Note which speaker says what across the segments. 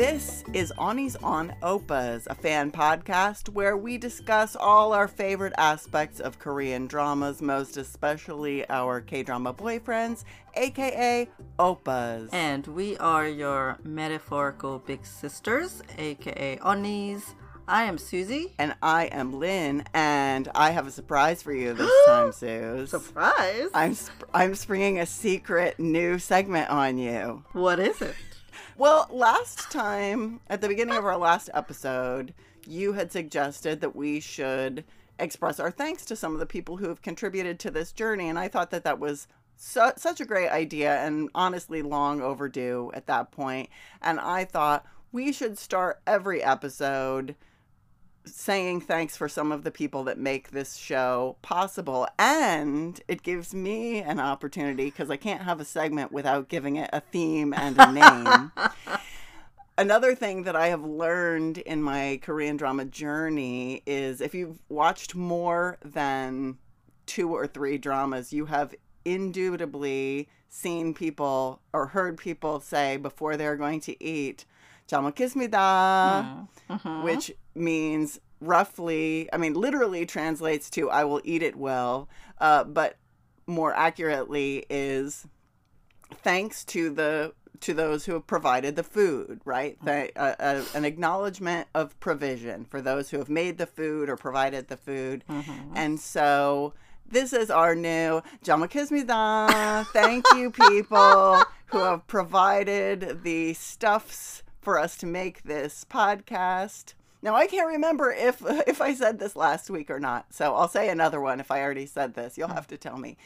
Speaker 1: This is Unnis on Oppas, a fan podcast where we discuss all our favorite aspects of Korean dramas, most especially our K drama boyfriends, aka Opas.
Speaker 2: And we are your metaphorical big sisters, aka Unnis. I am Susie.
Speaker 1: And I am Lynn, and I have a surprise for you this time, Suze.
Speaker 2: Surprise!
Speaker 1: I'm sp- I'm springing a secret new segment on you.
Speaker 2: What is it?
Speaker 1: Well, last time at the beginning of our last episode, you had suggested that we should express our thanks to some of the people who have contributed to this journey, and I thought that that was su- such a great idea and honestly long overdue at that point. And I thought we should start every episode saying thanks for some of the people that make this show possible. And it gives me an opportunity because I can't have a segment without giving it a theme and a name. Another thing that I have learned in my Korean drama journey is if you've watched more than two or three dramas, you have indubitably seen people or heard people say before they're going to eat, Jal Meogisseubnida, 먹겠습니다," hmm.
Speaker 2: mm-hmm.
Speaker 1: which means roughly, I mean, literally translates to I will eat it well, uh, but more accurately is thanks to the to those who have provided the food, right? Th- uh, uh, an acknowledgement of provision for those who have made the food or provided the food. And so this is our new Jal Meogisseubnida. Thank you, people who have provided the stuffs for us to make this podcast. Now I can't remember if if I said this last week or not, so I'll say another one if I already said this. You'll have to tell me.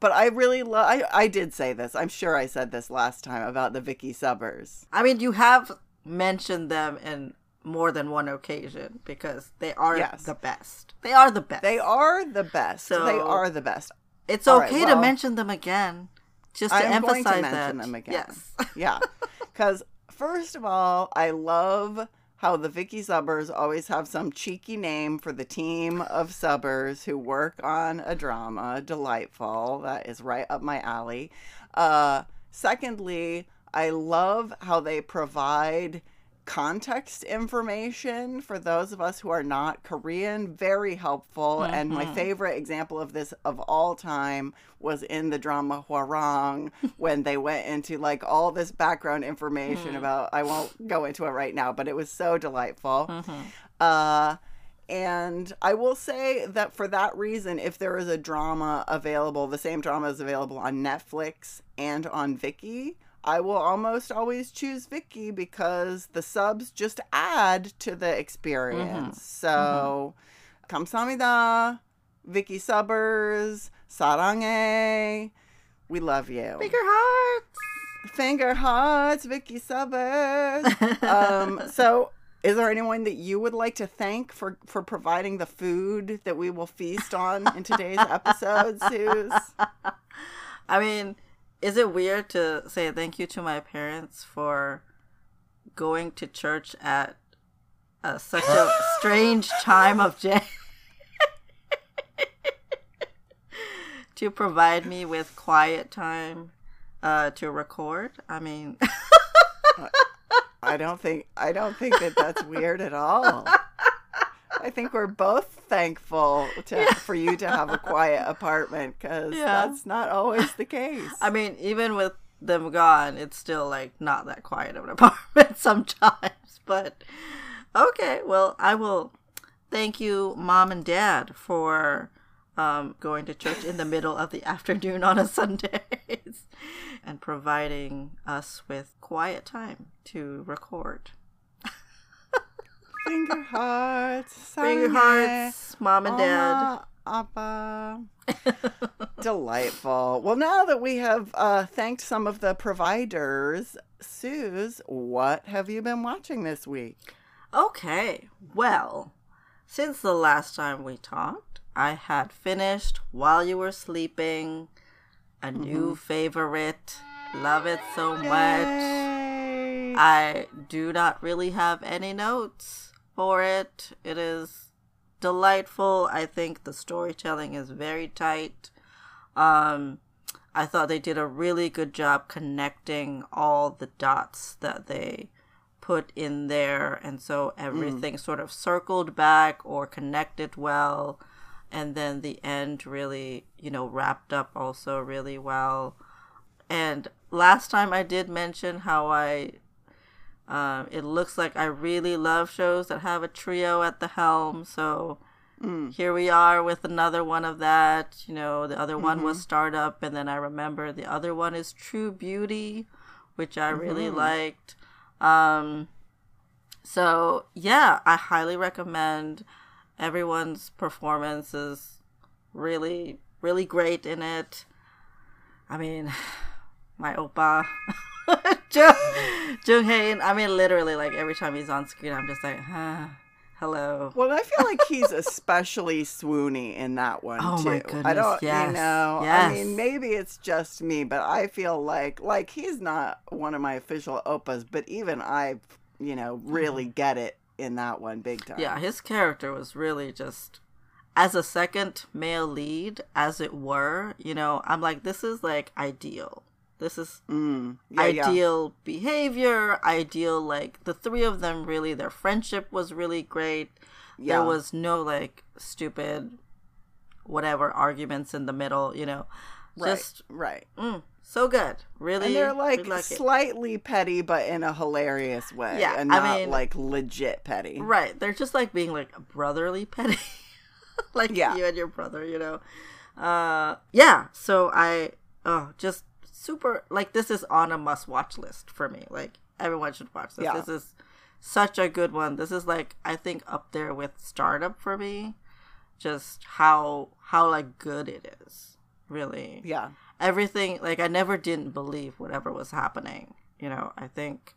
Speaker 1: But I really love. I, I did say this. I'm sure I said this last time about the Viki Subbers.
Speaker 2: I mean, you have mentioned them in more than one occasion because they are
Speaker 1: Yes.
Speaker 2: the best. They are the best.
Speaker 1: They are the best.
Speaker 2: So they
Speaker 1: are the best.
Speaker 2: It's
Speaker 1: All right,
Speaker 2: okay
Speaker 1: well-
Speaker 2: to mention them again, just to emphasize
Speaker 1: to mention
Speaker 2: that.
Speaker 1: them again.
Speaker 2: Yes.
Speaker 1: Yeah, because first of all, I love how the Viki Subbers always have some cheeky name for the team of subbers who work on a drama. Delightful. That is right up my alley. Uh, secondly, I love how they provide context information for those of us who are not Korean. Very helpful. And my mm-hmm. favorite example of this of all time was in the drama Hwarang when they went into like all this background information mm-hmm. about, I won't go into it right now, but it was so delightful. Mm-hmm. Uh, and I will say that for that reason, if there is a drama available, the same drama is available on Netflix and on Viki, I will almost always choose Viki because the subs just add to the experience. Mm-hmm. So, mm-hmm. Kamsamida, Viki Subbers, Sarange, we love you.
Speaker 2: Finger hearts.
Speaker 1: Finger hearts, Viki Subbers. um, so, is there anyone that you would like to thank for for providing the food that we will feast on in today's episode, Suze?
Speaker 2: I mean, is it weird to say thank you to my parents for going to church at uh, such a strange time of day to provide me with quiet time uh, to record? I mean,
Speaker 1: I don't think I don't think that that's weird at all. I think we're both thankful to, for you to have a quiet apartment because
Speaker 2: Yeah.
Speaker 1: that's not always the case.
Speaker 2: I mean, even with them gone, it's still like not that quiet of an apartment sometimes. But okay, well, I will thank you, mom and dad, for um, going to church in the middle of the afternoon on a Sunday and providing us with quiet time to record.
Speaker 1: Finger hearts.
Speaker 2: Finger hearts. Mom and Dad.
Speaker 1: Appa. Delightful. Well, now that we have uh, thanked some of the providers, Suze, what have you been watching this week?
Speaker 2: Okay, well, since the last time we talked, I had finished While You Were Sleeping, a mm-hmm. new favorite. Love it so
Speaker 1: Yay. much.
Speaker 2: I do not really have any notes for it. It is delightful. I think the storytelling is very tight. Um, I thought they did a really good job connecting all the dots that they put in there and so everything sort of circled back or connected well and then the end really you know wrapped up also really well and last time i did mention how i um, it looks like i really love shows that have a trio at the helm so here we are with another one of that you know the other one was startup and then i remember the other one is true beauty which i really liked um, so yeah, I highly recommend. Everyone's performance is really, really great in it. I mean, my oppa, Jung Jung Hae. I mean, literally, like every time he's on screen, I'm just like, huh, hello.
Speaker 1: Well, I feel like he's especially swoony in that one
Speaker 2: Oh
Speaker 1: too.
Speaker 2: my
Speaker 1: I don't,
Speaker 2: yes,
Speaker 1: you know. I mean, maybe it's just me, but I feel like like he's not one of my official opas, but even I, you know, really get it in that one big time.
Speaker 2: Mm-hmm. Yeah, his character was really just as a second male lead, as it were. You know, I'm like, this is like ideal. This is
Speaker 1: Mm. Yeah, yeah.
Speaker 2: ideal behavior, ideal like the three of them really their friendship was really great.
Speaker 1: Yeah.
Speaker 2: There was no like stupid whatever arguments in the middle, you know.
Speaker 1: Right.
Speaker 2: Just
Speaker 1: right.
Speaker 2: mm, so good. Really
Speaker 1: And they're
Speaker 2: really
Speaker 1: like,
Speaker 2: like it.
Speaker 1: slightly petty, but in a hilarious way.
Speaker 2: Yeah,
Speaker 1: and
Speaker 2: I
Speaker 1: not
Speaker 2: mean-
Speaker 1: like legit petty.
Speaker 2: Right. They're just like being like brotherly petty. like
Speaker 1: Yeah.
Speaker 2: you and your brother, you know. Uh yeah, so I oh just super like this is on a must watch list for me. Like everyone should watch this.
Speaker 1: Yeah.
Speaker 2: This is such a good one. This is like I think up there with startup for me. Just how how like good it is. Really
Speaker 1: Yeah.
Speaker 2: everything like i never didn't believe whatever was happening you know i think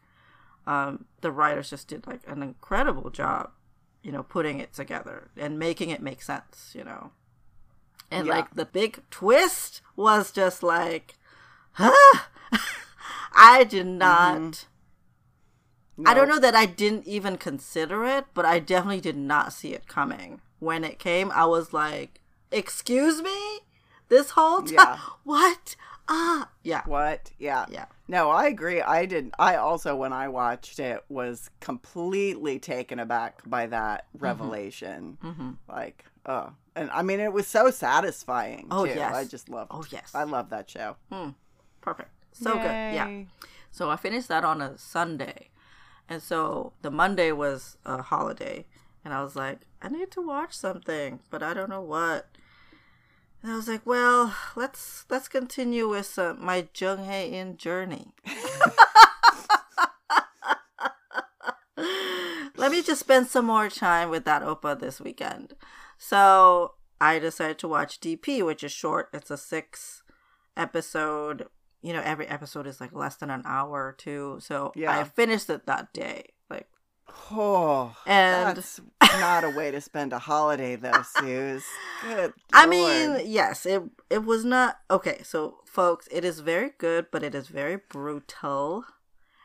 Speaker 2: um the writers just did like an incredible job you know putting it together and making it make sense you know and
Speaker 1: Yeah.
Speaker 2: like the big twist was just like huh? i did not I don't know that I didn't even consider it, but I definitely did not see it coming. When it came, I was like, "Excuse me, this whole time,
Speaker 1: Yeah.
Speaker 2: what? Ah, yeah,
Speaker 1: What? Yeah.
Speaker 2: yeah,
Speaker 1: No, I agree. I didn't. I also, when I watched it, was completely taken aback by that
Speaker 2: Mm-hmm.
Speaker 1: revelation. Like, oh, and I mean, it was so satisfying.
Speaker 2: Oh,
Speaker 1: too.
Speaker 2: yes.
Speaker 1: I just love.
Speaker 2: Oh, yes.
Speaker 1: I love that show.
Speaker 2: Perfect, so good, yeah." So I finished that on a Sunday, and so the Monday was a holiday, and I was like, I need to watch something, but I don't know what. And I was like, well, let's let's continue with uh, my Jung Hae In journey. Let me just spend some more time with that Opa this weekend. So I decided to watch DP, which is short. It's a six episode. You know, every episode is like less than an hour or two. So
Speaker 1: Yeah.
Speaker 2: I finished it that day. Like,
Speaker 1: Oh,
Speaker 2: And-
Speaker 1: that's not a way to spend a holiday, though, Suze. Good.
Speaker 2: I
Speaker 1: Lord.
Speaker 2: mean, yes, it it was not okay. So, folks, it is very good, but it is very brutal.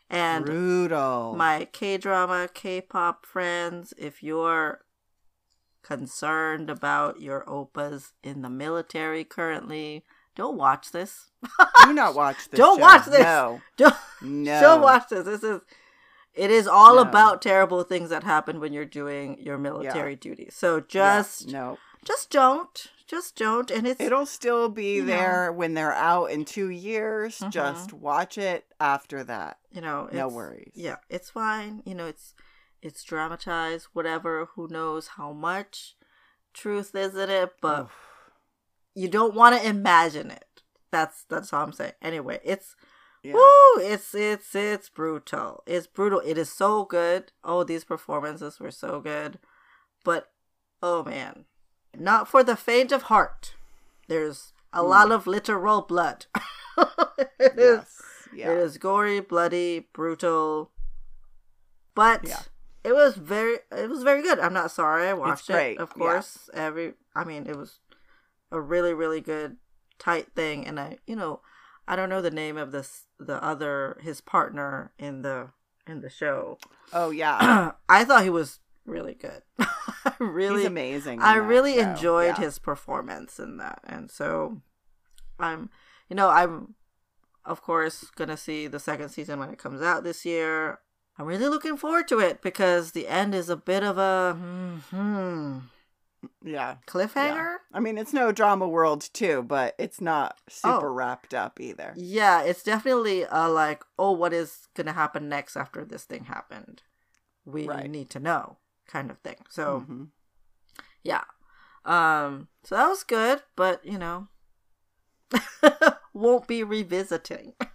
Speaker 2: And
Speaker 1: brutal.
Speaker 2: my K drama, K pop friends, if you're concerned about your opas in the military currently, don't watch this.
Speaker 1: Do not watch this.
Speaker 2: Don't
Speaker 1: show.
Speaker 2: watch this.
Speaker 1: No.
Speaker 2: Don't,
Speaker 1: No.
Speaker 2: don't watch this. This is it is all
Speaker 1: No.
Speaker 2: about terrible things that happen when you're doing your military duty. So
Speaker 1: Yeah,
Speaker 2: just
Speaker 1: no.
Speaker 2: just don't. Just don't. And it's
Speaker 1: It'll still be
Speaker 2: You know.
Speaker 1: there when they're out in two years.
Speaker 2: Mhm.
Speaker 1: Just watch it after that.
Speaker 2: you know
Speaker 1: No worries.
Speaker 2: yeah it's fine you know it's it's dramatized whatever who knows how much truth is in it but you don't want to imagine it that's that's all i'm saying anyway it's
Speaker 1: Yeah.
Speaker 2: woo it's it's it's brutal it's brutal it is so good oh these performances were so good but oh man not for the faint of heart there's a lot mm. of literal blood It is-
Speaker 1: Yes. Yeah.
Speaker 2: it is gory, bloody, brutal, but
Speaker 1: Yeah.
Speaker 2: it was very, it was very good. I'm not sorry I watched it. Of
Speaker 1: yeah.
Speaker 2: course, every, I mean, it was a really, really good, tight thing. And I, you know, I don't know the name of this, the other, his partner in the in the show.
Speaker 1: Oh yeah.
Speaker 2: I thought he was really good. Really,
Speaker 1: He's amazing.
Speaker 2: I really
Speaker 1: show.
Speaker 2: enjoyed
Speaker 1: Yeah.
Speaker 2: his performance in that, and so I'm, you know, I'm of course gonna see the second season when it comes out this year. I'm really looking forward to it because the end is a bit of a hmm
Speaker 1: Yeah.
Speaker 2: cliffhanger.
Speaker 1: I mean, it's no drama world too, but it's not super
Speaker 2: Oh.
Speaker 1: wrapped up either.
Speaker 2: Yeah, it's definitely a like, oh, what is gonna happen next after this thing happened? We
Speaker 1: Right.
Speaker 2: need to know, kind of thing. So
Speaker 1: Mhm.
Speaker 2: yeah, um, so that was good, but you know, won't be revisiting.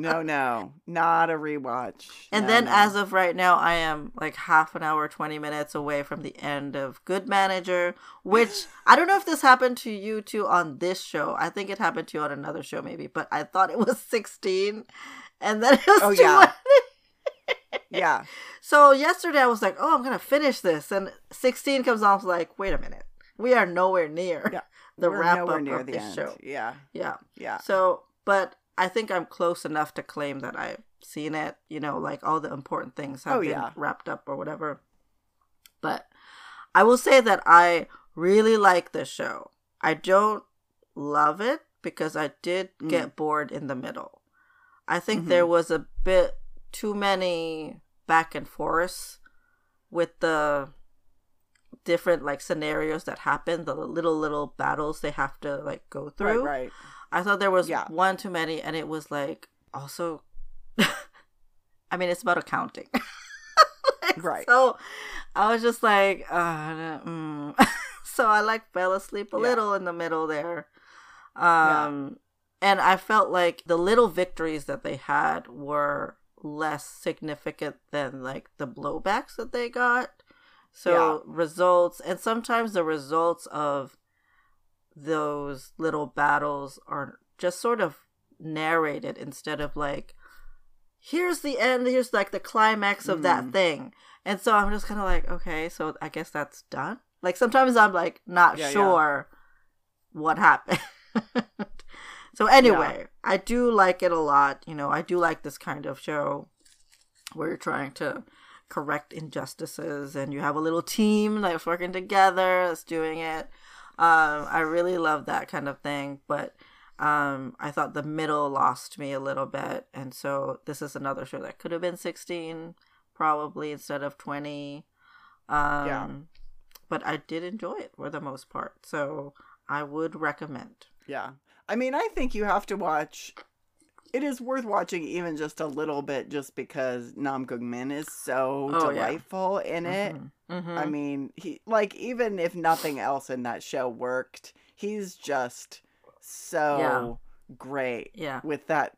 Speaker 1: No, no, not a rewatch.
Speaker 2: And
Speaker 1: No,
Speaker 2: then,
Speaker 1: no.
Speaker 2: as of right now, I am like half an hour, 20 minutes away from the end of Good Manager, which I don't know if this happened to you too on this show. I think it happened to you on another show, maybe, but I thought it was 16 and then it was
Speaker 1: Oh, yeah.
Speaker 2: 20.
Speaker 1: yeah,
Speaker 2: So, yesterday I was like, oh, I'm going to finish this. And 16 comes was like, wait a minute. We are nowhere near
Speaker 1: Yeah.
Speaker 2: the
Speaker 1: we're
Speaker 2: wrap up
Speaker 1: near
Speaker 2: of
Speaker 1: the
Speaker 2: this
Speaker 1: end.
Speaker 2: show.
Speaker 1: Yeah,
Speaker 2: Yeah.
Speaker 1: yeah,
Speaker 2: So, but I think I'm close enough to claim that I've seen it, you know, like all the important things have
Speaker 1: Oh,
Speaker 2: been
Speaker 1: yeah.
Speaker 2: wrapped up or whatever. But I will say that I really like this show. I don't love it because I did
Speaker 1: Mm.
Speaker 2: get bored in the middle. I think
Speaker 1: Mhm.
Speaker 2: there was a bit too many back and forths with the different like scenarios that happen, the little little battles they have to like go through.
Speaker 1: right, right.
Speaker 2: I thought there was
Speaker 1: Yeah.
Speaker 2: one too many, and it was like also. I mean, it's about accounting, Like,
Speaker 1: Right.
Speaker 2: So I was just like, uh, mm. so I like fell asleep a
Speaker 1: Yeah.
Speaker 2: little in the middle there, um, and I felt like the little victories that they had were less significant than like the blowbacks that they got. So results, and sometimes the results of those little battles are just sort of narrated instead of like here's the end here's like the climax of that
Speaker 1: Mm.
Speaker 2: thing. And so i'm just kind of like okay so i guess that's done? Like sometimes i'm like not
Speaker 1: Yeah, yeah.
Speaker 2: sure what happened. So anyway i do like it a lot you know i do like this kind of show where you're trying to correct injustices and you have a little team that's working together that's doing it um, I really love that kind of thing, but um, I thought the middle lost me a little bit, and so this is another show that could have been 16 probably instead of 20. Um,
Speaker 1: Yeah.
Speaker 2: But I did enjoy it for the most part, so I would recommend.
Speaker 1: Yeah. I mean, I think you have to watch. It is worth watching even just a little bit just because Nam Goong Min is so
Speaker 2: Oh, yeah.
Speaker 1: delightful in it.
Speaker 2: Mm-hmm.
Speaker 1: I mean, he like even if nothing else in that show worked, he's just so great
Speaker 2: yeah,
Speaker 1: with that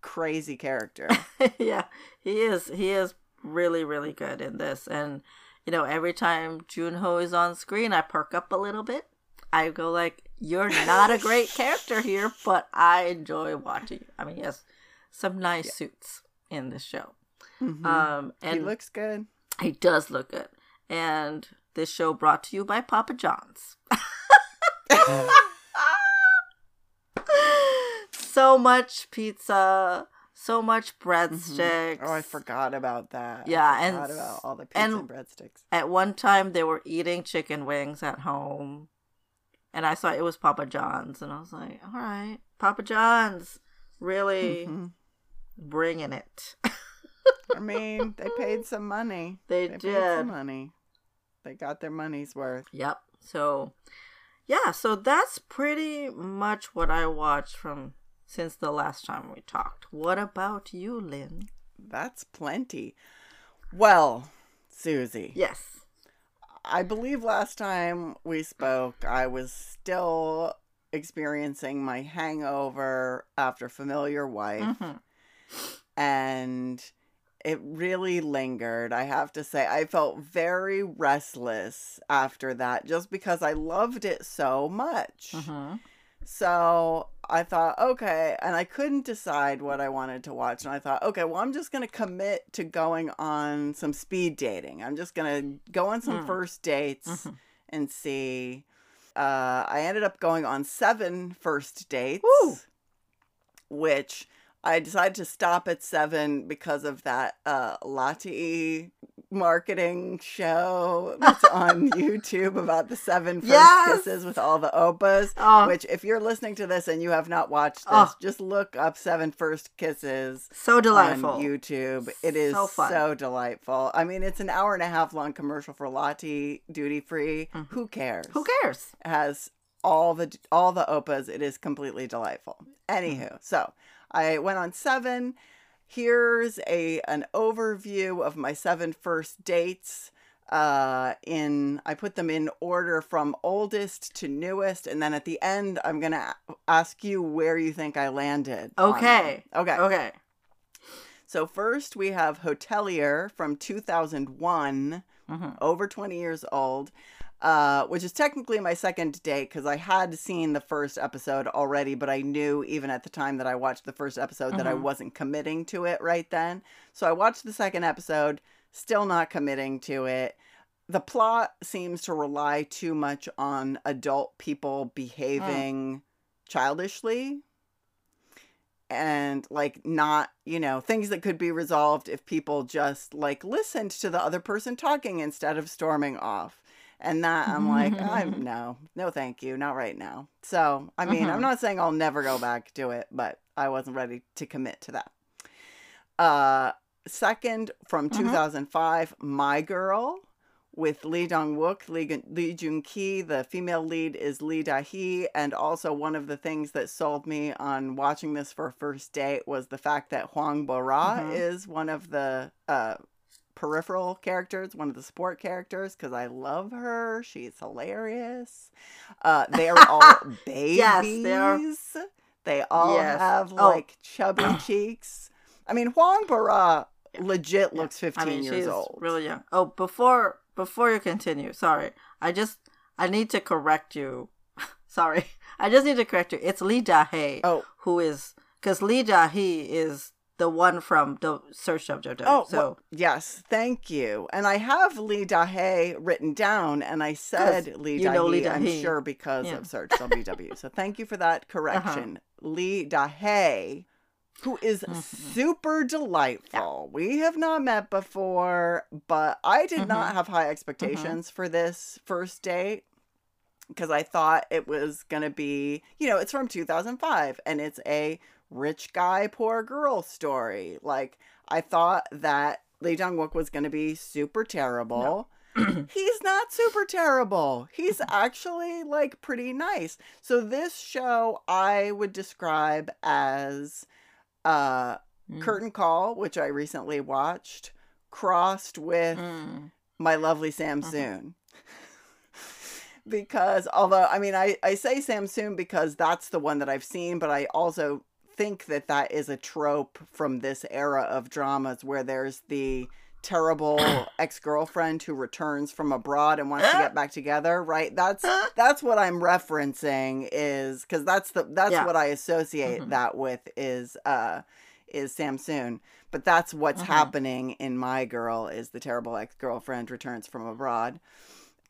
Speaker 1: crazy character.
Speaker 2: yeah, he is. He is really, really good in this. And you know, every time Junho is on screen, I perk up a little bit. I go like, "You're not a great character here, but I enjoy watching you." I mean, yes, some nice suits in this show.
Speaker 1: Mhm.
Speaker 2: Um,
Speaker 1: he looks good.
Speaker 2: he does look good. And this show brought to you by Papa John's. so much pizza, so much breadsticks.
Speaker 1: Oh, I forgot about that. I
Speaker 2: Yeah, and
Speaker 1: about all the pizza
Speaker 2: and-
Speaker 1: and, breadsticks.
Speaker 2: At one time, they were eating chicken wings at home, and I saw it was Papa John's, and I was like, "All right, Papa John's, really
Speaker 1: Mhm.
Speaker 2: bringing it."
Speaker 1: I mean, they paid some money.
Speaker 2: They
Speaker 1: They paid
Speaker 2: did.
Speaker 1: some money. They got their money's worth.
Speaker 2: Yep. So, yeah, so that's pretty much what I watched from since the last time we talked. What about you, Lynn?
Speaker 1: That's plenty. Well, Susie,
Speaker 2: Yes.
Speaker 1: I believe last time we spoke, I was still experiencing my hangover after Familiar Wife,
Speaker 2: hmm
Speaker 1: and it really lingered. I have to say, I felt very restless after that just because I loved it so much.
Speaker 2: hmm
Speaker 1: So I thought, okay, and I couldn't decide what I wanted to watch. And I thought, okay, well, I'm just going to commit to going on some speed dating. I'm just going to go on some
Speaker 2: Mm.
Speaker 1: first dates
Speaker 2: Mhm.
Speaker 1: and see. Uh, I ended up going on seven first dates,
Speaker 2: Woo!
Speaker 1: which I decided to stop at seven because of that uh, Lotte marketing show that's on YouTube about the seven first
Speaker 2: Yes!
Speaker 1: kisses with all the opas.
Speaker 2: Oh.
Speaker 1: Which, if you're listening to this and you have not watched this,
Speaker 2: Oh.
Speaker 1: just look up seven first kisses
Speaker 2: So delightful.
Speaker 1: on YouTube. It is
Speaker 2: So
Speaker 1: so, delightful. I mean, it's an hour and a half long commercial for Lotte duty free. Who cares?
Speaker 2: Mm-hmm. Who cares?
Speaker 1: It has all the all the opas. It is completely delightful. Anywho, so I went on seven. Here's a an overview of my seven first dates. Uh, in I put them in order from oldest to newest, and then at the end, I'm gonna ask you where you think I landed.
Speaker 2: Okay.
Speaker 1: Okay.
Speaker 2: Okay.
Speaker 1: So first we have Hotelier from 2001,
Speaker 2: Mhm.
Speaker 1: over 20 years old, uh, which is technically my second date because I had seen the first episode already, but I knew even at the time that I watched the first episode that I
Speaker 2: Mhm.
Speaker 1: wasn't committing to it right then. So I watched the second episode, still not committing to it. The plot seems to rely too much on adult people behaving childishly and like not you know things that could be resolved if people just like listened to the other person talking instead of storming off and that i'm like i'm no no thank you not right now so i mean i'm
Speaker 2: Mhm.
Speaker 1: not saying i'll never go back to it but i wasn't ready to commit to that uh second from
Speaker 2: Mhm.
Speaker 1: 2005 my girl with Lee Dong Wook, Lee, Lee Jun Ki. The female lead is Lee Da Hee. And also, one of the things that sold me on watching this for a first date was the fact that Hwang Bo Ra
Speaker 2: Mhm.
Speaker 1: is one of the uh, peripheral characters, one of the support characters, because I love her. She's hilarious. Uh, they are all babies.
Speaker 2: Yes, they are.
Speaker 1: They all
Speaker 2: Yes.
Speaker 1: have
Speaker 2: Oh.
Speaker 1: like chubby cheeks. I mean, Hwang Bo Ra legit looks 15
Speaker 2: I mean,
Speaker 1: years
Speaker 2: she's
Speaker 1: old.
Speaker 2: really young. Oh, before before you continue, sorry, I just I need to correct you. sorry, I just need to correct you. It's Lee Da-hee
Speaker 1: Oh.
Speaker 2: who is because Lee Da-hee is the one from the Search of Jojo.
Speaker 1: Oh,
Speaker 2: so
Speaker 1: well, yes, thank you. And I have Lee Dahe written down, and I said Lee
Speaker 2: you know Lee
Speaker 1: Dahe, I'm sure because
Speaker 2: Yeah. Uh-huh.
Speaker 1: of Search WW. so thank you for that correction. Lee Dahe, who is
Speaker 2: Mhm.
Speaker 1: super delightful. We have not met before, but I did not
Speaker 2: Mm-hmm.
Speaker 1: have high expectations for this first date because I thought it was going to be, you know, it's from 2005 and it's a rich guy, poor girl story. Like, I thought that Lee Dong Wook was going to be super terrible. He's not super terrible. He's actually like pretty nice. So, this show I would describe as uh,
Speaker 2: Mm.
Speaker 1: Curtain Call, which I recently watched, crossed with
Speaker 2: Mm.
Speaker 1: my lovely Sam
Speaker 2: Mhm.
Speaker 1: Soon. because although I mean I, I say Sam Soon because that's the one that I've seen, but I also think that that is a trope from this era of dramas where there's the terrible ex-girlfriend who returns from abroad and wants to get back together, right? That's that's what I'm referencing is cuz that's the that's
Speaker 2: Yeah.
Speaker 1: what I associate
Speaker 2: Mhm.
Speaker 1: that with is uh is Samsoon. But that's what's
Speaker 2: Mhm.
Speaker 1: happening in My Girl is the terrible ex-girlfriend returns from abroad.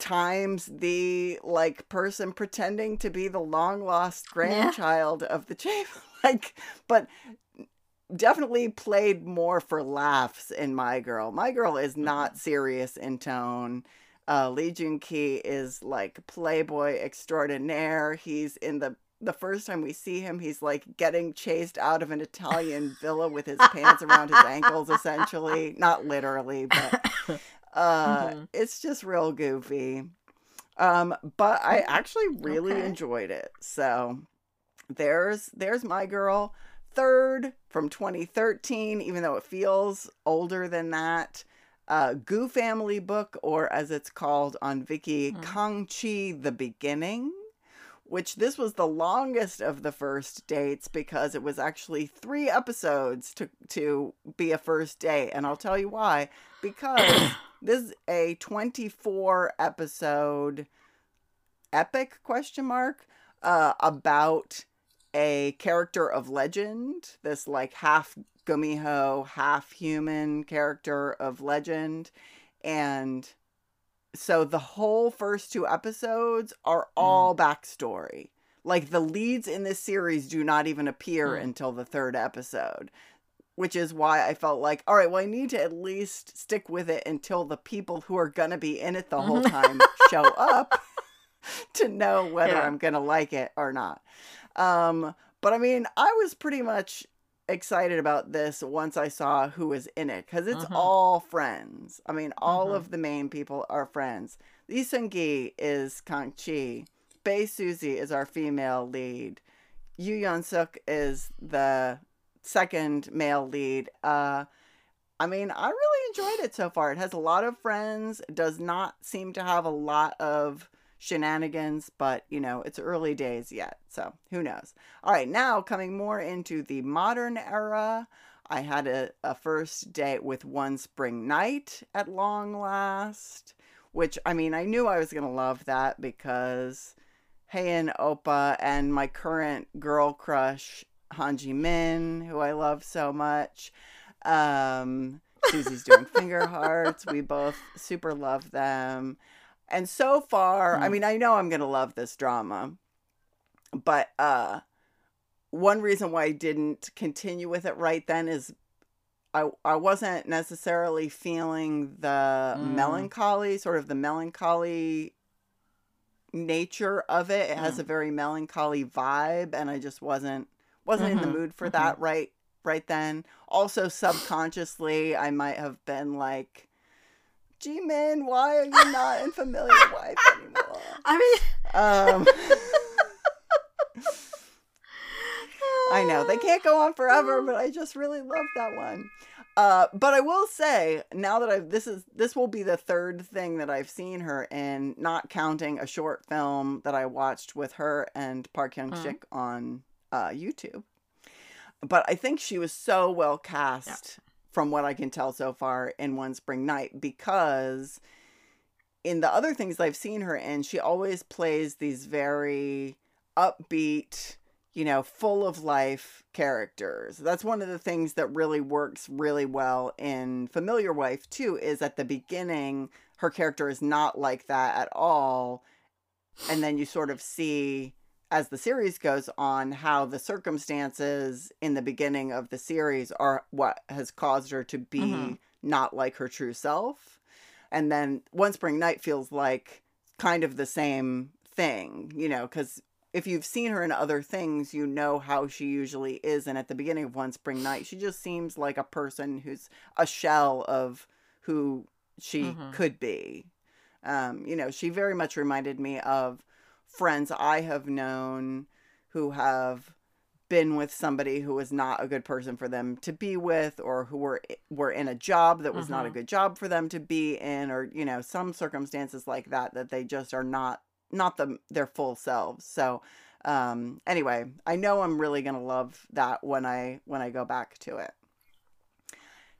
Speaker 1: Times the like person pretending to be the long lost grandchild of the chamber. Like but definitely played more for laughs in My Girl. My Girl is not serious in tone. Uh, Lee Jun Ki is like playboy extraordinaire. He's in the the first time we see him, he's like getting chased out of an Italian villa with his pants around his ankles, essentially. Not literally, but uh,
Speaker 2: Mhm.
Speaker 1: it's just real goofy. Um, but I actually really
Speaker 2: Okay.
Speaker 1: enjoyed it. So there's there's my girl. Third from 2013, even though it feels older than that. Uh, Gu Family Book, or as it's called on Viki,
Speaker 2: Hmm.
Speaker 1: Kang Chi The Beginning, which this was the longest of the first dates because it was actually three episodes to, to be a first date. And I'll tell you why. Because this is a 24 episode epic question mark uh, about a character of legend, this like half gumiho, half human character of legend. And so the whole first two episodes are all backstory. Like the leads in this series do not even appear
Speaker 2: Mm.
Speaker 1: until the third episode. which is why I felt like, all right, well, I need to at least stick with it until the people who are going to be in it the whole time show up to know whether
Speaker 2: Yeah.
Speaker 1: I'm going to like it or not. Um, but I mean, I was pretty much excited about this once I saw who was in it because it's
Speaker 2: Mhm.
Speaker 1: all friends. I mean, all
Speaker 2: Mhm.
Speaker 1: of the main people are friends. Lee Seung Gi is Kang Chi. Bae Suzy is our female lead. Yu Yeon Suk is the second male lead. Uh, I mean, I really enjoyed it so far. It has a lot of friends. It does not seem to have a lot of shenanigans, but you know, it's early days yet, so who knows. All right, now coming more into the modern era, I had a, a first date with One Spring Night at long last, which I mean, I knew I was going to love that because Hae In Opa and my current girl crush, Han Ji Min, who I love so much. Um, Susie's doing finger hearts. We both super love them. And so far, I
Speaker 2: Mm.
Speaker 1: mean, I know I'm going to love this drama, but uh one reason why I didn't continue with it right then is I I wasn't necessarily feeling the
Speaker 2: Mm.
Speaker 1: melancholy, sort of the melancholy nature of it. It has
Speaker 2: Mm.
Speaker 1: a very melancholy vibe and I just wasn't wasn't in
Speaker 2: Mhm,
Speaker 1: the mood for
Speaker 2: mhm.
Speaker 1: that right right then. Also subconsciously I might have been like G-Min, why are you not in Familiar Wife anymore?
Speaker 2: I mean,
Speaker 1: Um I know they can't go on forever, but I just really love that one. Uh, but I will say now that I've this is this will be the third thing that I've seen her in, not counting a short film that I watched with her and Park Hyung
Speaker 2: Mm.
Speaker 1: Sik on uh, YouTube. But I think she was so well cast from what I can tell so far in One Spring Night because in the other things I've seen her in, she always plays these very upbeat, you know, full of life characters. That's one of the things that really works really well in Familiar Wife too is at the beginning her character is not like that at all and then you sort of see as the series goes on how the circumstances in the beginning of the series are what has caused her to be
Speaker 2: Mhm.
Speaker 1: not like her true self and then one spring night feels like kind of the same thing you know because if you've seen her in other things you know how she usually is and at the beginning of one spring night she just seems like a person who's a shell of who she
Speaker 2: Mhm.
Speaker 1: could be um, you know she very much reminded me of friends i have known who have been with somebody who was not a good person for them to be with or who were were in a job that was not a
Speaker 2: Mhm.
Speaker 1: good job for them to be in or you know some circumstances like that that they just are not not the their full selves. So um anyway i know i'm really going to love that when i when i go back to it.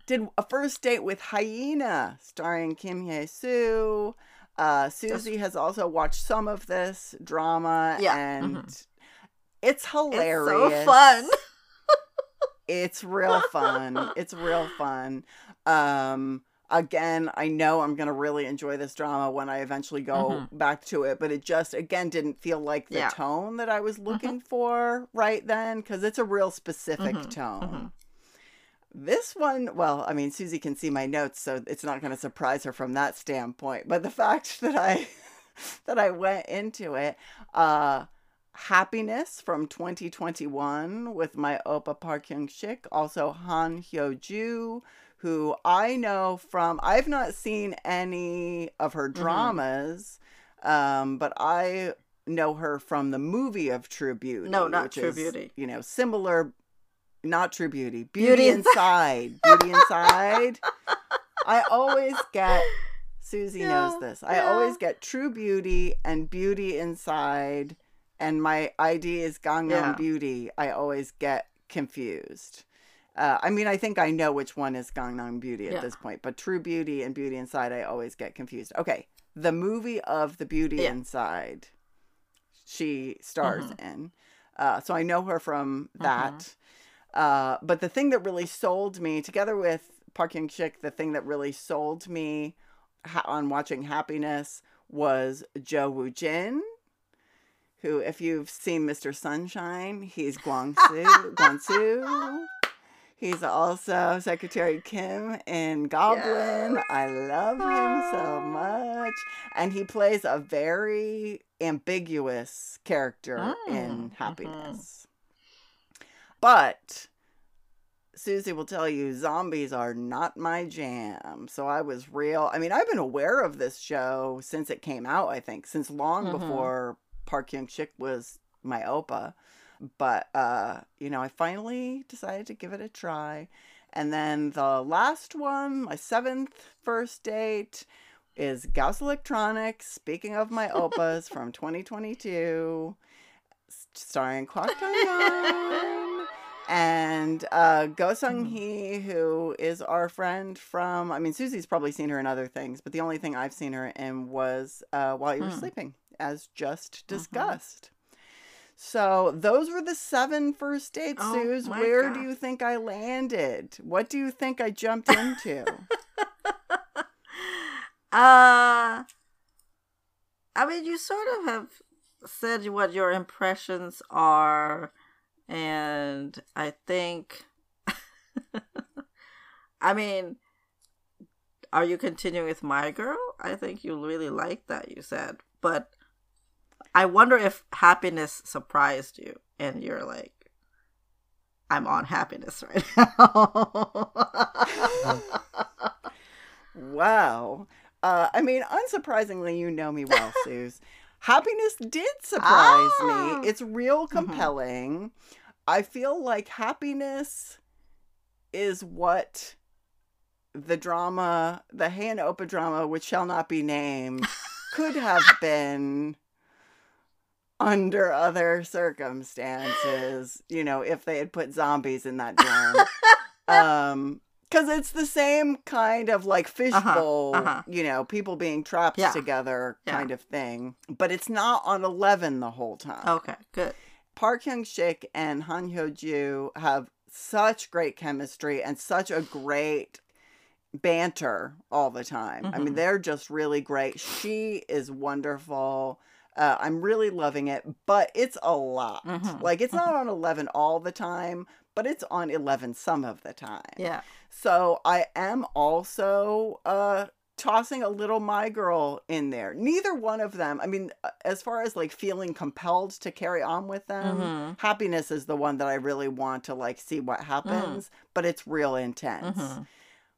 Speaker 1: Did a first date with hyena starring kim hye soo uh susie has also watched some of this drama
Speaker 2: Yeah,
Speaker 1: and
Speaker 2: mhm.
Speaker 1: it's
Speaker 2: it's
Speaker 1: hilarious
Speaker 2: so fun.
Speaker 1: it's real fun. it's real fun. Um again, I know I'm going to really enjoy this drama when I eventually go back to it, but it just again didn't feel like the
Speaker 2: Yeah.
Speaker 1: tone that I was looking for right then cuz it's a real specific
Speaker 2: Mhm,
Speaker 1: tone. This one, well, I mean, Susie can see my notes, so it's not going to surprise her from that standpoint. But the fact that I that I went into it, uh, happiness from 2021 with my Opa Park Hyung Sik, also Han Hyo Ju, who I know from. I've not seen any of her dramas, um, but I know her from the movie of True Beauty.
Speaker 2: No, not True
Speaker 1: is,
Speaker 2: Beauty.
Speaker 1: You know, similar. Not True Beauty. Beauty,
Speaker 2: Beauty
Speaker 1: Inside. Beauty Inside. I always get. Susie
Speaker 2: Yeah,
Speaker 1: knows this. I
Speaker 2: yeah.
Speaker 1: always get True Beauty and Beauty Inside, and my ID is Gangnam
Speaker 2: Yeah.
Speaker 1: Beauty. I always get confused. Uh, I mean, I think I know which one is Gangnam Beauty at this point, but True Beauty and Beauty Inside, I always get confused. Okay, the movie of the Beauty. Inside, she stars
Speaker 2: Mm-hmm.
Speaker 1: in. Uh, so I know her from that. Uh, but the thing that really sold me, together with Park Hyung Sik, the thing that really sold me ha- on watching Happiness was Jo Woo Jin, who, if you've seen Mr. Sunshine, he's Guangsu. Guangsu. He's also Secretary Kim in Goblin.
Speaker 2: Yes.
Speaker 1: I love him so much. And he plays a very ambiguous character
Speaker 2: Mm,
Speaker 1: in
Speaker 2: mhm.
Speaker 1: Happiness. But Susie will tell you zombies are not my jam. So I was real. I mean, I've been aware of this show since it came out, I think, since long
Speaker 2: Mhm.
Speaker 1: before Park Hyung Sik was my Opa. But, uh, you know, I finally decided to give it a try. And then the last one, my seventh first date, is Gauss Electronics. Speaking of my Opas from 2022, starring Dong and uh, Go Sung Hee, who is our friend from. I mean, Susie's probably seen her in other things, but the only thing I've seen her in was uh, While You Were
Speaker 2: Hmm.
Speaker 1: Sleeping, as just discussed. So those were the seven first dates,
Speaker 2: Oh,
Speaker 1: Suze. Where do you think I landed? What do you think I jumped into?
Speaker 2: Uh, I mean, you sort of have said what your impressions are, and I think, I mean, are you continuing with My Girl? I think you really like that, you said. But I wonder if happiness surprised you, and you're like, I'm on happiness right now.
Speaker 1: wow. Uh, I mean, unsurprisingly, you know me well, Suze. Happiness did surprise
Speaker 2: Ah.
Speaker 1: me. It's real
Speaker 2: Mhm.
Speaker 1: compelling. I feel like happiness is what the drama, the Hae In Opa drama, which shall not be named, could have been under other circumstances, you know, if they had put zombies in that dorm. um because it's the same kind of like fishbowl,
Speaker 2: uh-huh.
Speaker 1: you know, people being trapped
Speaker 2: Yeah.
Speaker 1: together
Speaker 2: Yeah.
Speaker 1: kind of thing. But it's not on 11 the whole time.
Speaker 2: okay, good.
Speaker 1: Park Hyung Sik and Han Hyo Ju have such great chemistry and such a great banter all the time. I mean,
Speaker 2: Mhm.
Speaker 1: they're just really great. She is wonderful. Uh, I'm really loving it, but it's a lot.
Speaker 2: Mhm.
Speaker 1: Like, it's not on 11 all the time, but it's on 11 some of the time.
Speaker 2: Yeah.
Speaker 1: So I am also uh tossing a little my girl in there. Neither one of them. I mean, uh, as far as like feeling compelled to carry on with them,
Speaker 2: Mhm.
Speaker 1: happiness is the one that I really want to like see what happens, but it's real intense.
Speaker 2: Mhm.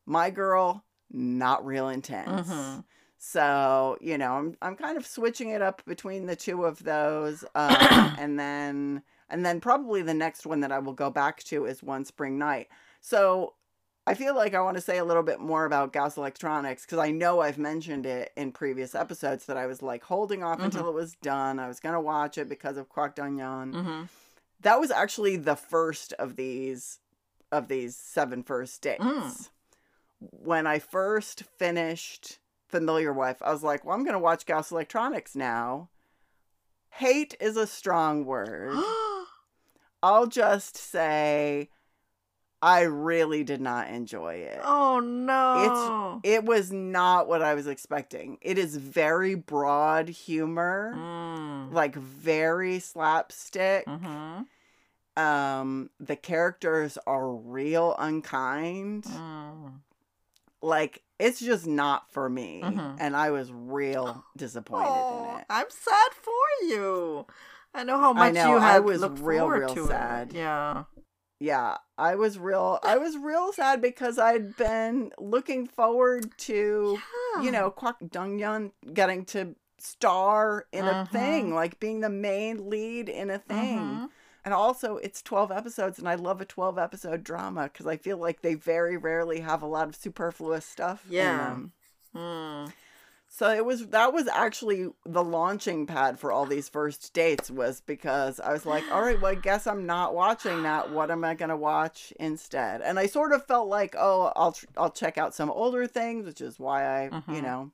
Speaker 1: My girl, not real intense.
Speaker 2: Mhm.
Speaker 1: So, you know, I'm I'm kind of switching it up between the two of those. Um, and then and then probably the next one that I will go back to is One Spring Night. So I feel like I want to say a little bit more about Gauss Electronics because I know I've mentioned it in previous episodes that I was like holding off until it was done. I was gonna watch it because of Kwak Dong-yeon.
Speaker 2: Mhm.
Speaker 1: That was actually the first of these of these seven first dates.
Speaker 2: Mm.
Speaker 1: When I first finished Familiar Wife, I was like, well, I'm gonna watch Gauss Electronics now. Hate is a strong word. I'll just say I really did not enjoy it.
Speaker 2: oh no.
Speaker 1: It was not what I was expecting. It is very broad humor,
Speaker 2: Mm.
Speaker 1: like very slapstick.
Speaker 2: Mhm.
Speaker 1: Um the characters are real unkind.
Speaker 2: Mm.
Speaker 1: Like it's just not for me.
Speaker 2: Mhm.
Speaker 1: And I was real disappointed
Speaker 2: Oh,
Speaker 1: in it.
Speaker 2: I'm sad for you. I know how much
Speaker 1: know,
Speaker 2: you
Speaker 1: I
Speaker 2: had
Speaker 1: was
Speaker 2: looked
Speaker 1: real,
Speaker 2: forward
Speaker 1: real
Speaker 2: to
Speaker 1: sad.
Speaker 2: it. Yeah.
Speaker 1: Yeah i was real i was real sad because i'd been looking forward to you know kwak dong Yun getting to star in a
Speaker 2: Mhm.
Speaker 1: thing like being the main lead in a thing
Speaker 2: Mhm.
Speaker 1: and also it's 12 episodes and i love a 12 episode drama because i feel like they very rarely have a lot of superfluous stuff in
Speaker 2: Yeah.
Speaker 1: them.
Speaker 2: Mm.
Speaker 1: So it was that was actually the launching pad for all these first dates was because I was like, all right, well, I guess I'm not watching that. What am I gonna watch instead? And I sort of felt like, oh, I'll tr- I'll check out some older things, which is why I you
Speaker 2: Mhm.
Speaker 1: know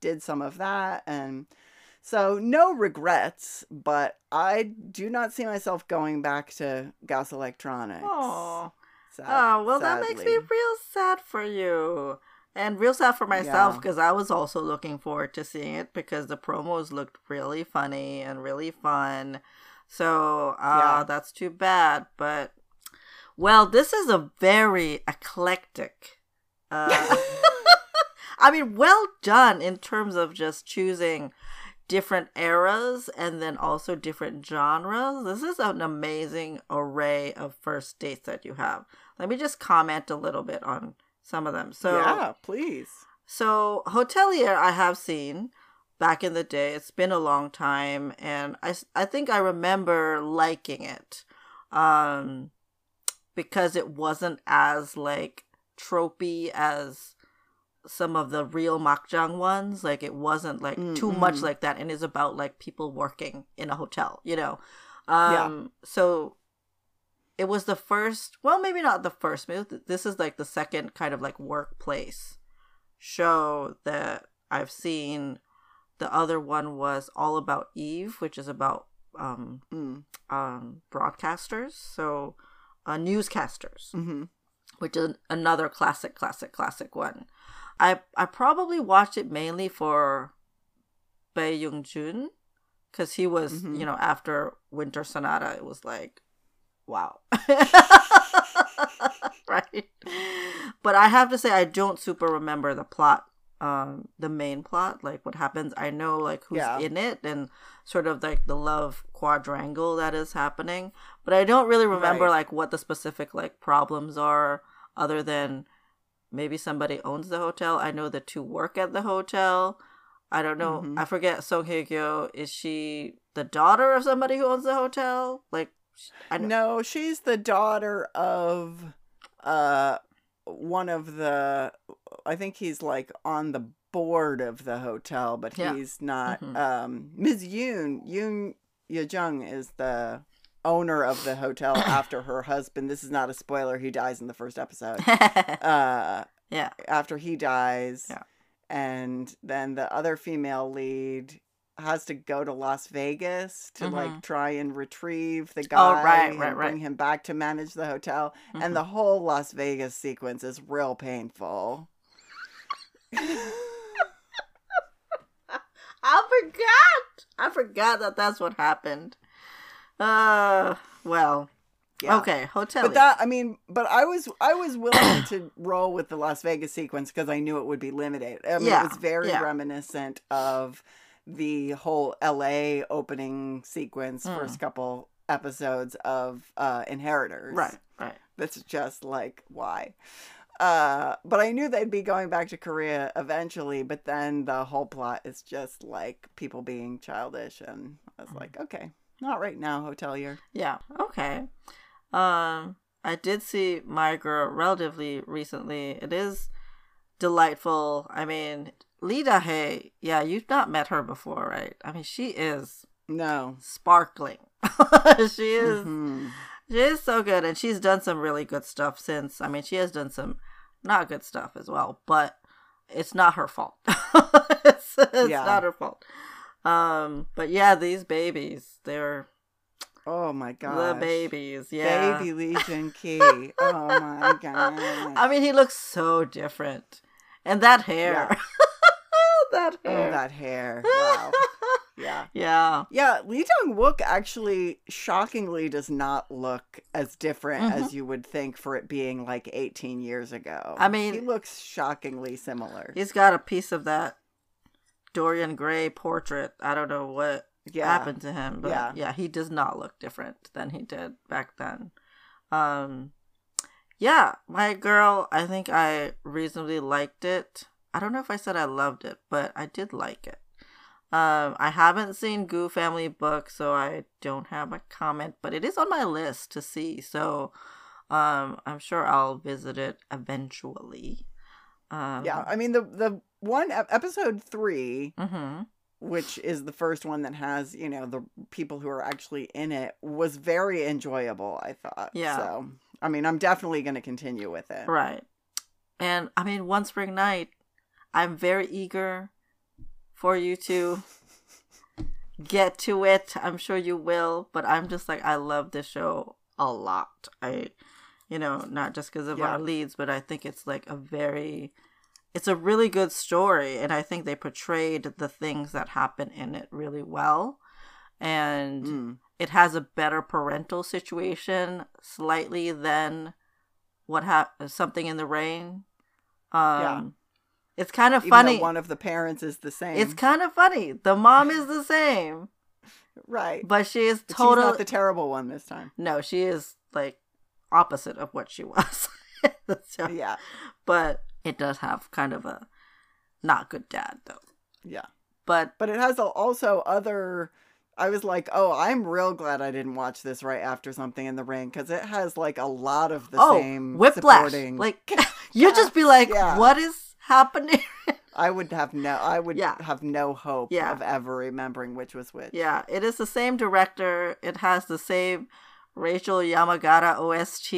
Speaker 1: did some of that and. So no regrets, but I do not see myself going back to Gauss Electronics.
Speaker 2: Oh.
Speaker 1: Sad-
Speaker 2: Oh, well, that makes me real sad for you. And real sad for myself
Speaker 1: Yeah.
Speaker 2: because I was also looking forward to seeing it because the promos looked really funny and really fun. So, uh,
Speaker 1: Yeah.
Speaker 2: that's too bad. But Well, this is a very eclectic. Uh, I mean, well done in terms of just choosing different eras and then also different genres. This is an amazing array of first dates that you have. Let me just comment a little bit on some of them. So,
Speaker 1: yeah, please.
Speaker 2: So, Hotelier, I have seen back in the day. It's been a long time, and I, I think I remember liking it um, because it wasn't as like tropey as some of the real makjang ones. Like it wasn't like mm-hmm. too much like that, and it's about like people working in a hotel, you know. Um, yeah. So it was the first. Well, maybe not the first. Maybe this is like the second kind of like workplace show that I've seen. The other one was all about Eve, which is about um, mm. um broadcasters, so uh, newscasters. Mm-hmm which is another classic, classic, classic one. I I probably watched it mainly for Bae Young Jun because he was mm-hmm. you know after Winter Sonata it was like wow right but I have to say I don't super remember the plot um the main plot like what happens I know like who's yeah. in it and sort of like the love quadrangle that is happening but I don't really remember right. like what the specific like problems are other than maybe somebody owns the hotel. I know the two work at the hotel. I don't know. Mm-hmm. I forget Song Hye Kyo. Is she the daughter of somebody who owns the hotel? Like,
Speaker 1: no, she's the daughter of uh one of the. I think he's like on the board of the hotel, but yeah. he's not. Mm-hmm. Um, Ms. Yoon Yoon Jung is the owner of the hotel after her husband. This is not a spoiler. He dies in the first episode. uh,
Speaker 2: yeah.
Speaker 1: After he dies.
Speaker 2: Yeah.
Speaker 1: And then the other female lead has to go to Las Vegas to mm-hmm. like try and retrieve the guy
Speaker 2: oh, right, right,
Speaker 1: and bring him back to manage the hotel. Mm-hmm. And the whole Las Vegas sequence is real painful.
Speaker 2: I forgot. I forgot that that's what happened. Uh, well, yeah. Okay, hotel.
Speaker 1: But that I mean, but I was I was willing to roll with the Las Vegas sequence because I knew it would be limited. I mean, yeah. it was very yeah. reminiscent of the whole L.A. opening sequence, mm. first couple episodes of uh, Inheritors.
Speaker 2: Right, right.
Speaker 1: That's just like why. Uh, but I knew they'd be going back to Korea eventually. But then the whole plot is just like people being childish, and I was mm. like, okay, not right now, hotelier.
Speaker 2: Yeah. Okay. Um, I did see My Girl relatively recently. It is delightful. I mean, Lee Da-hae, yeah, you've not met her before, right? I mean, she is
Speaker 1: no
Speaker 2: sparkling. she is. Mm-hmm. She is so good, and she's done some really good stuff since. I mean, she has done some not good stuff as well, but it's not her fault. it's, it's yeah. not her fault. Um, but yeah, these babies, they're
Speaker 1: Oh my god.
Speaker 2: The babies, yeah.
Speaker 1: Baby Jun Ki. oh my god.
Speaker 2: I mean, he looks so different. And that hair. Yeah. That oh, hair.
Speaker 1: Oh, that hair. Wow. yeah.
Speaker 2: Yeah.
Speaker 1: Yeah, Lee Dong Wook actually shockingly does not look as different mm-hmm. as you would think for it being like 18 years ago.
Speaker 2: I mean,
Speaker 1: he looks shockingly similar.
Speaker 2: He's got a piece of that Dorian Gray portrait. I don't know what yeah. happened to him, but yeah. yeah, he does not look different than he did back then. Um, yeah, my girl, I think I reasonably liked it. I don't know if I said I loved it, but I did like it. Um, I haven't seen Gu Family Book, so I don't have a comment, but it is on my list to see. So, um, I'm sure I'll visit it eventually.
Speaker 1: Um, yeah, I mean the the one episode 3 mm-hmm. which is the first one that has you know the people who are actually in it, was very enjoyable. I thought.
Speaker 2: Yeah.
Speaker 1: So I mean, I'm definitely going to continue with it.
Speaker 2: Right. And I mean, one spring night, I'm very eager for you to get to it. I'm sure you will, but I'm just like I love this show a lot. I you know, not just because of yeah. our leads, but I think it's like a very it's a really good story and I think they portrayed the things that happen in it really well. And mm. it has a better parental situation slightly than what ha- something in the rain. Um,
Speaker 1: Yeah.
Speaker 2: It's kind of
Speaker 1: Even
Speaker 2: funny.
Speaker 1: one of the parents is the same.
Speaker 2: It's kind of funny. The mom is the same,
Speaker 1: right.
Speaker 2: but she is totally
Speaker 1: she's not the terrible one this time.
Speaker 2: no. She is like opposite of what she was. So-
Speaker 1: Yeah.
Speaker 2: but it does have kind of a not good dad though.
Speaker 1: Yeah.
Speaker 2: But
Speaker 1: But it has also other. I was like, oh, I'm real glad I didn't watch this right after something in the rain because it has like a lot of the
Speaker 2: oh,
Speaker 1: same
Speaker 2: whiplash!
Speaker 1: supporting.
Speaker 2: Like you just be like,
Speaker 1: Yeah.
Speaker 2: what is happening?
Speaker 1: I would have no, I would
Speaker 2: Yeah.
Speaker 1: have no hope
Speaker 2: Yeah.
Speaker 1: of ever remembering which was which.
Speaker 2: yeah, it is the same director. It has the same Rachel Yamagata OST.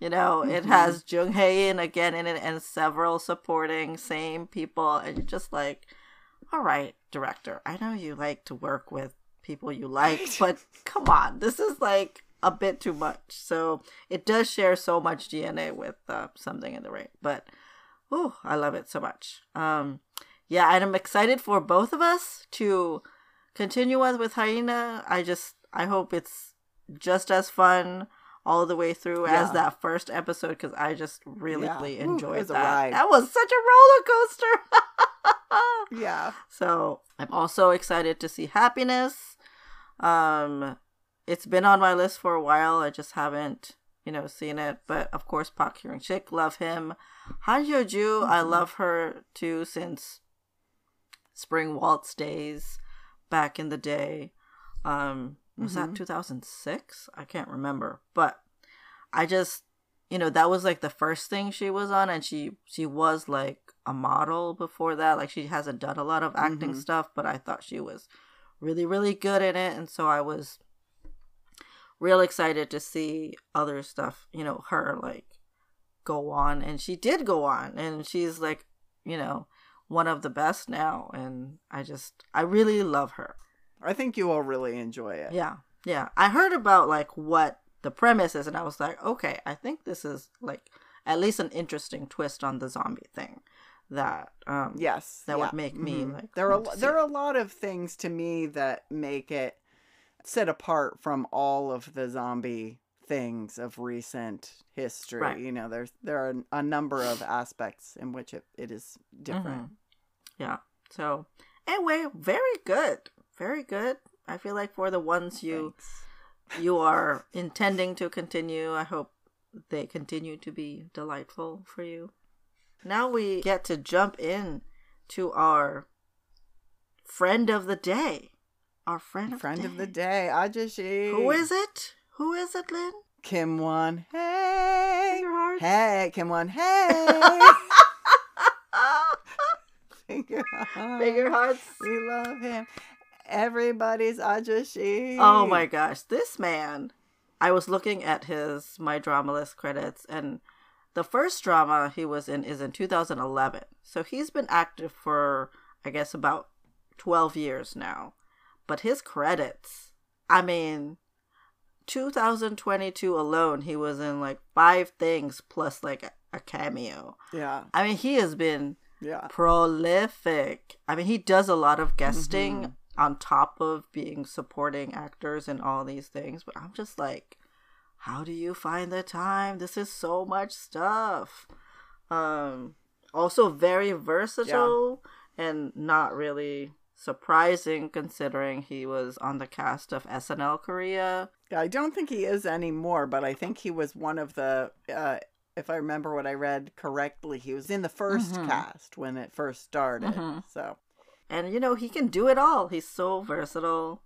Speaker 2: You know, it
Speaker 1: Mhm.
Speaker 2: has Jung Hae In again in it and several supporting same people, and you're just like, all right, director, I know you like to work with people you like, but come on, this is like a bit too much. So it does share so much DNA with uh, something in the rain, but oh, I love it so much. Um, yeah, and I'm excited for both of us to continue on with Hyena. I just I hope it's just as fun all the way through as that first episode because I just really,
Speaker 1: Yeah.
Speaker 2: really enjoyed
Speaker 1: a
Speaker 2: that.
Speaker 1: ride.
Speaker 2: That was such a roller coaster.
Speaker 1: Yeah.
Speaker 2: So I'm also excited to see Happiness. Um, it's been on my list for a while. I just haven't, you know, seen it. But of course, Park Hyung Sik, love him. Han Hyo Ju, I
Speaker 1: Mhm.
Speaker 2: love her too since Spring Waltz days back in the day. Um, was that
Speaker 1: Mhm.
Speaker 2: 2006? I can't remember, but I just, you know, that was like the first thing she was on, and she she was like a model before that. Like she hasn't done a lot of acting
Speaker 1: Mhm.
Speaker 2: stuff, but I thought she was really really good in it, and so I was real excited to see other stuff. You know, her like go on, and she did go on, and she's like, you know, one of the best now, and I just I really love her.
Speaker 1: I think you all really enjoy it.
Speaker 2: Yeah, yeah. I heard about like what the premise is, and I was like, okay, I think this is like at least an interesting twist on the zombie thing that um
Speaker 1: Yes.
Speaker 2: That would make me,
Speaker 1: Mhm.
Speaker 2: like,
Speaker 1: there are there
Speaker 2: see
Speaker 1: are a lot of things to me that make it set apart from all of the zombie things of recent history.
Speaker 2: Right.
Speaker 1: You know, there's there are a number of aspects in which it, it is different.
Speaker 2: Mhm. Yeah. So anyway, very good, very good. I feel like for the ones you
Speaker 1: Thanks.
Speaker 2: you are intending to continue, I hope they continue to be delightful for you. Now we get to jump in to our friend of the day. Our friend of
Speaker 1: Friend
Speaker 2: the
Speaker 1: of the
Speaker 2: day.
Speaker 1: Ajussi.
Speaker 2: Who is it? Who is it, Lynn?
Speaker 1: Kim Won? Hey, hey, Kim Won? Hey, Finger hearts.
Speaker 2: Finger hearts.
Speaker 1: We love him. Everybody's Ajussi.
Speaker 2: Oh my gosh, this man. I was looking at his my drama list credits and the first drama he was in is in 2011. So he's been active for I guess about 12 years now. But his credits, I mean 2022 alone he was in like 5 things plus like a, a cameo.
Speaker 1: Yeah,
Speaker 2: I mean he has been
Speaker 1: yeah.
Speaker 2: prolific. I mean, he does a lot of guesting
Speaker 1: Mhm.
Speaker 2: on top of being supporting actors and all these things. But I'm just like, how do you find the time? This is so much stuff. Um, also very versatile and not really surprising considering he was on the cast of SNL Korea.
Speaker 1: I don't think he is anymore, but I think he was one of the. Uh, if I remember what I read correctly, he was in the 1st
Speaker 2: Mhm.
Speaker 1: cast when it first started.
Speaker 2: Mhm.
Speaker 1: So
Speaker 2: And you know, he can do it all. He's so versatile.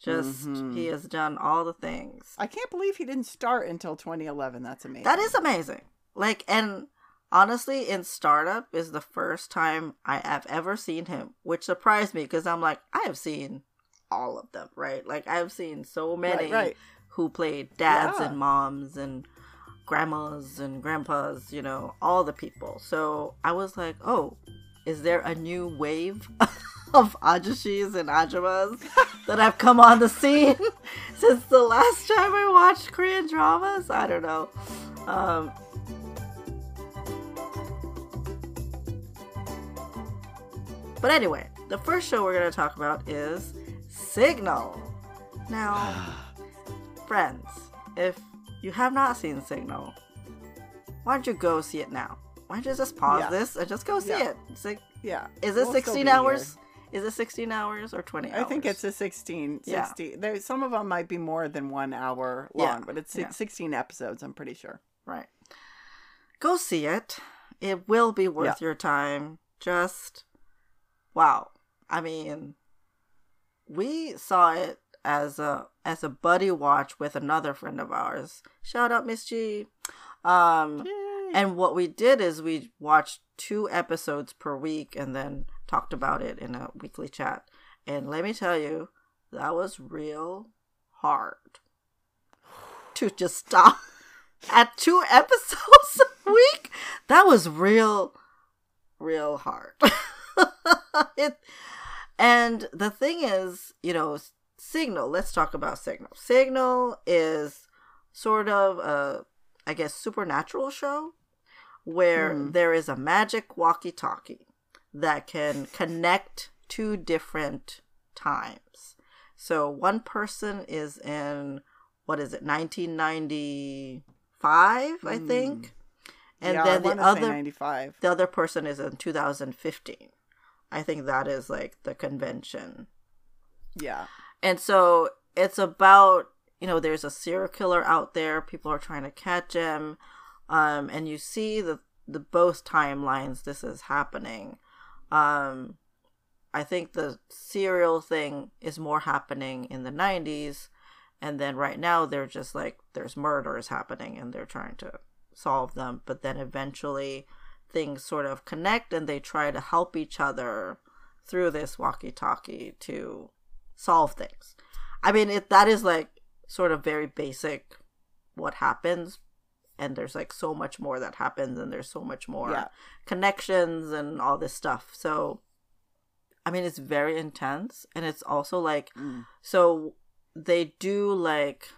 Speaker 2: Just
Speaker 1: Mhm.
Speaker 2: he has done all the things.
Speaker 1: I can't believe he didn't start until 2011. That's amazing.
Speaker 2: That is amazing. Like, and honestly, in Startup is the first time I have ever seen him, which surprised me because I'm like, I have seen all of them, right? Like, I've seen so many
Speaker 1: Right, right.
Speaker 2: who played dads
Speaker 1: Yeah.
Speaker 2: and moms and grandmas and grandpas, you know, all the people. So I was like, oh, is there a new wave of Ajussis and Ajummas that have come on the scene since the last time I watched Korean dramas? I don't know. Um, but anyway, the first show we're going to talk about is Signal. Now, friends, if you have not seen Signal, why don't you go see it now? Why don't you just pause
Speaker 1: Yeah.
Speaker 2: this and just go see
Speaker 1: Yeah.
Speaker 2: it? It's like,
Speaker 1: Yeah.
Speaker 2: is it
Speaker 1: We'll
Speaker 2: 16 hours? Is it 16 hours or 20 hours?
Speaker 1: I think it's a 16,
Speaker 2: Yeah.
Speaker 1: 60. There, some of them might be more than one hour
Speaker 2: Yeah.
Speaker 1: long, but it's
Speaker 2: Yeah.
Speaker 1: 16 episodes, I'm pretty sure.
Speaker 2: Right. Go see it. It will be worth
Speaker 1: Yeah.
Speaker 2: your time. Just wow. I mean, we saw it as a as a buddy watch with another friend of ours. Shout out Miss G. Um and what we did is we watched two episodes per week and then talked about it in a weekly chat. And let me tell you, that was real hard to just stop at two episodes a week. That was real, real hard. it, and the thing is, you know, Signal, let's talk about Signal. Signal is sort of a, I guess, supernatural show where
Speaker 1: Hmm.
Speaker 2: there is a magic walkie talkie that can connect two different times. So one person is in, what is it, 1995, I
Speaker 1: Hmm.
Speaker 2: think? And
Speaker 1: yeah,
Speaker 2: then the other
Speaker 1: 95.
Speaker 2: the other person is in 2015. I think that is like the convention.
Speaker 1: Yeah.
Speaker 2: And so it's about, you know, there's a serial killer out there, people are trying to catch him. Um and you see the the both timelines this is happening. Um I think the serial thing is more happening in the 90s and then right now they're just like there's murders happening and they're trying to solve them, but then eventually things sort of connect and they try to help each other through this walkie-talkie to solve things. I mean, it that is like sort of very basic what happens and there's like so much more that happens and there's so much more
Speaker 1: Yeah.
Speaker 2: connections and all this stuff. So I mean, it's very intense and it's also like
Speaker 1: Mm.
Speaker 2: so they do like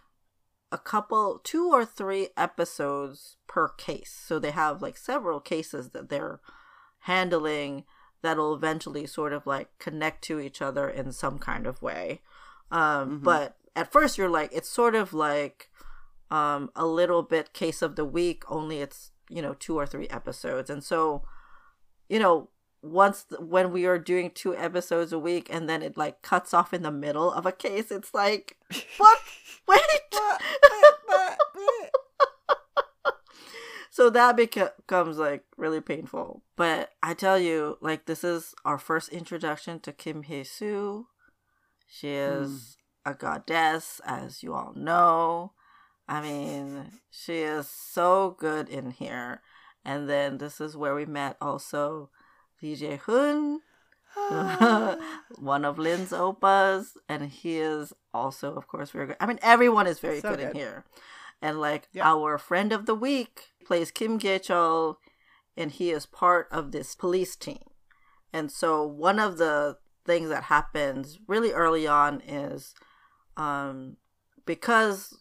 Speaker 2: a couple two or three episodes per case. So they have like several cases that they're handling that'll eventually sort of like connect to each other in some kind of way. Um
Speaker 1: Mhm.
Speaker 2: but at first you're like it's sort of like um a little bit case of the week only it's you know two or three episodes and so you know once when we are doing two episodes a week and then it like cuts off in the middle of a case it's like what? Wait. So that becomes like really painful. But i tell you like this is our first introduction to kim hye-soo. She is a goddess as you all know. I mean she is so good in here. And then this is where we met also lee je-hoon one of Lynn's oppas, and he is also, of course, very good. I mean, everyone is very
Speaker 1: So
Speaker 2: good, in here. And like
Speaker 1: Yeah.
Speaker 2: our friend of the week plays Kim Gae-chul, and he is part of this police team. And so one of the things that happens really early on is um, because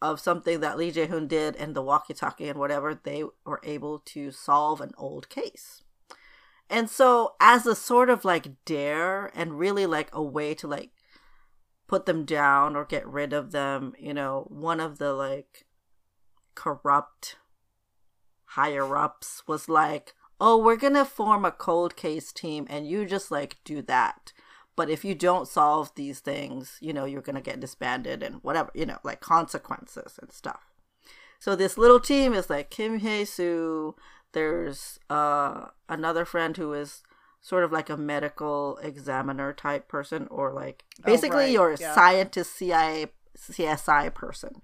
Speaker 2: of something that Lee Je-hoon did and the walkie-talkie and whatever, they were able to solve an old case. And so as a sort of like dare and really like a way to like put them down or get rid of them, you know, one of the like corrupt higher ups was like, "Oh, we're going to form a cold case team and you just like do that." But if you don't solve these things, you know, you're going to get disbanded and whatever, you know, like consequences and stuff. So this little team is like Kim Hye-soo, there's uh another friend who is sort of like a medical examiner type person or like
Speaker 1: Oh,
Speaker 2: basically
Speaker 1: right,
Speaker 2: your
Speaker 1: yeah.
Speaker 2: scientist CIA CSI person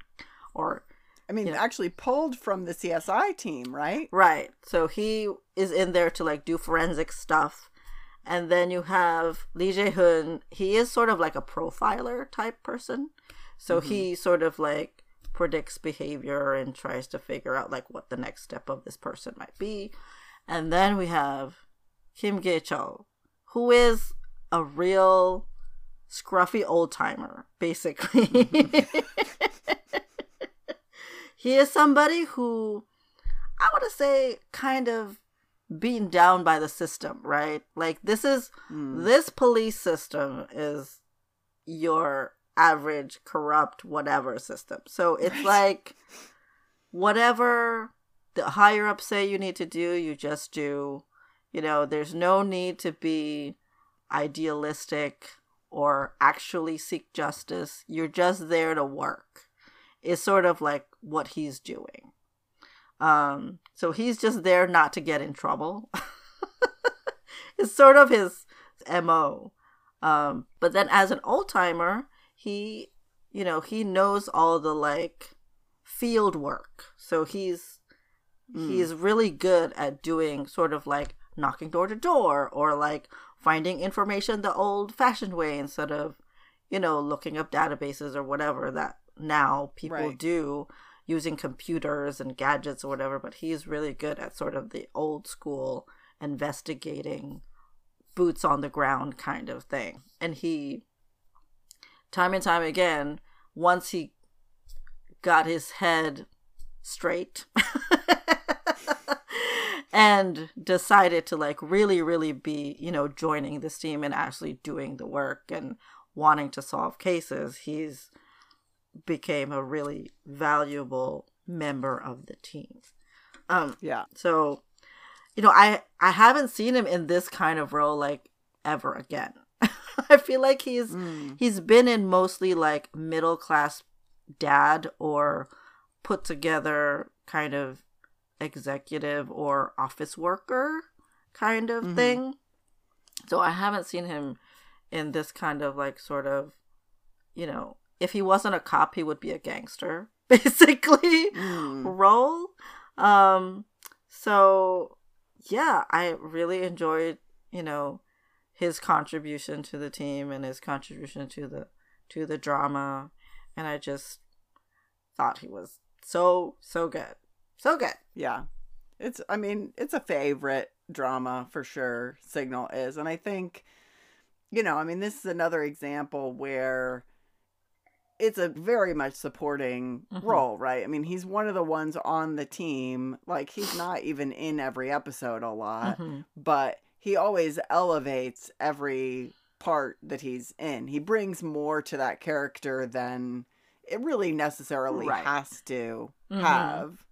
Speaker 2: or
Speaker 1: I mean,
Speaker 2: Yeah.
Speaker 1: actually pulled from the CSI team, right?
Speaker 2: Right. So he is in there to like do forensic stuff. And then you have Lee Je-hoon. He is sort of like a profiler type person. So he sort of like predicts behavior and tries to figure out like what the next step of this person might be. And then we have Kim Gae-chul, who is a real scruffy old timer, basically. he is somebody who I want to say kind of beaten down by the system, right? Like this is
Speaker 1: Mm.
Speaker 2: this police system is your average corrupt whatever system. So it's
Speaker 1: Right.
Speaker 2: like whatever the higher up say you need to do, you just do. You know, there's no need to be idealistic or actually seek justice. You're just there to work. Is sort of like what he's doing. Um, so he's just there not to get in trouble. it's sort of his MO. Um, but then as an old timer, he, you know, he knows all the like field work. So he's mm. he's really good at doing sort of like knocking door to door or like finding information the old fashioned way instead of, you know, looking up databases or whatever that now people right. do using computers and gadgets or whatever, but he's really good at sort of the old school investigating boots on the ground kind of thing. And he time and time again, once he got his head straight and decided to like really really be you know joining this team and actually doing the work and wanting to solve cases he's became a really valuable member of the team. Um
Speaker 1: yeah.
Speaker 2: so you know i i haven't seen him in this kind of role like ever again i feel like he's mm. he's been in mostly like middle class dad or put together kind of executive or office worker kind of mm-hmm. thing. So I haven't seen him in this kind of like sort of, you know, if he wasn't a cop, he would be a gangster, basically, mm. role. Um, so yeah, I really enjoyed, you know, his contribution to the team and his contribution to the to the drama and I just thought he was so so good. So good.
Speaker 1: Yeah. It's I mean, it's a favorite drama for sure, Signal is. And I think you know, I mean, this is another example where it's a very much supporting mm-hmm. role, right? I mean, he's one of the ones on the team. Like he's not even in every episode a lot, mm-hmm. but he always elevates every part that he's in. He brings more to that character than it really necessarily right. has to mm-hmm. have.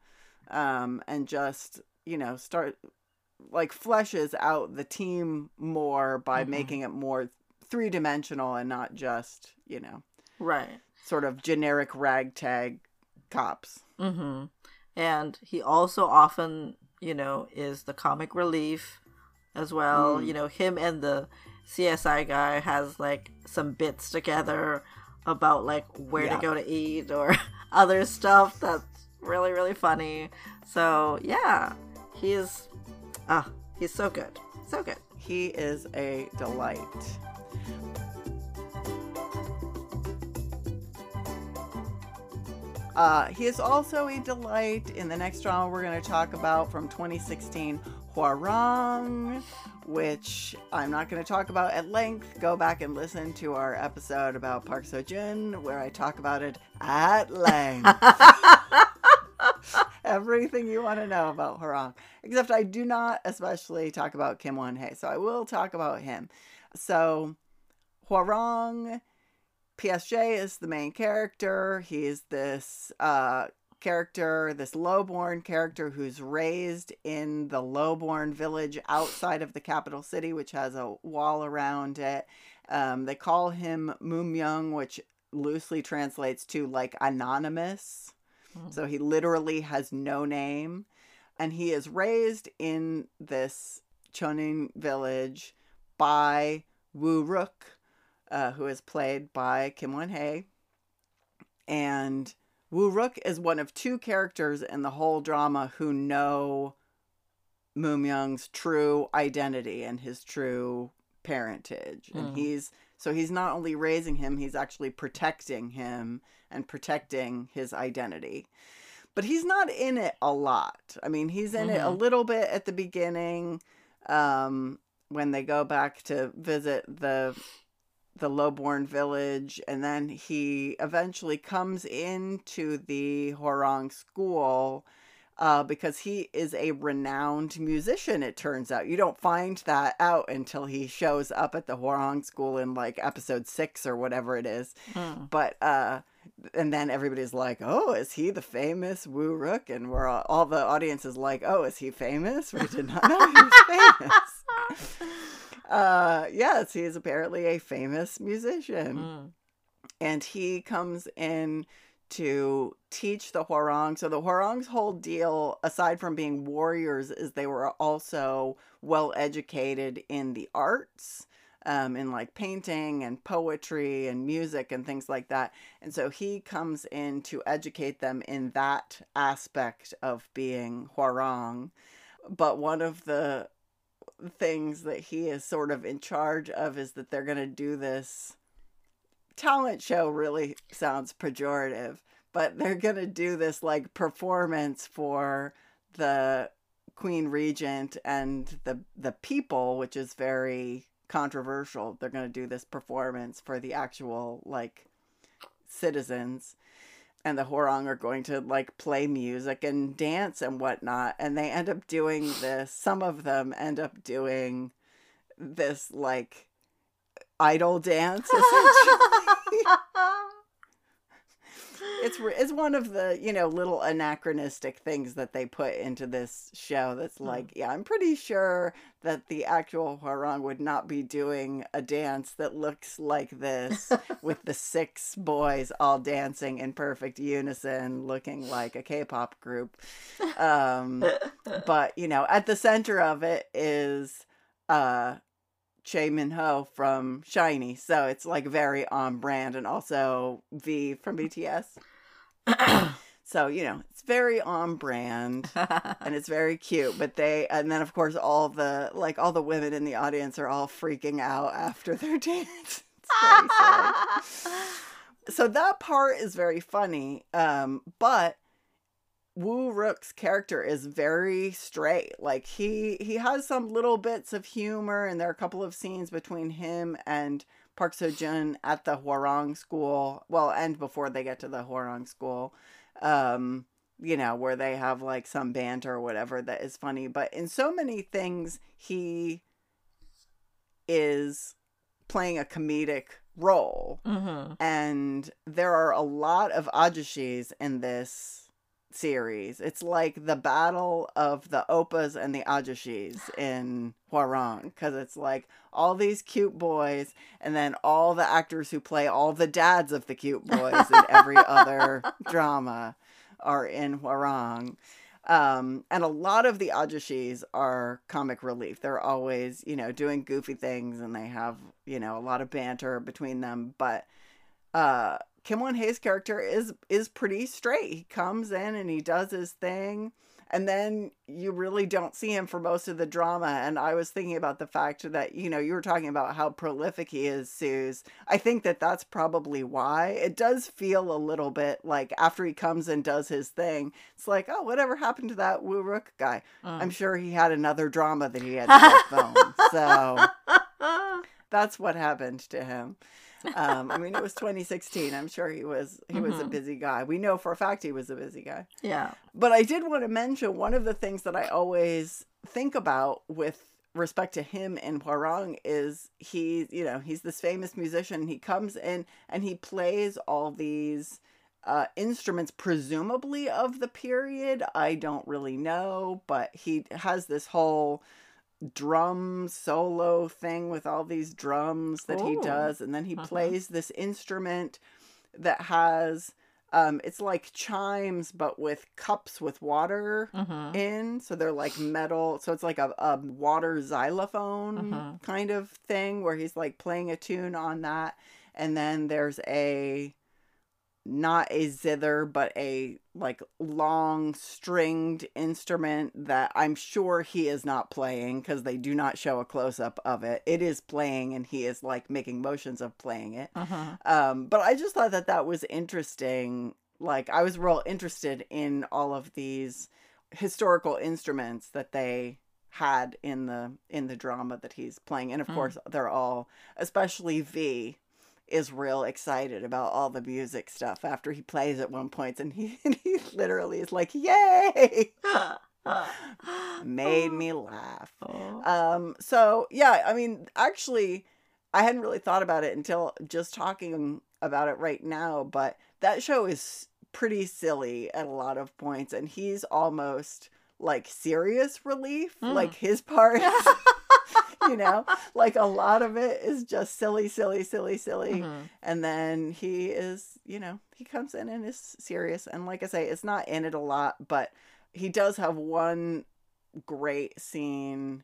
Speaker 1: Um, and just, you know, start like fleshes out the team more by mm-hmm. making it more three dimensional and not just, you know,
Speaker 2: right.
Speaker 1: Sort of generic ragtag cops.
Speaker 2: Mm-hmm. And he also often, you know, is the comic relief as well. Mm. You know, him and the CSI guy has like some bits together about like where yeah. to go to eat or other stuff that's really really funny. So yeah, he's ah he's so good, so good.
Speaker 1: He is a delight. Uh, he is also a delight in the next drama we're going to talk about from 2016, Hwarang, which I'm not going to talk about at length. Go back and listen to our episode about Park Seo Joon, where I talk about it at length. Everything you want to know about Hwarang. Except I do not especially talk about Kim Won Hae, so I will talk about him. So, Hwarang, PSJ is the main character. He's this uh, character, this lowborn character who's raised in the lowborn village outside of the capital city, which has a wall around it. Um, they call him Mumyung, which loosely translates to like anonymous. Mm. So he literally has no name. And he is raised in this Chonin village by Woo Rook, uh, who is played by Kim Won Hae. And Woo Ruk is one of two characters in the whole drama who know Mumyung's true identity and his true parentage. Mm. And hmm. he's so he's not only raising him, he's actually protecting him and protecting his identity. But he's not in it a lot. I mean, he's in mm-hmm. it a mm-hmm. little bit at the beginning um, when they go back to visit the the lowborn village and then he eventually comes into the Hwarang school uh, because he is a renowned musician it turns out you don't find that out until he shows up at the Hwarang school in like episode six or whatever it is mm. but uh, and then everybody's like, "Oh, is he the famous Woo Rook?" And we're all, all the audience is like, "Oh, is he famous? We did not know he was famous." uh, yes, he is apparently a famous musician,
Speaker 2: Mm.
Speaker 1: and he comes in to teach the Hwarang. So the Hwarang's whole deal, aside from being warriors, is they were also well educated in the arts um, in like painting and poetry and music and things like that. And so he comes in to educate them in that aspect of being Hwarang. But one of the things that he is sort of in charge of is that they're going to do this talent show really sounds pejorative, but they're going to do this like performance for the queen regent and the the people, which is very controversial. They're going to do this performance for the actual like citizens and the Hwarang are going to like play music and dance and whatnot. And they end up doing this. Some of them end up doing this like idol dance. Essentially. it's it's one of the you know little anachronistic things that they put into this show. That's like, yeah, I'm pretty sure that the actual Hwarang would not be doing a dance that looks like this with the six boys all dancing in perfect unison, looking like a K-pop group. Um, but you know, at the center of it is uh Choi Min Ho from SHINee, so it's like very on brand, and also V from BTS. so you know, it's very on brand and it's very cute. But they, and then of course all the like all the women in the audience are all freaking out after their dance. It's very silly. so that part is very funny, um, but Woo Rook's character is very straight. Like he he has some little bits of humor, and there are a couple of scenes between him and Park Seo Joon at the Hwarang school. Well, and before they get to the Hwarang school, um, you know, where they have like some banter or whatever that is funny. But in so many things, he is playing a comedic role,
Speaker 2: hmm
Speaker 1: and there are a lot of ajushis in this series. It's like the battle of the oppas and the ajushis in Hwarang because it's like all these cute boys and then all the actors who play all the dads of the cute boys in every other drama are in Hwarang. Um, and a lot of the ajushis are comic relief. They're always, you know, doing goofy things and they have, you know, a lot of banter between them. But uh Kim Won Hae's character is is pretty straight. He comes in and he does his thing, and then you really don't see him for most of the drama. And I was thinking about the fact that you know you were talking about how prolific he is, Suze. I think that that's probably why it does feel a little bit like after he comes and does his thing, it's like oh whatever happened to that Woo Rook guy? Mm. I'm sure he had another drama that he had to postpone. so that's what happened to him. Um, I mean, it was 2016. I'm sure he was he was a
Speaker 2: Mhm.
Speaker 1: busy guy. We know for a fact he was a busy guy.
Speaker 2: Yeah.
Speaker 1: But I did want to mention one of the things that I always think about with respect to him in Hwarang is he, you know, he's this famous musician. He comes in and he plays all these uh, instruments, presumably of the period. I don't really know, but he has this whole drum solo thing with all these drums that he does and then he
Speaker 2: Mhm.
Speaker 1: plays this instrument that has um it's like chimes but with cups with water
Speaker 2: hmm
Speaker 1: in so they're like metal so it's like a, a water xylophone
Speaker 2: Mhm.
Speaker 1: kind of thing where he's like playing a tune on that and then there's a not a zither but a like long stringed instrument that i'm sure he is not playing because they do not show a close-up of it it is playing and he is like making motions of playing it
Speaker 2: hmm
Speaker 1: um, but I just thought that that was interesting. Like I was real interested in all of these historical instruments that they had in the in the drama that he's playing, and of
Speaker 2: Mm.
Speaker 1: course they're all, especially V, is real excited about all the music stuff after he plays at one point, and he and he literally is like, "Yay!" Made me laugh.
Speaker 2: Oh.
Speaker 1: Um, so yeah, I mean, actually, I hadn't really thought about it until just talking about it right now, but that show is pretty silly at a lot of points, and he's almost like serious relief.
Speaker 2: Mm.
Speaker 1: Like his part, you know, like a lot of it is just silly, silly, silly, silly.
Speaker 2: Mhm.
Speaker 1: And then he is, you know, he comes in and is serious. And like I say, it's not in it a lot, but he does have one great scene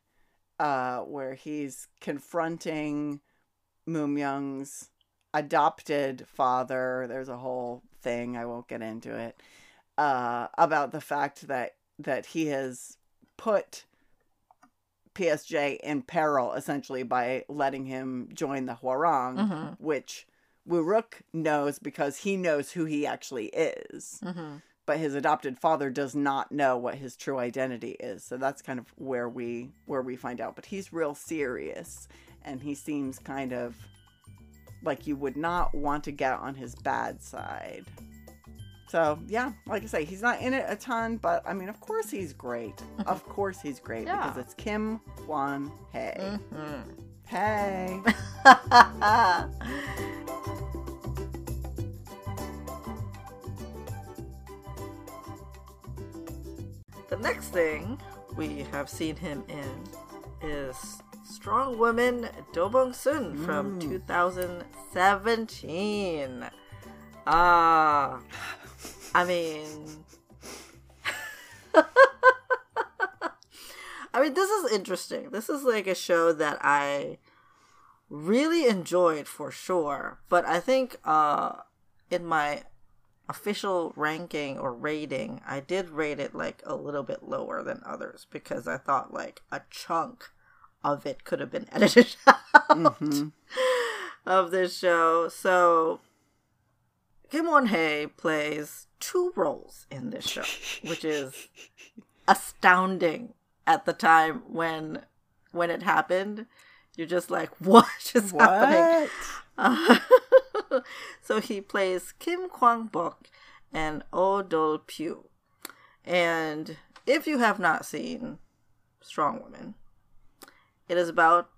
Speaker 1: uh, where he's confronting Moon Young's adopted father. There's a whole thing, I won't get into it, uh, about the fact that that he has put PSJ in peril essentially by letting him join the Hwarang,
Speaker 2: Mhm.
Speaker 1: which Wuruk knows because he knows who he actually is.
Speaker 2: Mhm.
Speaker 1: But his adopted father does not know what his true identity is. So that's kind of where we where we find out. But he's real serious and he seems kind of like you would not want to get on his bad side. So yeah, like I say, he's not in it a ton, but I mean, of course he's great. of course he's great
Speaker 2: Yeah.
Speaker 1: because it's Kim Won Hae.
Speaker 2: Mhm.
Speaker 1: Hey.
Speaker 2: the next thing we have seen him in is Strong Woman Do Bong Soon from 2017. Ah, I mean, I mean, this is interesting. This is like a show that I really enjoyed for sure, but I think uh, in my official ranking or rating, I did rate it like a little bit lower than others because I thought like a chunk of it could have been edited out
Speaker 1: Mhm.
Speaker 2: of this show. So Kim Won Hae plays two roles in this show, which is astounding at the time when when it happened. You're just like, what is happening?
Speaker 1: What?
Speaker 2: Uh, so he plays Kim Kwang Bok and Oh Dol Pyu. And if you have not seen Strong Woman, it is about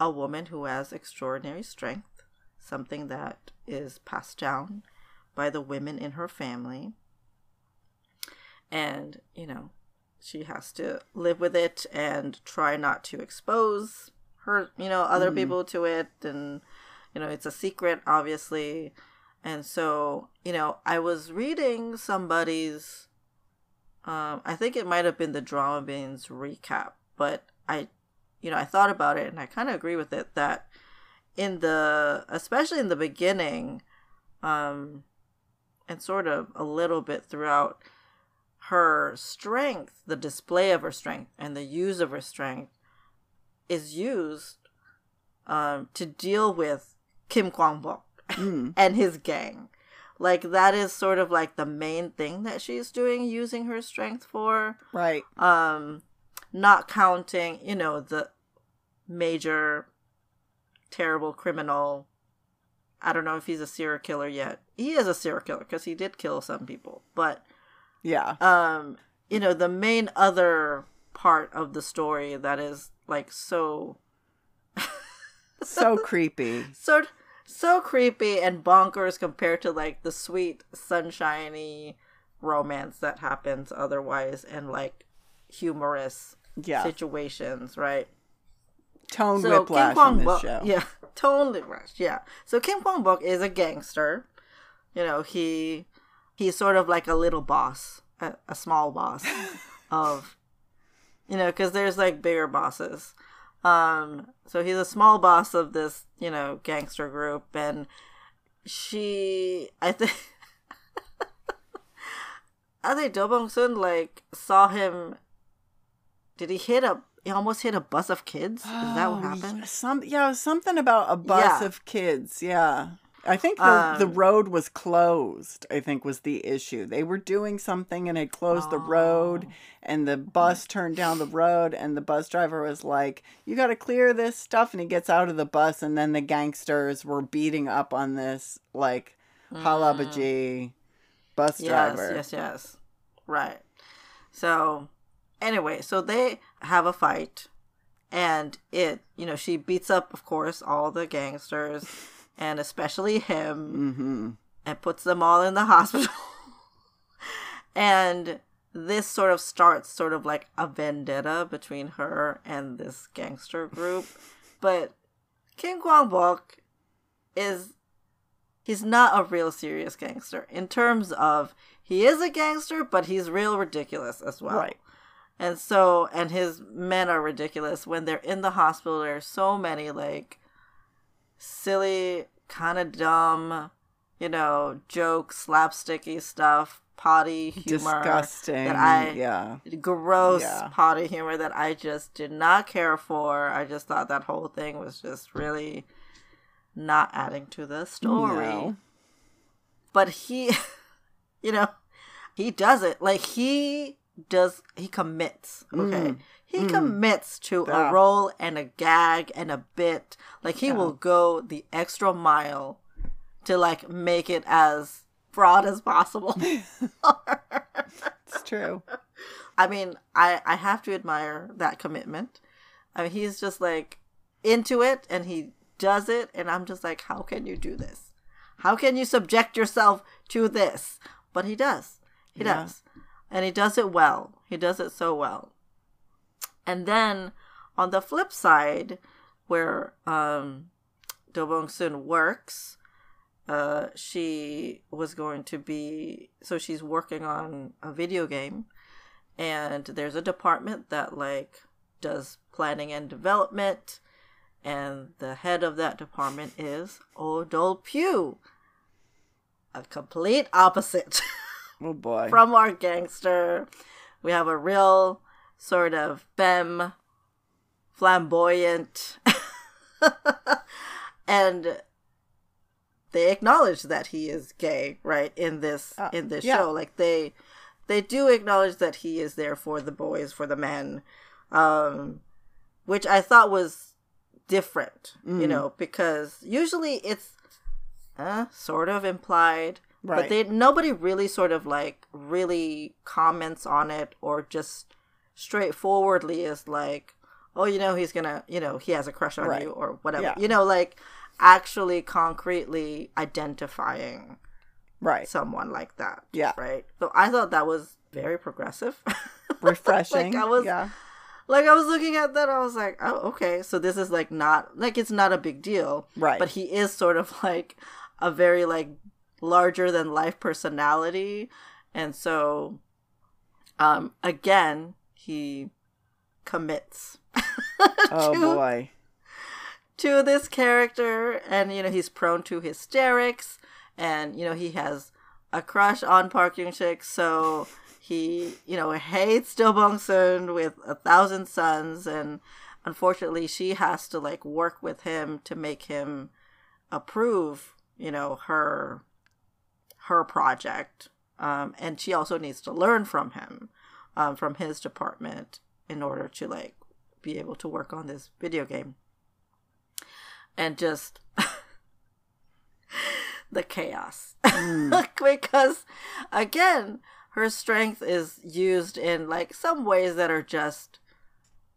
Speaker 2: a woman who has extraordinary strength, something that is passed down by the women in her family. And, you know, she has to live with it and try not to expose her, you know, other
Speaker 1: Mhm.
Speaker 2: people to it. And, you know, it's a secret, obviously. And so, you know, I was reading somebody's, um, I think it might have been the Drama Beans recap, but I, you know, I thought about it and I kind of agree with it that in the, especially in the beginning, um, and sort of a little bit throughout, her strength, the display of her strength and the use of her strength is used um, to deal with Kim Kwang Bok
Speaker 1: Mm.
Speaker 2: and his gang. Like that is sort of like the main thing that she's doing, using her strength for.
Speaker 1: Right.
Speaker 2: Um, not counting, you know, the major terrible criminal. I don't know if he's a serial killer yet. He is a serial killer because he did kill some people, but
Speaker 1: Yeah.
Speaker 2: um you know the main other part of the story that is like so
Speaker 1: So creepy.
Speaker 2: so so creepy and bonkers compared to like the sweet sunshiny romance that happens otherwise and like humorous
Speaker 1: Yeah.
Speaker 2: situations right
Speaker 1: Tone
Speaker 2: so
Speaker 1: whiplash
Speaker 2: Kwang
Speaker 1: in this
Speaker 2: Bok,
Speaker 1: show.
Speaker 2: yeah, totally right. Yeah. So Kim Kwang Bok is a gangster. You know, he he's sort of like a little boss, a, a small boss of, you know, because there's like bigger bosses. Um, so he's a small boss of this, you know, gangster group, and she, I think, I think Do Bong Soon like saw him. Did he hit a? He almost hit a bus of kids. Is that what
Speaker 1: Oh,
Speaker 2: happened?
Speaker 1: Some yeah, something about a bus
Speaker 2: Yeah.
Speaker 1: of kids. Yeah. I think the, the
Speaker 2: Um,
Speaker 1: road was closed, I think was the issue. They were doing something and had closed the road
Speaker 2: Oh.
Speaker 1: and the bus turned down the road and the bus driver was like, You gotta clear this stuff and he gets out of the bus and then the gangsters were beating up on this like halabaji bus driver.
Speaker 2: Mm. Yes, yes, yes. Right. So, anyway, so they have a fight, and it, you know, she beats up, of course, all the gangsters, and especially him,
Speaker 1: Mm-hmm.
Speaker 2: and puts them all in the hospital. and this sort of starts sort of like a vendetta between her and this gangster group. But Kim Kwang Bok is he's not a real serious gangster in terms of he is a gangster, but he's real ridiculous as well.
Speaker 1: Right.
Speaker 2: And so, and his men are ridiculous. When they're in the hospital, there's so many like silly, kind of dumb, you know, jokes, slapsticky stuff, potty humor,
Speaker 1: Disgusting.
Speaker 2: that I-
Speaker 1: yeah.
Speaker 2: gross
Speaker 1: Yeah.
Speaker 2: potty humor that I just did not care for. I just thought that whole thing was just really not adding to the story
Speaker 1: No.
Speaker 2: but he you know he does it like he does he commits okay mm. he mm. commits to
Speaker 1: Yeah.
Speaker 2: a role and a gag and a bit like he will go the extra mile to like make it as broad as possible
Speaker 1: It's true.
Speaker 2: I mean, I I have to admire that commitment. I mean, he's just like into it and he does it and I'm just like, how can you do this? How can you subject yourself to this? But he does. He
Speaker 1: Yeah.
Speaker 2: does. And he does it well. He does it so well. And then on the flip side, where um Do Bong Soon works, uh, she was going to be so she's working on a video game and there's a department that like does planning and development and the head of that department is Odol Pugh a complete opposite
Speaker 1: Oh boy.
Speaker 2: from our gangster we have a real sort of femme flamboyant and they acknowledge that he is gay right in this
Speaker 1: Uh,
Speaker 2: in this
Speaker 1: yeah.
Speaker 2: show like they they do acknowledge that he is there for the boys for the men um which i thought was different you
Speaker 1: Mm.
Speaker 2: know because usually it's uh, sort of implied but they nobody really sort of like really comments on it or just straightforwardly is like oh you know he's gonna you know he has a crush on
Speaker 1: Right.
Speaker 2: you or whatever
Speaker 1: Yeah.
Speaker 2: you know like actually concretely identifying
Speaker 1: right.
Speaker 2: someone like that
Speaker 1: Yeah.
Speaker 2: right so i thought that was very progressive
Speaker 1: Refreshing.
Speaker 2: like I was-
Speaker 1: yeah.
Speaker 2: like i was looking at that i was like oh okay so this is like not like it's not a big deal
Speaker 1: Right.
Speaker 2: but he is sort of like a very like larger than life personality. And so um again he commits
Speaker 1: Oh
Speaker 2: to-
Speaker 1: boy.
Speaker 2: to this character. And you know he's prone to hysterics. And you know he has a crush on Park Sik so he you know hates Do Bong Soon with a thousand suns. And unfortunately she has to like work with him to make him approve you know her her project um, and she also needs to learn from him um, from his department in order to like be able to work on this video game. And just the chaos. Because again her strength is used in like some ways that are just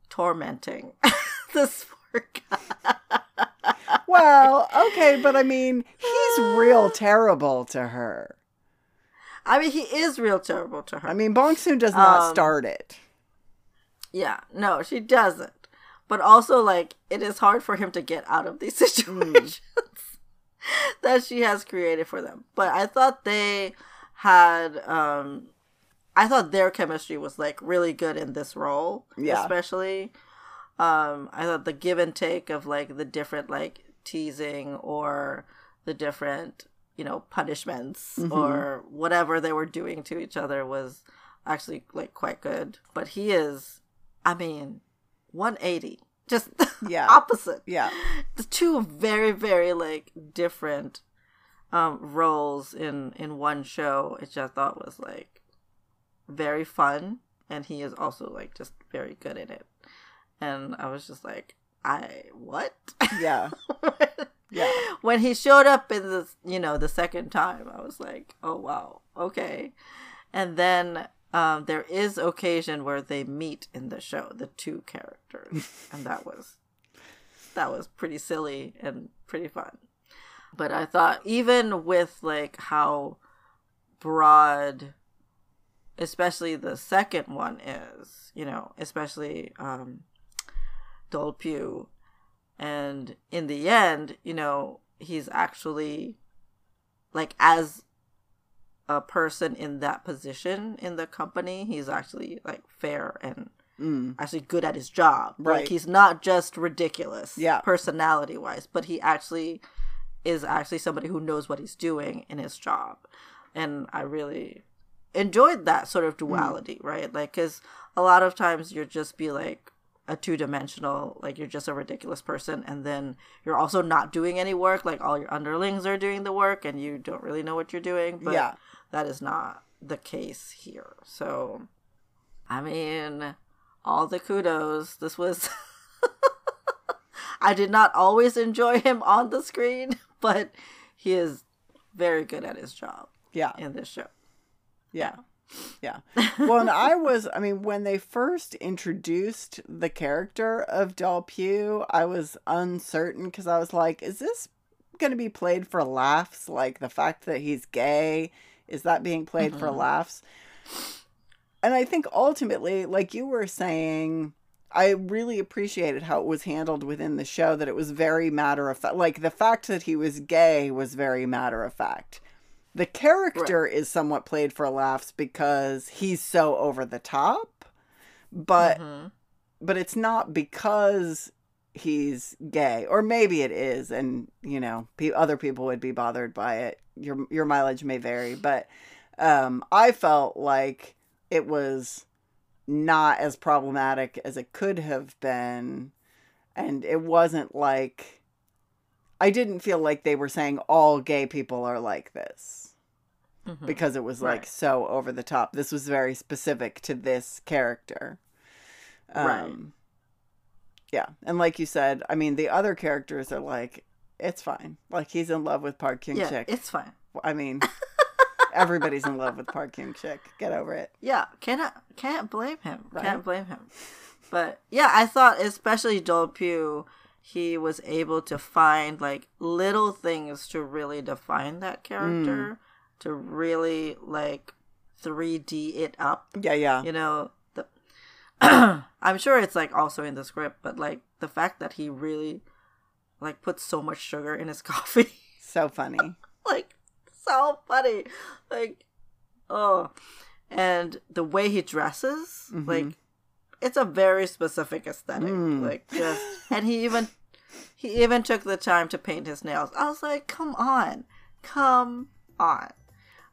Speaker 2: tormenting this poor guy
Speaker 1: Well, okay, but I mean, he's real terrible to her.
Speaker 2: i mean he is real terrible to her
Speaker 1: I mean, Bong Soon does not
Speaker 2: Um,
Speaker 1: start it.
Speaker 2: Yeah, no, she doesn't. But also, like, it is hard for him to get out of these situations that she has created for them. But I thought they had, um, I thought their chemistry was like really good in this role,
Speaker 1: Yeah.
Speaker 2: especially. Um, I thought the give and take of like the different like teasing or the different you know punishments or whatever they were doing to each other was actually like quite good. But he is, I mean, 180, just
Speaker 1: Yeah.
Speaker 2: opposite.
Speaker 1: Yeah.
Speaker 2: The two very very like different um roles in in one show, which I thought was like very fun, and he is also like just very good in it. And I was just like, I what?
Speaker 1: Yeah. Yeah.
Speaker 2: when he showed up in the you know the second time i was like oh wow okay and then um, there is occasion where they meet in the show the two characters and that was that was pretty silly and pretty fun But I thought even with like how broad especially the second one is, you know, especially um Dollpew and in the end, you know, he's actually like as a person in that position in the company, he's actually like fair and
Speaker 1: Mm.
Speaker 2: actually good at his job.
Speaker 1: Right.
Speaker 2: Like he's not just ridiculous,
Speaker 1: Yeah.
Speaker 2: personality wise, but he actually is actually somebody who knows what he's doing in his job, and I really enjoyed that sort of duality, right? Like, because a lot of times you're just be like a two dimensional, like you're just a ridiculous person, and then you're also not doing any work. Like all your underlings are doing the work, and you don't really know what you're doing. But
Speaker 1: Yeah.
Speaker 2: that is not the case here. So, I mean, all the kudos. This was. I did not always enjoy him on the screen, but he is very good at his job
Speaker 1: Yeah.
Speaker 2: in this show.
Speaker 1: Yeah. Yeah. Well, and I was, I mean, when they first introduced the character of Dollpew, I was uncertain because I was like, is this going to be played for laughs? Like the fact that he's gay, is that being played for mm-hmm. laughs? And I think ultimately, like you were saying, I really appreciated how it was handled within the show, that it was very matter of fact. Like the fact that he was gay was very matter of fact. The character is somewhat played for laughs because he's so over the top, but
Speaker 2: Mhm.
Speaker 1: but it's not because he's gay or maybe it is and you know pe- other people would be bothered by it. Your your mileage may vary but um i felt like it was not as problematic as it could have been and it wasn't like i didn't feel like they were saying all gay people are like this
Speaker 2: Mhm.
Speaker 1: because it was like
Speaker 2: Right.
Speaker 1: so over the top this was very specific to this character
Speaker 2: Right.
Speaker 1: um, yeah, and like you said, I mean, the other characters are like, it's fine. Like he's in love with Park Kyung
Speaker 2: yeah,
Speaker 1: Chik.
Speaker 2: it's fine.
Speaker 1: I mean, everybody's in love with Park Hyung Sik. Get over it.
Speaker 2: Yeah, cannot can't blame him.
Speaker 1: Right.
Speaker 2: Can't blame him. But yeah, I thought especially Joel Pugh, he was able to find like little things to really define that character, to really like 3D it up.
Speaker 1: Yeah, yeah,
Speaker 2: You know, the I'm sure it's like also in the script, but like the fact that he really like puts so much sugar in his coffee.
Speaker 1: so funny.
Speaker 2: like so funny like oh and the way he dresses
Speaker 1: Mhm.
Speaker 2: like it's a very specific aesthetic
Speaker 1: Mm.
Speaker 2: like just and he even he even took the time to paint his nails i was like come on come on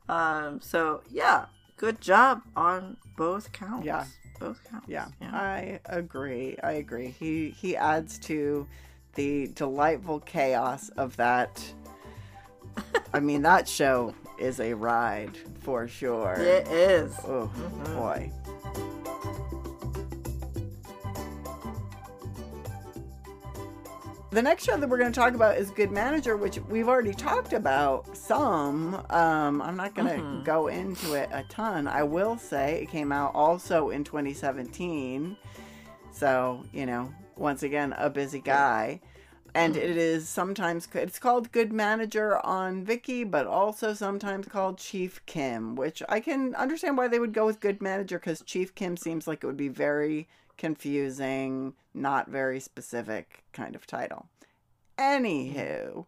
Speaker 2: um so yeah good job on both counts
Speaker 1: Yeah.
Speaker 2: both counts
Speaker 1: Yeah,
Speaker 2: yeah
Speaker 1: I agree. I agree. He he adds to the delightful chaos of that. I mean, that show is a ride for sure.
Speaker 2: it is
Speaker 1: Oh
Speaker 2: Mhm.
Speaker 1: boy. The next show that we're going to talk about is Good Manager, which we've already talked about some. Um, I'm not going to
Speaker 2: Mhm.
Speaker 1: go into it a ton. I will say it came out also in 2017. So, you know, once again, a busy guy. And it is sometimes, it's called Good Manager on Viki, but also sometimes called Chief Kim, which I can understand why they would go with Good Manager because Chief Kim seems like it would be very confusing, not very specific kind of title. Anywho,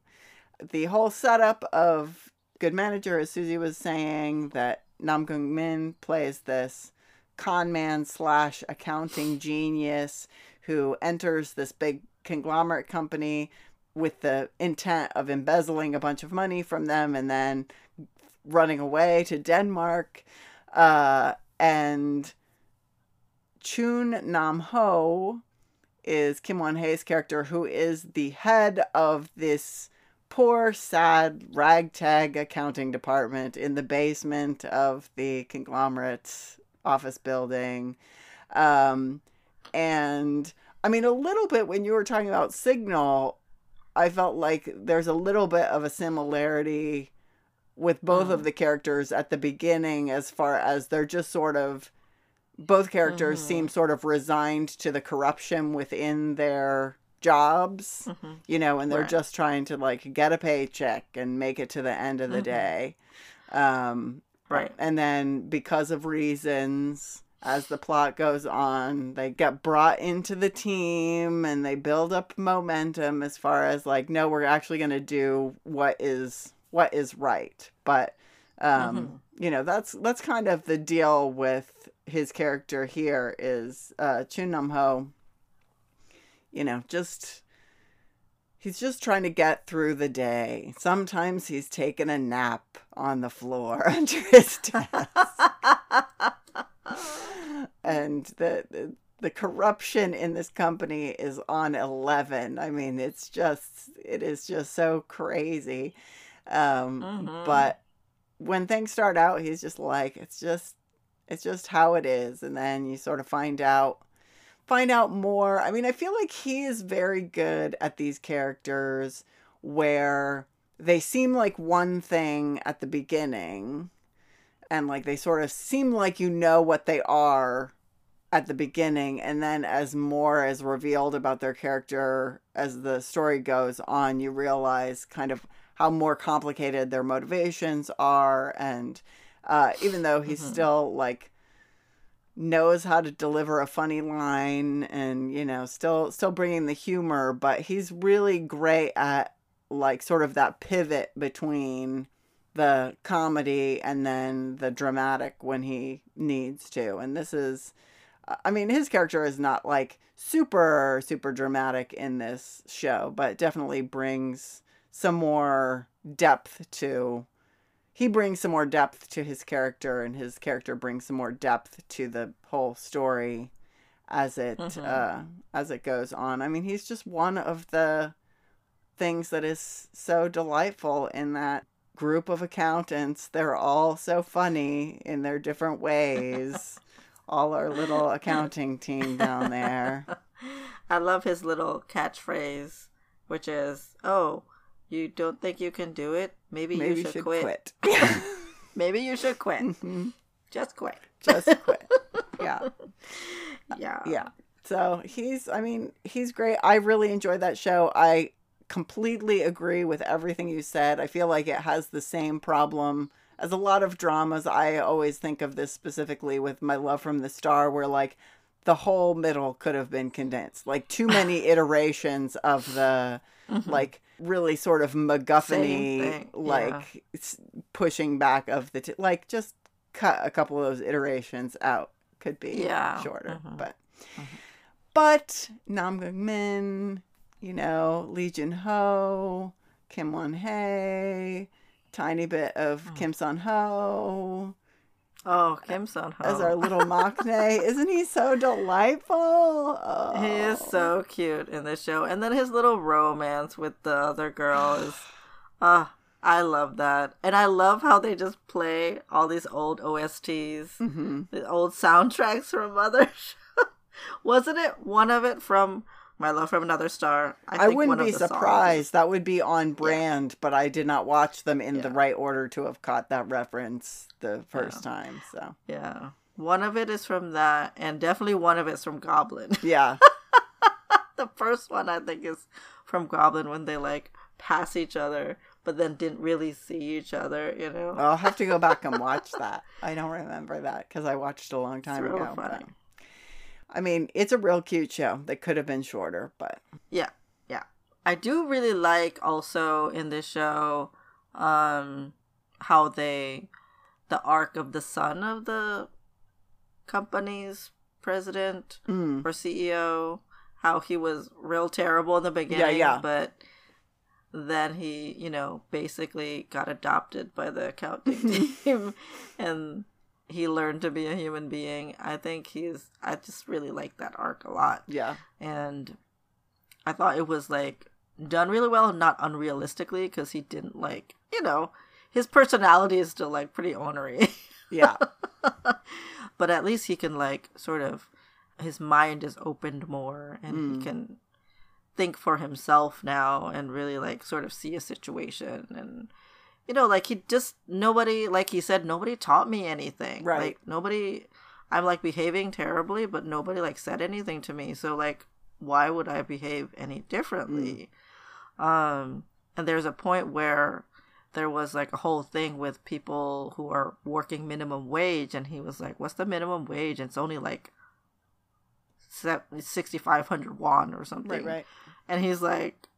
Speaker 1: the whole setup of Good Manager, as Susie was saying, that Nam Gung Min plays this con man slash accounting genius who enters this big conglomerate company with the intent of embezzling a bunch of money from them and then running away to Denmark. Uh, and Chun Nam Ho is Kim Won Hae's character, who is the head of this poor, sad, ragtag accounting department in the basement of the conglomerate office building. Um, and I mean, a little bit when you were talking about Signal, I felt like there's a little bit of a similarity with both of the characters at the beginning, as far as they're just sort of both characters
Speaker 2: Mhm.
Speaker 1: seem sort of resigned to the corruption within their jobs,
Speaker 2: Mhm.
Speaker 1: you know, and they're
Speaker 2: Right.
Speaker 1: just trying to like get a paycheck and make it to the end of the
Speaker 2: Mhm.
Speaker 1: day. Um,
Speaker 2: Right.
Speaker 1: and then because of reasons, as the plot goes on, they get brought into the team and they build up momentum as far as like, no, we're actually going to do what is what is right. But um, you know, that's that's kind of the deal with his character here is uh Chun Nam Ho. You know, just he's just trying to get through the day. Sometimes he's taking a nap on the floor under his desk. and the, the corruption in this company is on 11 i mean it's just it is just so crazy um
Speaker 2: Mhm.
Speaker 1: but when things start out he's just like it's just it's just how it is and then you sort of find out find out more. I mean i feel like he is very good at these characters where they seem like one thing at the beginning and like they sort of seem like you know what they are at the beginning and then as more is revealed about their character as the story goes on you realize kind of how more complicated their motivations are and uh, even though he
Speaker 2: Mhm.
Speaker 1: still like knows how to deliver a funny line and you know still still bringing the humor but he's really great at like sort of that pivot between the comedy and then the dramatic when he needs to and this is i mean his character is not like super super dramatic in this show but definitely brings some more depth to he brings some more depth to his character and his character brings some more depth to the whole story as it
Speaker 2: Mhm.
Speaker 1: uh as it goes on. I mean he's just one of the things that is so delightful in that group of accountants. They're all so funny in their different ways. All our little accounting team down there.
Speaker 2: I love his little catchphrase, which is, "Oh, you don't think you can do it? Maybe,
Speaker 1: maybe
Speaker 2: you should, quit.
Speaker 1: quit,
Speaker 2: Maybe you should quit.
Speaker 1: Mhm.
Speaker 2: Just quit."
Speaker 1: just quit yeah
Speaker 2: Yeah.
Speaker 1: yeah so he's i mean he's great i really enjoyed that show i completely agree with everything you said i feel like it has the same problem as a lot of dramas i always think of this specifically with my love from the star where like the whole middle could have been condensed like too many iterations of the
Speaker 2: Mhm.
Speaker 1: like really sort of MacGuffin like s- pushing back of the t- like just cut a couple of those iterations out could be
Speaker 2: Yeah,
Speaker 1: shorter
Speaker 2: mhm,
Speaker 1: but
Speaker 2: mhm.
Speaker 1: but Nam Goong Min you know Lee Jun Ho Kim Won Hae tiny bit of
Speaker 2: Mm.
Speaker 1: Kim Seon Ho
Speaker 2: Oh, Kim Seon Ho.
Speaker 1: as our little maknae isn't he so delightful oh.
Speaker 2: He is so cute in this show. And then his little romance with the other girl is ah, I love that. And I love how they just play all these old OSTs,
Speaker 1: Mhm.
Speaker 2: the old soundtracks from other shows. Wasn't it one of it from My Love from Another Star?
Speaker 1: I,
Speaker 2: think
Speaker 1: wouldn't
Speaker 2: one of
Speaker 1: be
Speaker 2: the songs
Speaker 1: surprised. That would be on brand, but I did not watch them in the right order to have caught that reference the first time. So
Speaker 2: Yeah. One of it is from that, and definitely one of it's from Goblin.
Speaker 1: yeah,
Speaker 2: the first one I think is from Goblin when they like pass each other, but then didn't really see each other. You know,
Speaker 1: I'll have to go back and watch that. I don't remember that because I watched it a long
Speaker 2: it's
Speaker 1: time
Speaker 2: real
Speaker 1: ago.
Speaker 2: funny.
Speaker 1: but- I mean, it's a real cute show that could have been shorter, but
Speaker 2: Yeah, yeah. I do really like also in this show, um, how they, the arc of the son of the company's president
Speaker 1: mm,
Speaker 2: or CEO, how he was real terrible in the beginning,
Speaker 1: yeah. yeah.
Speaker 2: but then he, you know, basically got adopted by the accounting team and he learned to be a human being. I think he's I just really like that arc a lot.
Speaker 1: yeah,
Speaker 2: And I thought it was like done really well, not unrealistically because he didn't like, you know, his personality is still like pretty ornery.
Speaker 1: yeah,
Speaker 2: but at least he can like sort of his mind is opened more and
Speaker 1: Mm.
Speaker 2: he can think for himself now and really like sort of see a situation and you know like he just nobody like he said nobody taught me anything
Speaker 1: Right.
Speaker 2: like nobody i'm like behaving terribly but nobody like said anything to me so like why would I behave any differently? Um, and there's a point where there was like a whole thing with people who are working minimum wage, and he was like, "What's the minimum wage?" And it's only like sixty five hundred won or something.
Speaker 1: Right, right.
Speaker 2: And he's like,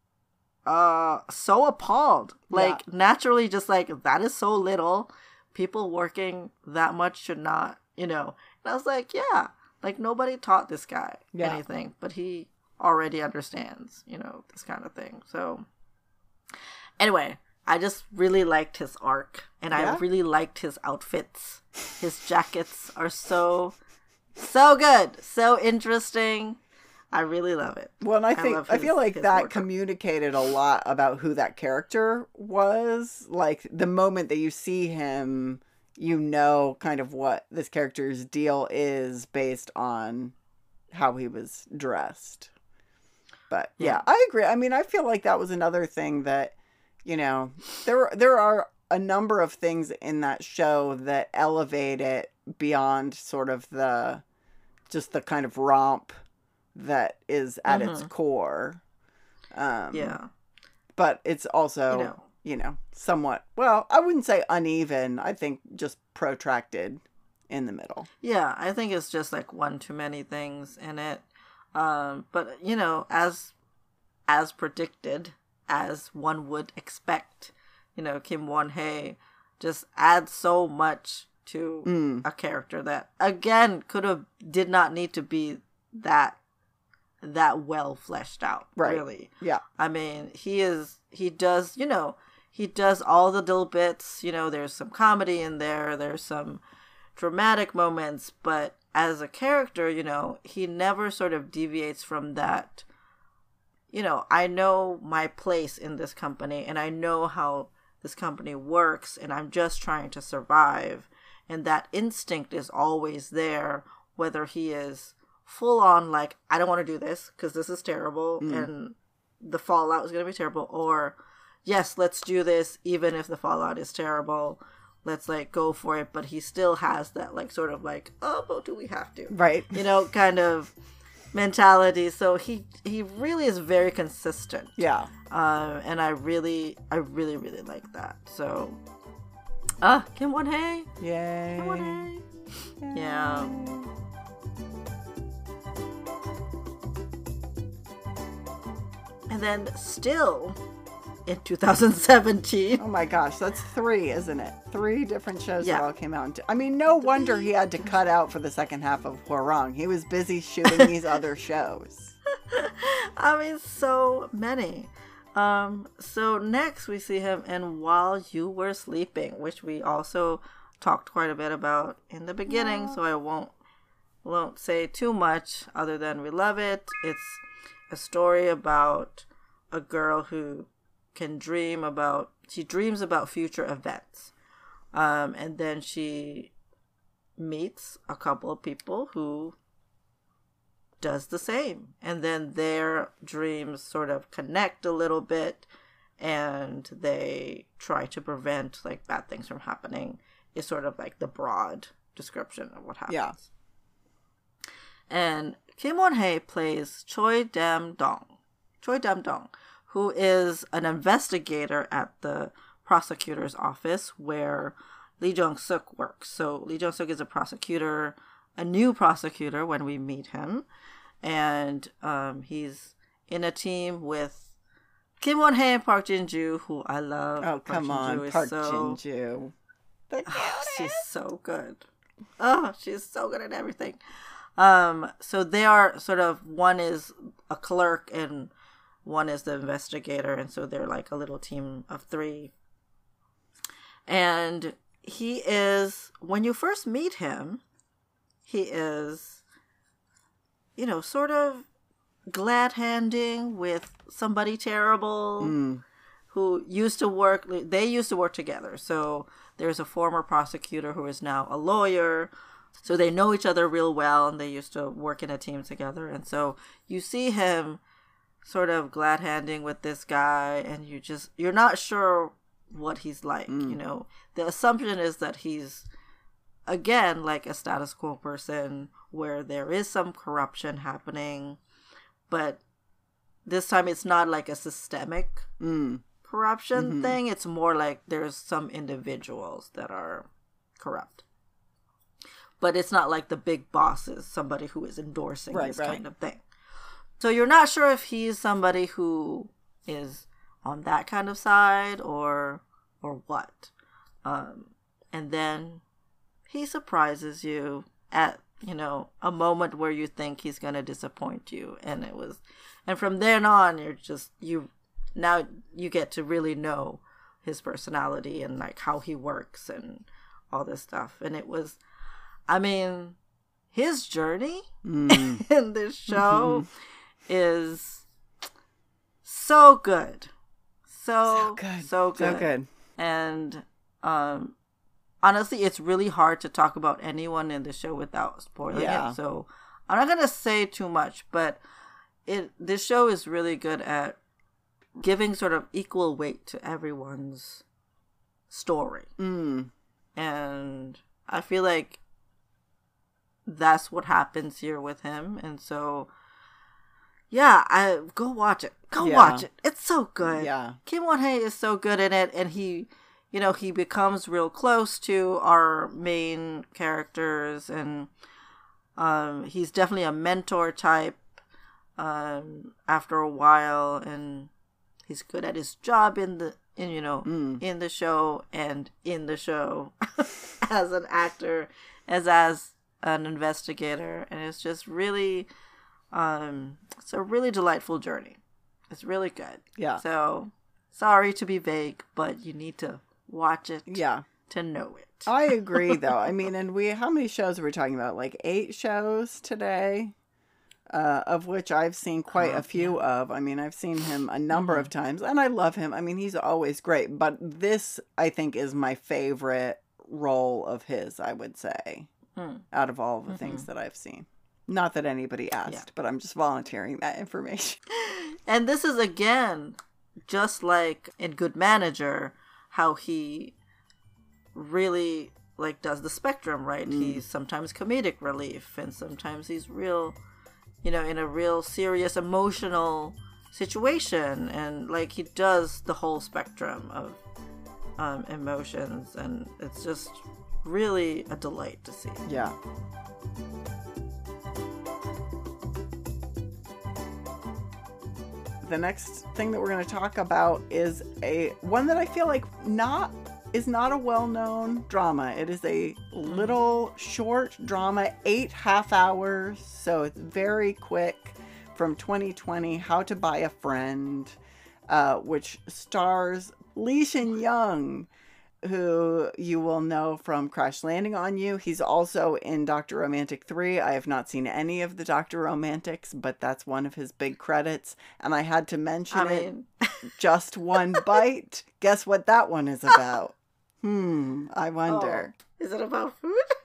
Speaker 2: uh, so appalled. Like
Speaker 1: Yeah.
Speaker 2: naturally, just like that is so little. People working that much should not, you know. And I was like, yeah, like nobody taught this guy
Speaker 1: Yeah.
Speaker 2: anything, but he already understands, you know, this kind of thing. So anyway, I just really liked his arc, and I really liked his outfits. His jackets are so so good, so interesting. I really love it.
Speaker 1: Well, and I
Speaker 2: I
Speaker 1: think I feel like that communicated a lot about who that character was. Like the moment that you see him, you know kind of what this character's deal is based on how he was dressed. But yeah,
Speaker 2: Yeah.
Speaker 1: I agree. I mean, I feel like that was another thing that you know there there are a number of things in that show that elevate it beyond sort of the just the kind of romp that is at its core. Um,
Speaker 2: Yeah.
Speaker 1: but it's also
Speaker 2: You know.
Speaker 1: you know somewhat well i wouldn't say uneven i think just protracted in the middle
Speaker 2: Yeah, I think it's just like one too many things in it. Um, but you know, as as predicted, as one would expect, you know, Kim Won Hae just adds so much to
Speaker 1: Mm.
Speaker 2: a character that again could have did not need to be that that well fleshed out.
Speaker 1: Right.
Speaker 2: Really.
Speaker 1: yeah
Speaker 2: I mean, he is he does, you know, he does all the little bits, you know, there's some comedy in there, there's some dramatic moments, but as a character, you know, he never sort of deviates from that you know, I know my place in this company and I know how this company works and I'm just trying to survive and that instinct is always there whether he is full on like I don't want to do this because this is terrible and the fallout is going to be terrible or yes let's do this even if the fallout is terrible. Let's like go for it but he still has that like sort of like oh but do we have to?
Speaker 1: Right.
Speaker 2: You know kind of mentality. So he he really is very consistent.
Speaker 1: Yeah.
Speaker 2: Uh, and i really i really really like that. So ah Kim Won Hae
Speaker 1: yay.
Speaker 2: Kim Won Hae yeah then still in 2017
Speaker 1: oh my gosh that's three isn't it three different shows that all came out i mean no wonder he had to cut out for the second half of Hwarang. he was busy shooting these other shows
Speaker 2: I mean, so many. Um, so next we see him in While You Were Sleeping, which we also talked quite a bit about in the beginning, so I won't won't say too much other than we love it. It's a story about a girl who can dream about she dreams about future events. Um, and then she meets a couple of people who does the same. And then their dreams sort of connect a little bit and they try to prevent like bad things from happening is sort of like the broad description of what happens.
Speaker 1: Yeah.
Speaker 2: And Kim Won Hae plays Choi Dam Dong. Choi Dam Dong, who is an investigator at the prosecutor's office where Lee Jong Suk works. So Lee Jong Suk is a prosecutor, a new prosecutor when we meet him, and um, he's in a team with Kim Won Hae and Park Jin Joo, who I love.
Speaker 1: oh come
Speaker 2: Jin-joo
Speaker 1: on park
Speaker 2: so-
Speaker 1: Jin-joo. The
Speaker 2: she's so good. Oh, she's so good at everything. Um, so they are sort of one is a clerk and one is the investigator, and so they're like a little team of three. And he is when you first meet him, he is, you know, sort of glad handing with somebody terrible
Speaker 1: Mm,
Speaker 2: who used to work they used to work together. So there's a former prosecutor who is now a lawyer. So they know each other real well and they used to work in a team together. And so you see him sort of glad handing with this guy and you just you're not sure what he's like you know the assumption is that he's again like a status quo person where there is some corruption happening but this time it's not like a systemic
Speaker 1: Mm.
Speaker 2: corruption
Speaker 1: Mhm.
Speaker 2: thing. It's more like there's some individuals that are corrupt. But it's not like the big boss is somebody who is endorsing
Speaker 1: Right,
Speaker 2: this
Speaker 1: right.
Speaker 2: kind of thing. So you're not sure if he's somebody who is on that kind of side or or what. Um, and then he surprises you at you know a moment where you think he's going to disappoint you and it was and from then on you're just you now you get to really know his personality and like how he works and all this stuff and it was i mean his journey
Speaker 1: Mm.
Speaker 2: in this show is so good so
Speaker 1: So good.
Speaker 2: so good
Speaker 1: So good.
Speaker 2: and um honestly it's really hard to talk about anyone in the show without spoiling
Speaker 1: Yeah.
Speaker 2: it so i'm not gonna say too much but it this show is really good at giving sort of equal weight to everyone's story
Speaker 1: Mm.
Speaker 2: and i feel like that's what happens here with him and so yeah i go watch it go
Speaker 1: Yeah.
Speaker 2: watch it it's so good
Speaker 1: Yeah.
Speaker 2: Kim Won Hae is so good in it, and he, you know, he becomes real close to our main characters, and um, he's definitely a mentor type. Um, after a while, and he's good at his job in the, in you know,
Speaker 1: Mm.
Speaker 2: in the show and in the show as an actor, as as an investigator, and it's just really, um, it's a really delightful journey. It's really good.
Speaker 1: Yeah.
Speaker 2: So, sorry to be vague, but you need to watch it
Speaker 1: Yeah.
Speaker 2: to know it.
Speaker 1: I agree though. I mean, and we how many shows are we talking about? Like eight shows today. Uh, of which I've seen quite
Speaker 2: Uh,
Speaker 1: a few of. I mean, I've seen him a number of times, and I love him. I mean, he's always great. But this, I think, is my favorite role of his. I would say,
Speaker 2: Mm.
Speaker 1: out of all the things that I've seen. Not that anybody asked, but I'm just volunteering that information.
Speaker 2: And this is again just like in Good Manager, how he really like does the spectrum, right? He's sometimes comedic relief and sometimes he's real you know, in a real serious emotional situation and like he does the whole spectrum of um, emotions and it's just really a delight to see.
Speaker 1: Yeah. The next thing that we're going to talk about is a one that I feel like not is not a well-known drama. It is a little short drama, 8 half hours, so it's very quick from 2020, How to Buy a Friend, uh, which stars Lee Shin Young who you will know from Crash Landing on You. He's also in Dr. Romantic 3. I have not seen any of the Dr. Romantics, but that's one of his big credits. And I had to mention
Speaker 2: I
Speaker 1: it just one bite. Guess what that one is about? Hmm, I wonder.
Speaker 2: oh, is it about food?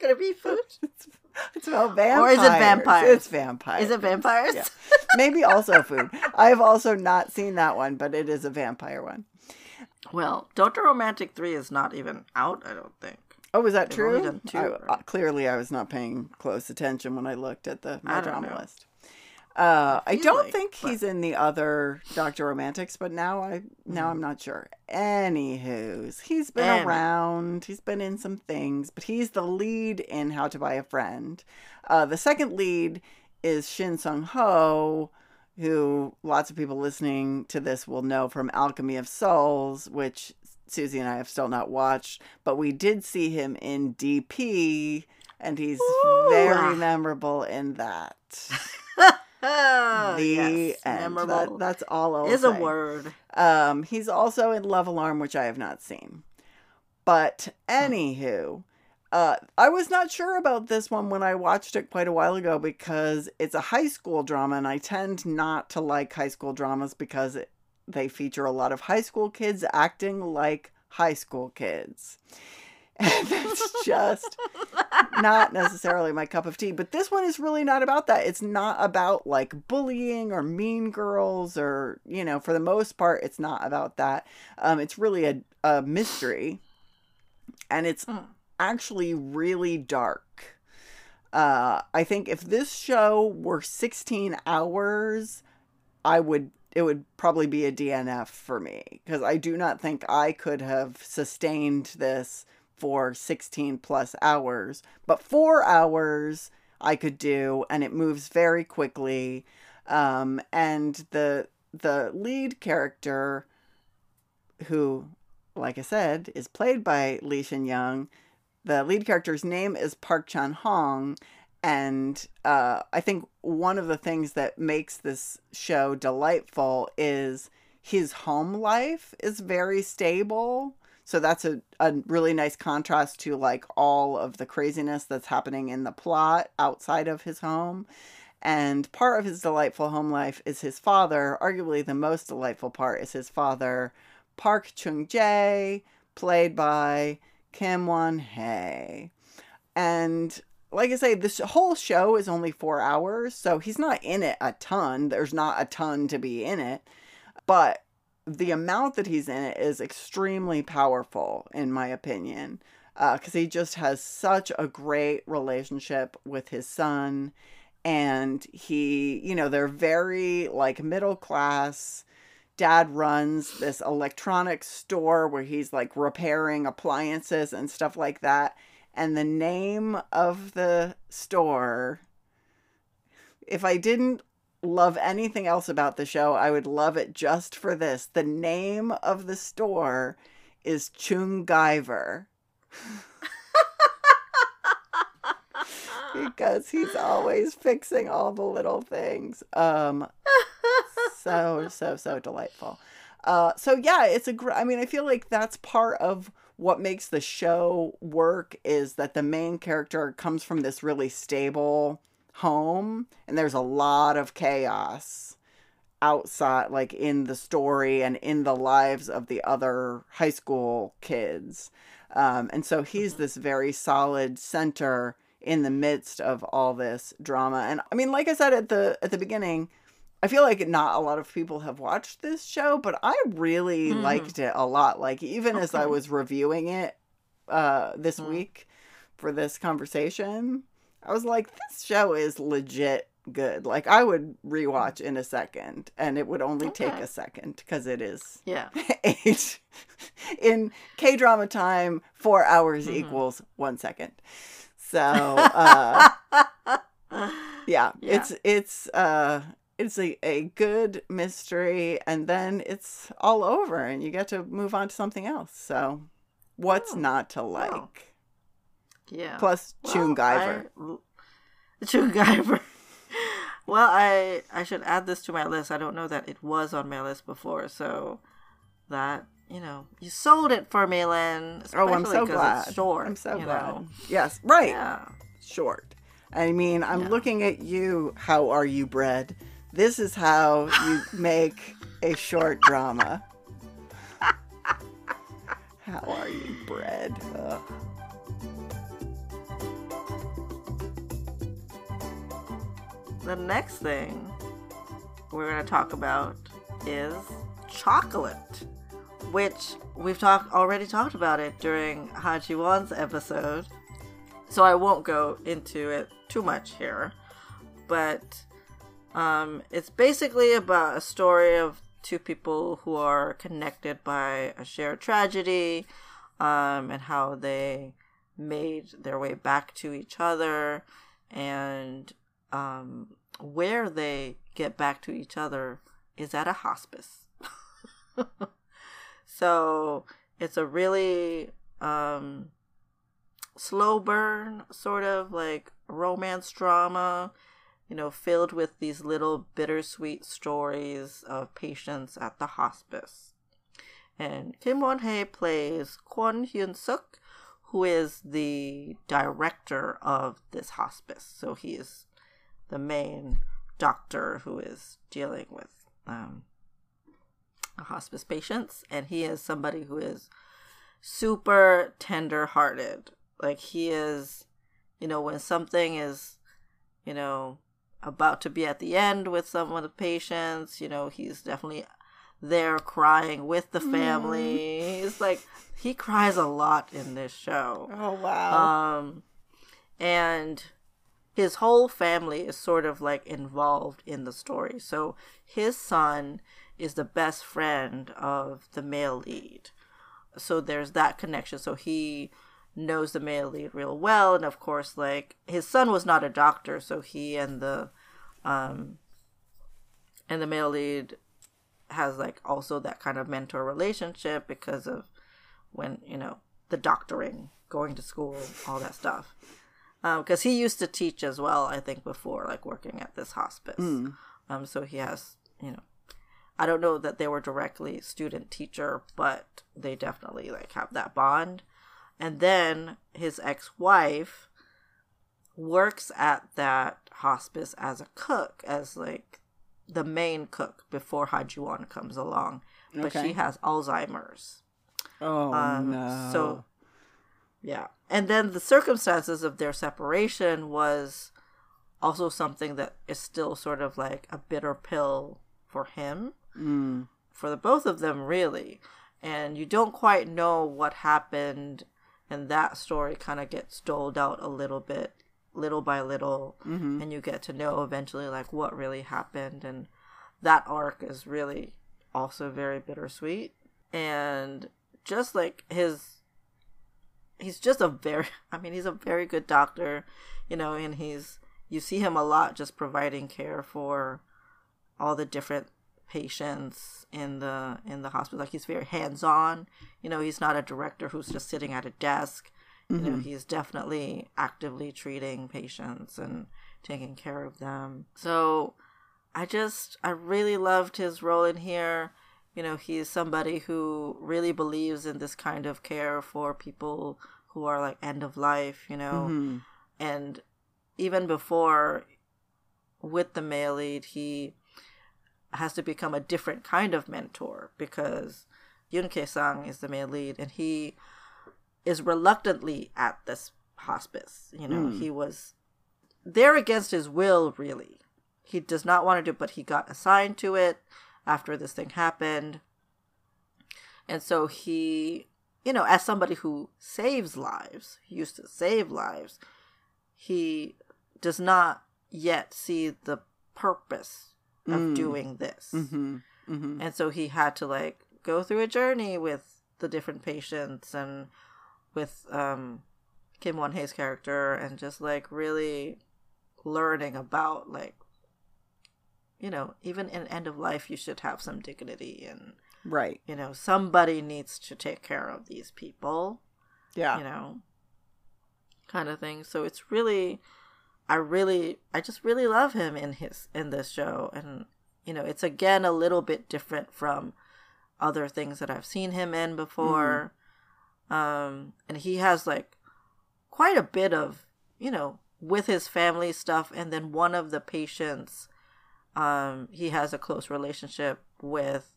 Speaker 2: Could it be food?
Speaker 1: It's, it's about vampires.
Speaker 2: Or is it vampires?
Speaker 1: It's vampires.
Speaker 2: Is it vampires?
Speaker 1: Yeah. Maybe also food. I have also not seen that one, but it is a vampire one.
Speaker 2: Well, Dr. Romantic 3 is not even out, I don't think.
Speaker 1: Oh, is that
Speaker 2: They've
Speaker 1: true?
Speaker 2: two,
Speaker 1: I-
Speaker 2: right?
Speaker 1: uh, clearly, I was not paying close attention when I looked at the my drama
Speaker 2: know.
Speaker 1: list. Uh, I don't
Speaker 2: like,
Speaker 1: think
Speaker 2: but-
Speaker 1: he's in the other Doctor Romantics, but now I now I'm not sure. Anywho's, he's been
Speaker 2: Any-
Speaker 1: around. He's been in some things, but he's the lead in How to Buy a Friend. Uh, the second lead is Shin Seung Ho, who lots of people listening to this will know from Alchemy of Souls, which Susie and I have still not watched, but we did see him in DP, and he's
Speaker 2: Ooh.
Speaker 1: very memorable in that.
Speaker 2: Oh,
Speaker 1: the
Speaker 2: yes,
Speaker 1: end.
Speaker 2: memorable
Speaker 1: That- that's all I'll
Speaker 2: is
Speaker 1: say.
Speaker 2: a word.
Speaker 1: Um, he's also in Love Alarm, which I have not seen. But anywho, uh, I was not sure about this one when I watched it quite a while ago because it's a high school drama, and I tend not to like high school dramas because it, they feature a lot of high school kids acting like high school kids. And that's just not necessarily my cup of tea. But this one is really not about that. It's not about like bullying or mean girls or, you know, for the most part, it's not about that. Um, it's really a, a mystery. And it's
Speaker 2: Mm.
Speaker 1: Actually really dark. Uh, I think if this show were 16 hours, I would it would probably be a DNF for me because I do not think I could have sustained this for 16 plus hours. But four hours I could do, and it moves very quickly. Um, and the the lead character, who, like I said, is played by Lee Shin Young, the lead character's name is Park Chan Hong, and uh, I think one of the things that makes this show delightful is his home life is very stable. So that's a, a really nice contrast to like all of the craziness that's happening in the plot outside of his home. And part of his delightful home life is his father. Arguably, the most delightful part is his father, Park Chung Jae, played by Kim Won Hae. And like I say, this whole show is only four hours, so he's not in it a ton. There's not a ton to be in it, but the amount that he's in it is extremely powerful, in my opinion, because uh, he just has such a great relationship with his son. And he, you know, they're very like middle class. Dad runs this electronics store where he's like repairing appliances and stuff like that and the name of the store. If I didn't love anything else about the show, I would love it just for this. The name of the store is Chungiver. because he's always fixing all the little things. Um so so so delightful. Uh so yeah, it's a gr- I mean, I feel like that's part of what makes the show work is that the main character comes from this really stable home and there's a lot of chaos outside like in the story and in the lives of the other high school kids um, and so he's mm-hmm. this very solid center in the midst of all this drama and i mean like i said at the at the beginning I feel like not a lot of people have watched this show, but I really mm. liked it a lot. Like even okay. as I was reviewing it uh, this mm. week for this conversation, I was like, this show is legit good. Like I would rewatch in a second, and it would only okay. take a second because it is
Speaker 2: yeah
Speaker 1: eight in K drama time. Four hours mm-hmm. equals one second. So uh, yeah, yeah, it's it's uh it's a, a good mystery and then it's all over and you get to move on to something else. So what's oh, not to like? Wow.
Speaker 2: Yeah.
Speaker 1: Plus well. Chungiver.
Speaker 2: well, I I should add this to my list. I don't know that it was on my list before, so that you know, you sold it for me, Lynn.
Speaker 1: Oh, I'm so glad.
Speaker 2: short.
Speaker 1: I'm so glad.
Speaker 2: Know.
Speaker 1: Yes, right. Yeah. Short. I mean, I'm yeah. looking at you. How are you bred? This is how you make a short drama. How are you Bread? Ugh.
Speaker 2: The next thing we're going to talk about is chocolate, which we've talked already talked about it during Ha Ji Won's episode, so I won't go into it too much here. But um, it's basically about a story of two people who are connected by a shared tragedy um, and how they made their way back to each other and um, where they get back to each other is at a hospice. so it's a really um, slow burn, sort of like romance drama you know, filled with these little bittersweet stories of patients at the hospice. And Kim Won Hae plays Kwon Hyun Suk, who is the director of this hospice. So he is the main doctor who is dealing with um, hospice patients, and he is somebody who is super tender hearted. Like he is, you know, when something is, you know, about to be at the end with some of the patients. You know, he's definitely there crying with the family. Mm. He's like he cries a lot in this show.
Speaker 1: Oh wow.
Speaker 2: Um and his whole family is sort of like involved in the story. So his son is the best friend of the male lead. So there's that connection. So he knows the male lead real well and of course like his son was not a doctor so he and the um and the male lead has like also that kind of mentor relationship because of when you know the doctoring going to school all that stuff. Because um, he used to teach as well i think before like working at this hospice. Mm. um so he has you know i don't know that they were directly student teacher but they definitely like have that bond and then his ex-wife works at that hospice as a cook as like the main cook before Ha Ji Won comes along. But okay. she has alzheimer's.
Speaker 1: Oh um, no.
Speaker 2: so yeah. And then the circumstances of their separation was also something that is still sort of like a bitter pill for him.
Speaker 1: Mm.
Speaker 2: for the both of them really. And you don't quite know what happened and that story kind of gets doled out a little bit little by little.
Speaker 1: Mm-hmm.
Speaker 2: and you get to know eventually like what really happened. And that arc is really also very bittersweet. And just like his he's just a very i mean he's a very good doctor you know and he's you see him a lot just providing care for all the different patients in the in the hospital like he's very hands-on you know he's not a director who's just sitting at a desk mm-hmm. you know mm-hmm. he's definitely actively treating patients and taking care of them so i just i really loved his role in here you know he's somebody who really believes in this kind of care for people who are like end of life you know
Speaker 1: mm-hmm.
Speaker 2: and even before with the male lead he has to become a different kind of mentor because Yoon Kye Sang is the male lead and he is reluctantly at this hospice. You know, mm. he was there against his will, really. He does not want to do it, but he got assigned to it after this thing happened. And so he, you know, as somebody who saves lives, he used to save lives, he does not yet see the purpose of mm. doing this.
Speaker 1: Mm-hmm. Mm-hmm.
Speaker 2: And so he had to like go through a journey with the different patients and with um, Kim Won Hae's character and just like really learning about like you know even in end of life you should have some dignity and
Speaker 1: right
Speaker 2: you know somebody needs to take care of these people
Speaker 1: yeah
Speaker 2: you know kind of thing so it's really I really I just really love him in his in this show. And you know it's again a little bit different from other things that I've seen him in before. Mm. um and he has like quite a bit of you know with his family stuff. And then one of the patients um he has a close relationship with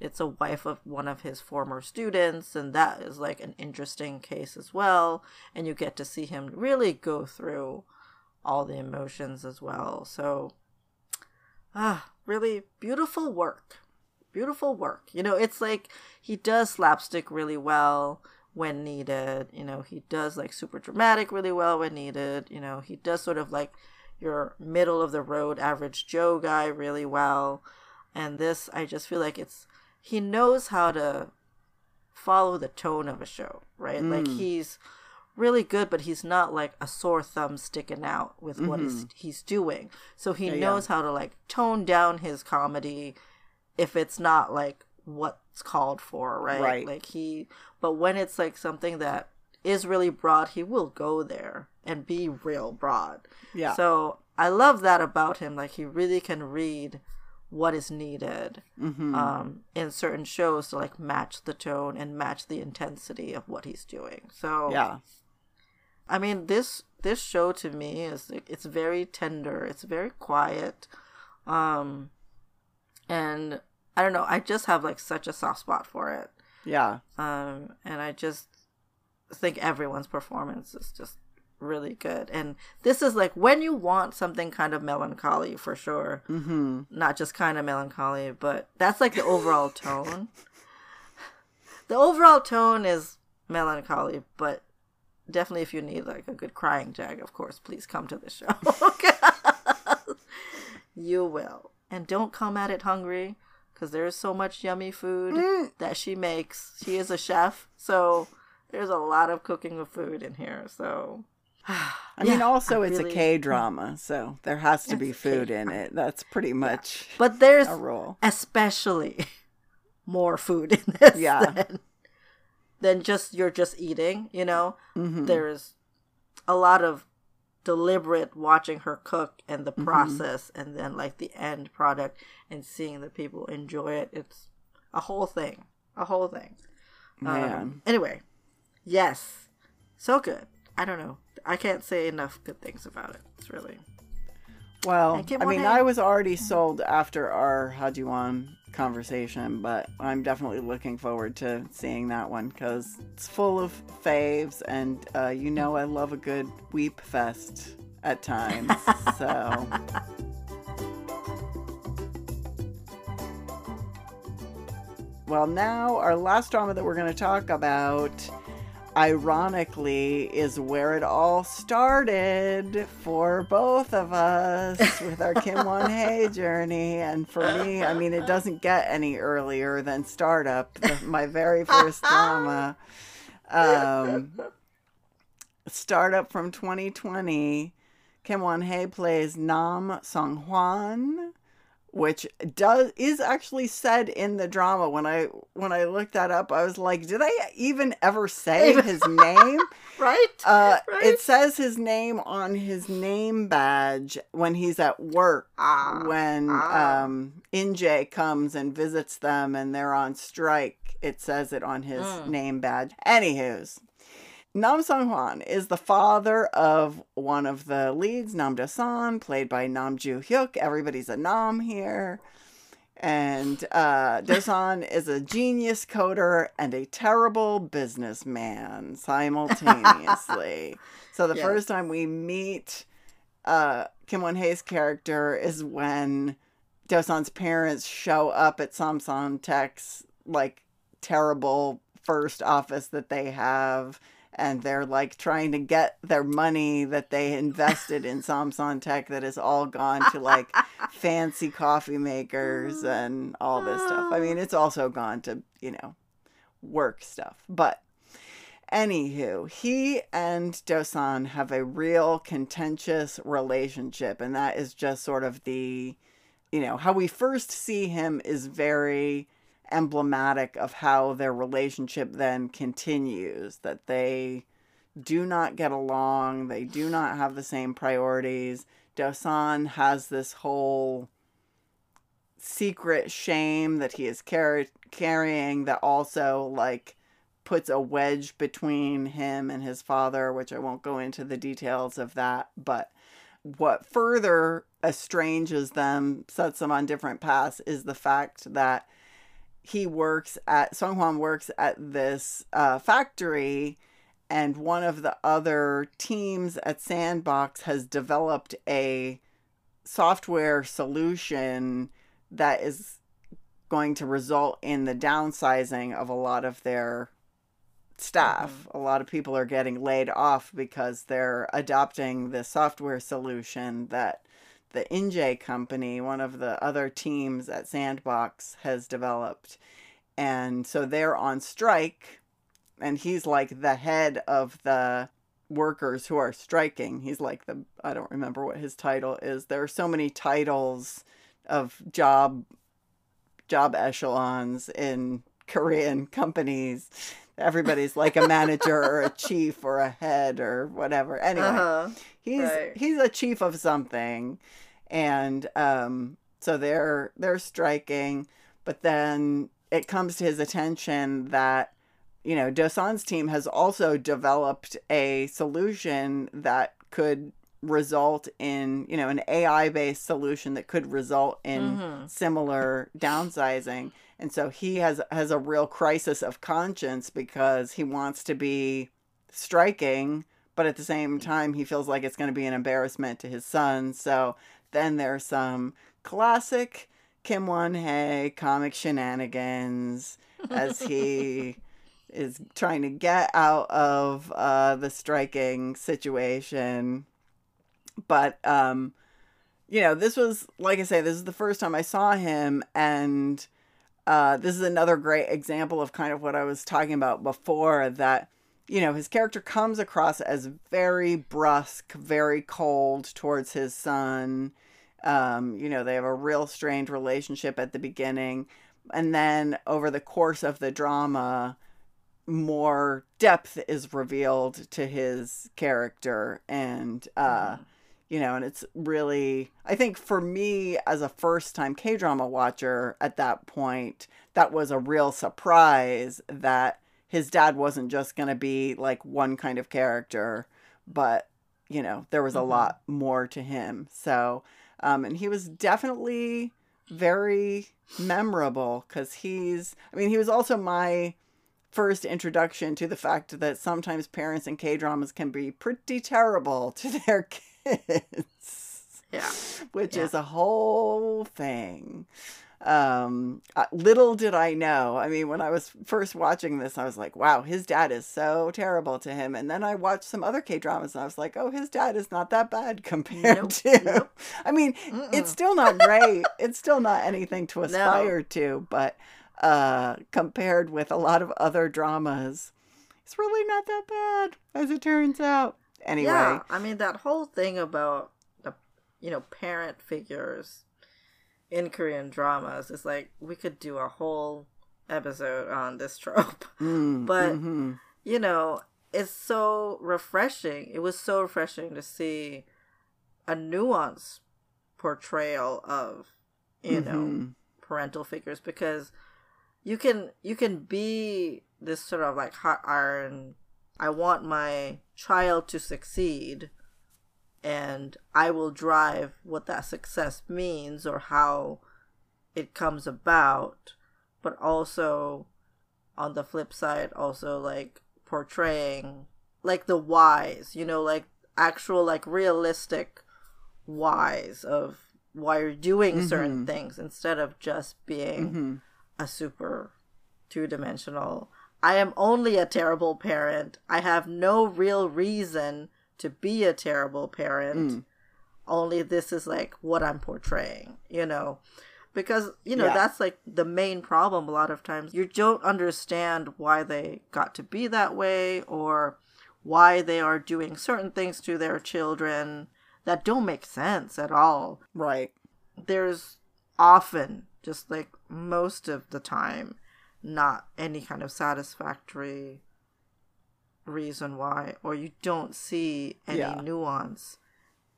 Speaker 2: it's a wife of one of his former students. And that is like an interesting case as well. And you get to see him really go through all the emotions as well. So, ah, really beautiful work. Beautiful work. You know, it's like he does slapstick really well when needed. You know, he does like super dramatic really well when needed. You know, he does sort of like your middle of the road average Joe guy really well. And this, I just feel like it's, he knows how to follow the tone of a show, right? Mm. Like he's really good, but he's not like a sore thumb sticking out with mm-hmm. what he's mm-hmm. he's doing. So he yeah, knows yeah. how to like tone down his comedy if it's not like what's called for, right?
Speaker 1: Right.
Speaker 2: Like he, but when it's like something that is really broad, he will go there and be real broad.
Speaker 1: Yeah.
Speaker 2: So I love that about him. Like he really can read what is needed
Speaker 1: mm-hmm.
Speaker 2: um, in certain shows to like match the tone and match the intensity of what he's doing. So
Speaker 1: yeah,
Speaker 2: I mean this this show to me is it's very tender. It's very quiet. Um and I don't know, I just have like such a soft spot for it.
Speaker 1: Yeah.
Speaker 2: Um and I just think everyone's performance is just really good. And this is like when you want something kind of melancholy for sure.
Speaker 1: Mm-hmm.
Speaker 2: Not just kind of melancholy, but that's like the overall tone. the overall tone is melancholy, but definitely if you need like a good crying jag, of course, please come to the show. you will. And don't come at it hungry because there's so much yummy food
Speaker 1: Mm.
Speaker 2: that she makes. She is a chef, so there's a lot of cooking of food in here. So
Speaker 1: I mean,
Speaker 2: Yeah,
Speaker 1: also
Speaker 2: I
Speaker 1: it's
Speaker 2: really-
Speaker 1: a K drama, so there has to be food in it. That's pretty much
Speaker 2: But there's
Speaker 1: a rule.
Speaker 2: especially more food in this
Speaker 1: Yeah.
Speaker 2: than, than just you're just eating, you know?
Speaker 1: Mhm.
Speaker 2: There's a lot of deliberate watching her cook and
Speaker 1: Mm-hmm.
Speaker 2: the process and then like the end product and seeing the people enjoy it. It's a whole thing. A whole thing.
Speaker 1: Man.
Speaker 2: Um, anyway, yes. So good. I don't know. I can't say enough good things about it. It's really
Speaker 1: Well,
Speaker 2: Kim
Speaker 1: I mean, I was already sold after our Ha Ji Won conversation, but I'm definitely looking forward to seeing that one because it's full of faves, and uh, you know I love a good weep fest at times. so. Well, now our last drama that we're going to talk about, ironically, is where it all started for both of us with our Kim Won Hae journey. And for me, I mean, it doesn't get any earlier than Startup, the, my very first drama. Um, Startup from 2020. Kim Won Hae plays Nam Song Hwan which does is actually said in the drama when i when i looked that up i was like did i even ever say his name
Speaker 2: right.
Speaker 1: uh
Speaker 2: Right?
Speaker 1: it says his name on his name badge when he's at work
Speaker 2: Ah,
Speaker 1: when
Speaker 2: ah.
Speaker 1: um Injae comes and visits them and they're on strike it says it on his
Speaker 2: Mm.
Speaker 1: name badge anywho's Nam Sung Hwan is the father of one of the leads, Nam Do San, played by Nam Joo Hyuk. Everybody's a Nam here. And uh, Do San is a genius coder and a terrible businessman simultaneously. so the
Speaker 2: Yes.
Speaker 1: first time we meet uh, Kim Won Hae's character is when Do San's parents show up at Samsan Tech's like terrible first office that they have and they're like trying to get their money that they invested in Samsan Tech that has all gone to like fancy coffee makers mm-hmm. and all this stuff. I mean, it's also gone to, you know, work stuff. But anywho, he and Dosan have a real contentious relationship, and that is just sort of the, you know, how we first see him is very emblematic of how their relationship then continues that they do not get along they do not have the same priorities. Dosan has this whole secret shame that he is car- carrying that also like puts a wedge between him and his father which i won't go into the details of that but what further estranges them sets them on different paths is the fact that he works at Song Hwan works at this uh, factory, and one of the other teams at Sandbox has developed a software solution that is going to result in the downsizing of a lot of their staff. A lot of people are getting laid off because they're adopting the software solution that the Injae company, one of the other teams at Sandbox, has developed. And so they're on strike, and he's like the head of the workers who are striking. He's like the, I don't remember what his title is. There are so many titles of job job echelons in Korean companies. Everybody's like a manager or a chief or a head or whatever. Anyway,
Speaker 2: Uh-huh.
Speaker 1: he's
Speaker 2: Right.
Speaker 1: he's a chief of something and um so they're they're striking but then it comes to his attention that you know Dosan's team has also developed a solution that could result in you know an AI based solution that could result in
Speaker 2: Mhm.
Speaker 1: similar downsizing and so he has has a real crisis of conscience because he wants to be striking but at the same time he feels like it's going to be an embarrassment to his son so then there's some classic Kim Won Hae comic shenanigans as he is trying to get out of uh, the striking situation. But um, you know, this was like I say, this is the first time I saw him, and uh, this is another great example of kind of what I was talking about before. That you know, his character comes across as very brusque, very cold towards his son. Um, you know, they have a real strained relationship at the beginning. And then over the course of the drama, more depth is revealed to his character. And, uh, mm. You know, and it's really, I think for me as a first time K drama watcher at that point, that was a real surprise that his dad wasn't just going to be like one kind of character, but, you know, there was a mm-hmm. lot more to him. So, um, and he was definitely very memorable because he's, I mean, he was also my first introduction to the fact that sometimes parents in K dramas can be pretty terrible to their kids.
Speaker 2: Yeah.
Speaker 1: Which
Speaker 2: yeah.
Speaker 1: is a whole thing um little did i know i mean when i was first watching this i was like wow his dad is so terrible to him and then i watched some other k dramas and i was like oh his dad is not that bad compared nope, to nope. i mean Mm-mm. it's still not great it's still not anything to aspire no. to but uh compared with a lot of other dramas it's really not that bad as it turns out anyway yeah
Speaker 2: i mean that whole thing about the you know parent figures in Korean dramas. is like we could do a whole episode on this trope. Mm, but mm-hmm. you know, it's so refreshing. It was so refreshing to see a nuanced portrayal of, you mm-hmm. know, parental figures because you can you can be this sort of like hot iron I want my child to succeed and I will drive what that success means or how it comes about, but also on the flip side, also like portraying like the whys, you know, like actual like realistic whys of why you're doing mm-hmm. certain things instead of just being mm-hmm. a super two dimensional. I am only a terrible parent. I have no real reason to be a terrible parent. Mm. Only this is like what I'm portraying, you know. Because, you know, yeah. that's like the main problem a lot of times. You don't understand why they got to be that way or why they are doing certain things to their children that don't make sense at all.
Speaker 1: Right.
Speaker 2: There's often, just like most of the time, not any kind of satisfactory reason why, or you don't see any yeah. nuance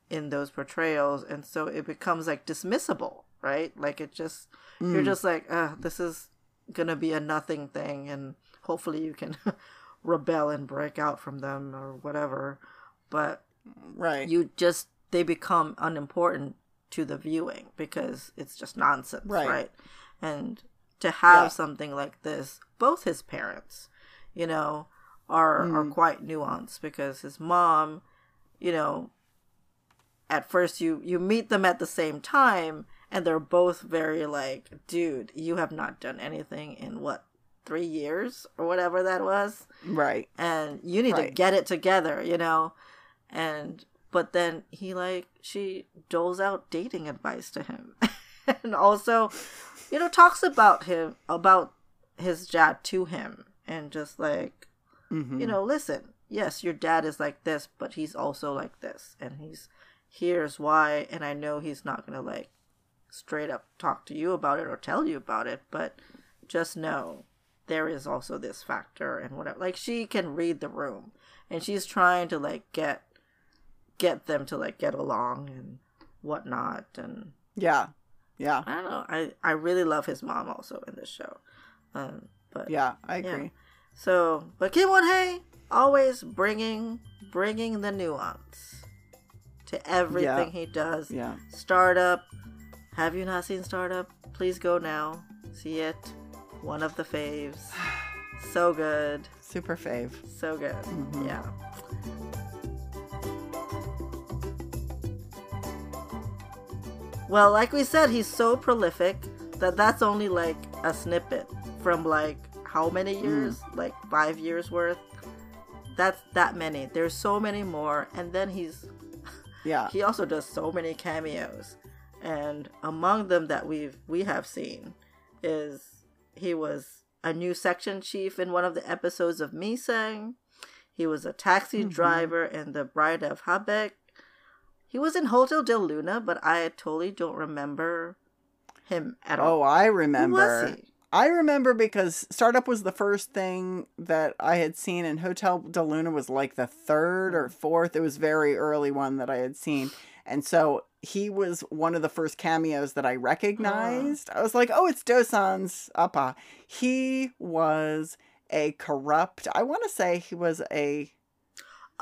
Speaker 2: in those portrayals, and so it becomes like dismissible, right? Like it just mm. you're just like, uh, this is gonna be a nothing thing, and hopefully you can rebel and break out from them or whatever, but
Speaker 1: right,
Speaker 2: you just they become unimportant to the viewing because it's just nonsense, right? right? And to have yeah. something like this, both his parents, you know, are mm. are quite nuanced because his mom, you know, at first you you meet them at the same time and they're both very like, dude, you have not done anything in what three years or whatever that was,
Speaker 1: right?
Speaker 2: And you need right. to get it together, you know, and but then he like she doles out dating advice to him and also you know talks about him about his dad to him and just like Mm-hmm. You know, listen, yes, your dad is like this, but he's also like this, and he's here's why, and I know he's not gonna like straight up talk to you about it or tell you about it, but just know there is also this factor and whatever. Like she can read the room, and she's trying to like get get them to like get along and whatnot, and
Speaker 1: yeah, yeah.
Speaker 2: I don't know. I I really love his mom also in this show. Um, but
Speaker 1: yeah, I agree.
Speaker 2: Yeah. So, but Kim Won Hae always bringing bringing the nuance to everything yeah. he does.
Speaker 1: Yeah.
Speaker 2: Startup. Have you not seen Startup? Please go now. See it. One of the faves. So good.
Speaker 1: Super fave.
Speaker 2: So good. Mm-hmm. Yeah. Well, like we said, he's so prolific that that's only like a snippet from like how many
Speaker 1: Mm.
Speaker 2: years? Like five years worth. That's that many. There's so many more, and then he's
Speaker 1: Yeah.
Speaker 2: he also does so many cameos, and among them that we've we have seen is he was a new section chief in one of the episodes of Me Misaeng. He was a taxi
Speaker 1: Mm-hmm.
Speaker 2: driver in The Bride of Habaek. He was in Hotel Del Luna, but I totally don't remember him at all.
Speaker 1: Oh, I
Speaker 2: Who
Speaker 1: remember.
Speaker 2: was he?
Speaker 1: I remember because Startup was the first thing that I had seen, and Hotel del Luna was like the third or fourth. It was very early one that I had seen, and so he was one of the first cameos that I recognized. I was like, "Oh, it's Dosan's Appa." He was a corrupt. I want to say he was a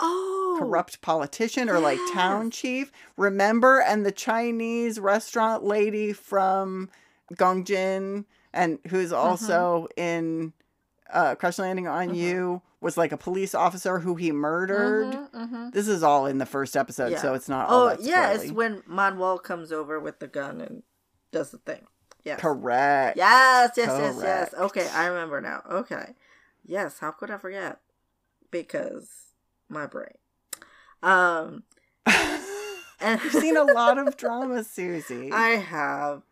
Speaker 2: Oh,
Speaker 1: corrupt politician or like town chief. Remember? And the Chinese restaurant lady from Gongjin, and who's
Speaker 2: Mm-hmm.
Speaker 1: also in uh, Crash Landing on
Speaker 2: Mhm.
Speaker 1: You, was like a police officer who he murdered.
Speaker 2: Mhm, mhm.
Speaker 1: This is all in the first episode,
Speaker 2: Yeah.
Speaker 1: so it's not
Speaker 2: Oh, yeah, it's when Man-wol comes over with the gun and does the thing. Yes.
Speaker 1: correct.
Speaker 2: Yes, yes, yes, yes. Okay, I remember now. Okay. Yes, how could I forget? Because my brain. Um and
Speaker 1: You've seen a lot of drama, Susie.
Speaker 2: I have.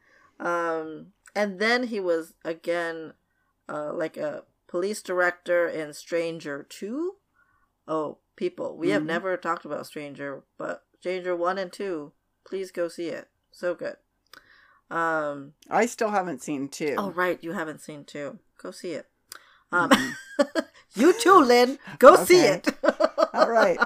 Speaker 2: Um and then he was again uh like a police director in Stranger 2. Oh, people, we have
Speaker 1: Mhm.
Speaker 2: never talked about Stranger, but Stranger 1 and 2, please go see it. So good. Um
Speaker 1: I still haven't seen two.
Speaker 2: Oh right, you haven't seen two. Go see it. Um,
Speaker 1: Mhm.
Speaker 2: you too, Lynn. Go see it.
Speaker 1: All right.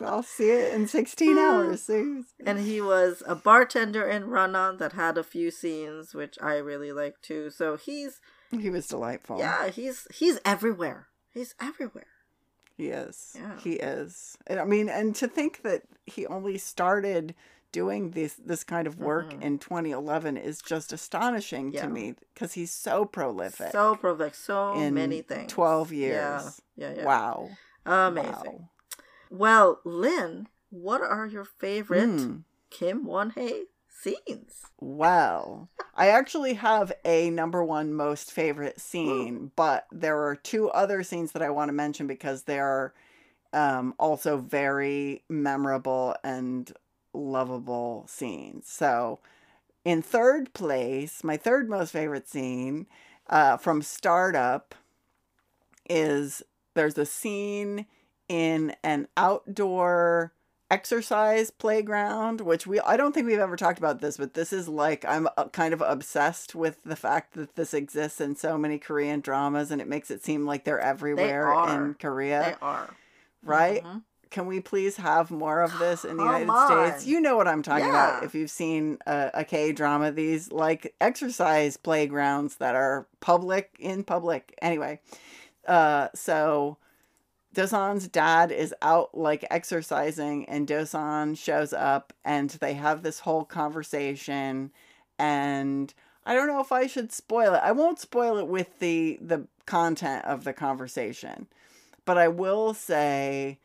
Speaker 1: I'll see it in 16 hours,
Speaker 2: and he was a bartender in Run-On that had a few scenes which I really like too. So he's
Speaker 1: He was delightful.
Speaker 2: yeah, he's he's everywhere. He's everywhere.
Speaker 1: He is.
Speaker 2: Yeah.
Speaker 1: He is. And I mean, and to think that he only started doing this this kind of work
Speaker 2: Mhm.
Speaker 1: in 2011 is just astonishing
Speaker 2: Yeah.
Speaker 1: to me because he's so prolific.
Speaker 2: So prolific, so
Speaker 1: in
Speaker 2: many things.
Speaker 1: 12
Speaker 2: Yeah,
Speaker 1: years.
Speaker 2: yeah, yeah.
Speaker 1: Wow.
Speaker 2: Amazing.
Speaker 1: Wow.
Speaker 2: Well, Lynn, what are your favorite
Speaker 1: Mm.
Speaker 2: Kim Won Hae scenes?
Speaker 1: Well, I actually have a number one most favorite scene, but there are two other scenes that I want to mention because they're um, also very memorable and lovable scenes. So, in third place, my third most favorite scene uh, from Startup is there's a scene in an outdoor exercise playground which we I don't think we've ever talked about this but this is like I'm uh, kind of obsessed with the fact that this exists in so many Korean dramas and it makes it seem like they're everywhere
Speaker 2: are.
Speaker 1: in Korea
Speaker 2: They are.
Speaker 1: right
Speaker 2: Mhm.
Speaker 1: can we please have more of this in the
Speaker 2: Come
Speaker 1: United States? You know what I'm talking about if you've seen a, a K drama, these like exercise playgrounds that are public in public. Anyway, uh, so Dosan's dad is out like exercising, and Dosan shows up, and they have this whole conversation. And I don't know if I should spoil it. I won't spoil it with the the content of the conversation, but I will say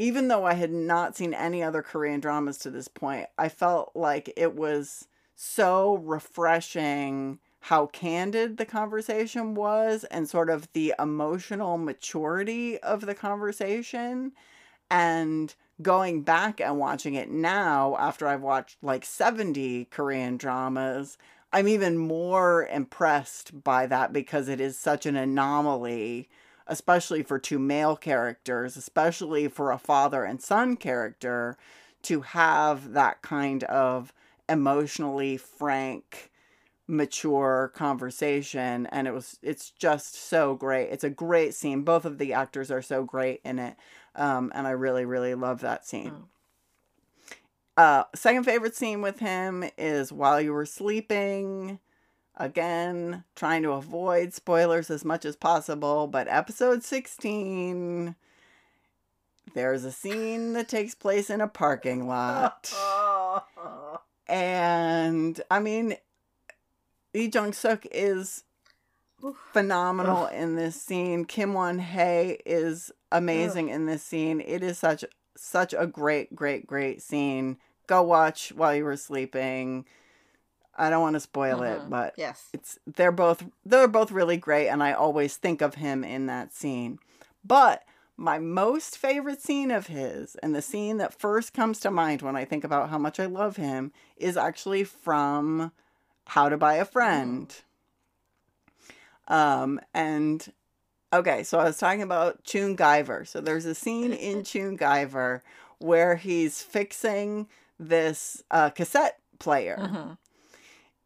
Speaker 1: even though I had not seen any other Korean dramas to this point, I felt like it was so refreshing how candid the conversation was and sort of the emotional maturity of the conversation. And going back and watching it now, after I've watched like 70 Korean dramas, I'm even more impressed by that because it is such an anomaly especially for two male characters, especially for a father and son character, to have that kind of emotionally frank, mature conversation. And it was, it's just so great. It's a great scene. Both of the actors are so great in it. Um, and I really, really love that scene.
Speaker 2: Mm.
Speaker 1: Uh, second favorite scene with him is while you were sleeping. Again, trying to avoid spoilers as much as possible, but episode 16, there's a scene that takes place in a parking lot. And I mean, Lee Jong Suk is
Speaker 2: Oof.
Speaker 1: phenomenal in this scene. Kim Won Hae is amazing in this scene. It is such such a great, great, great scene. Go watch while you were sleeping. I don't want to spoil it, uh-huh. but
Speaker 2: Yes.
Speaker 1: it's they're both they're both really great and I always think of him in that scene. But my most favorite scene of his and the scene that first comes to mind when I think about how much I love him is actually from How to Buy a Friend. Um and okay, so I was talking about Chun Guyver. So there's a scene in Chun Guyver where he's fixing this uh, cassette player
Speaker 2: Mhm.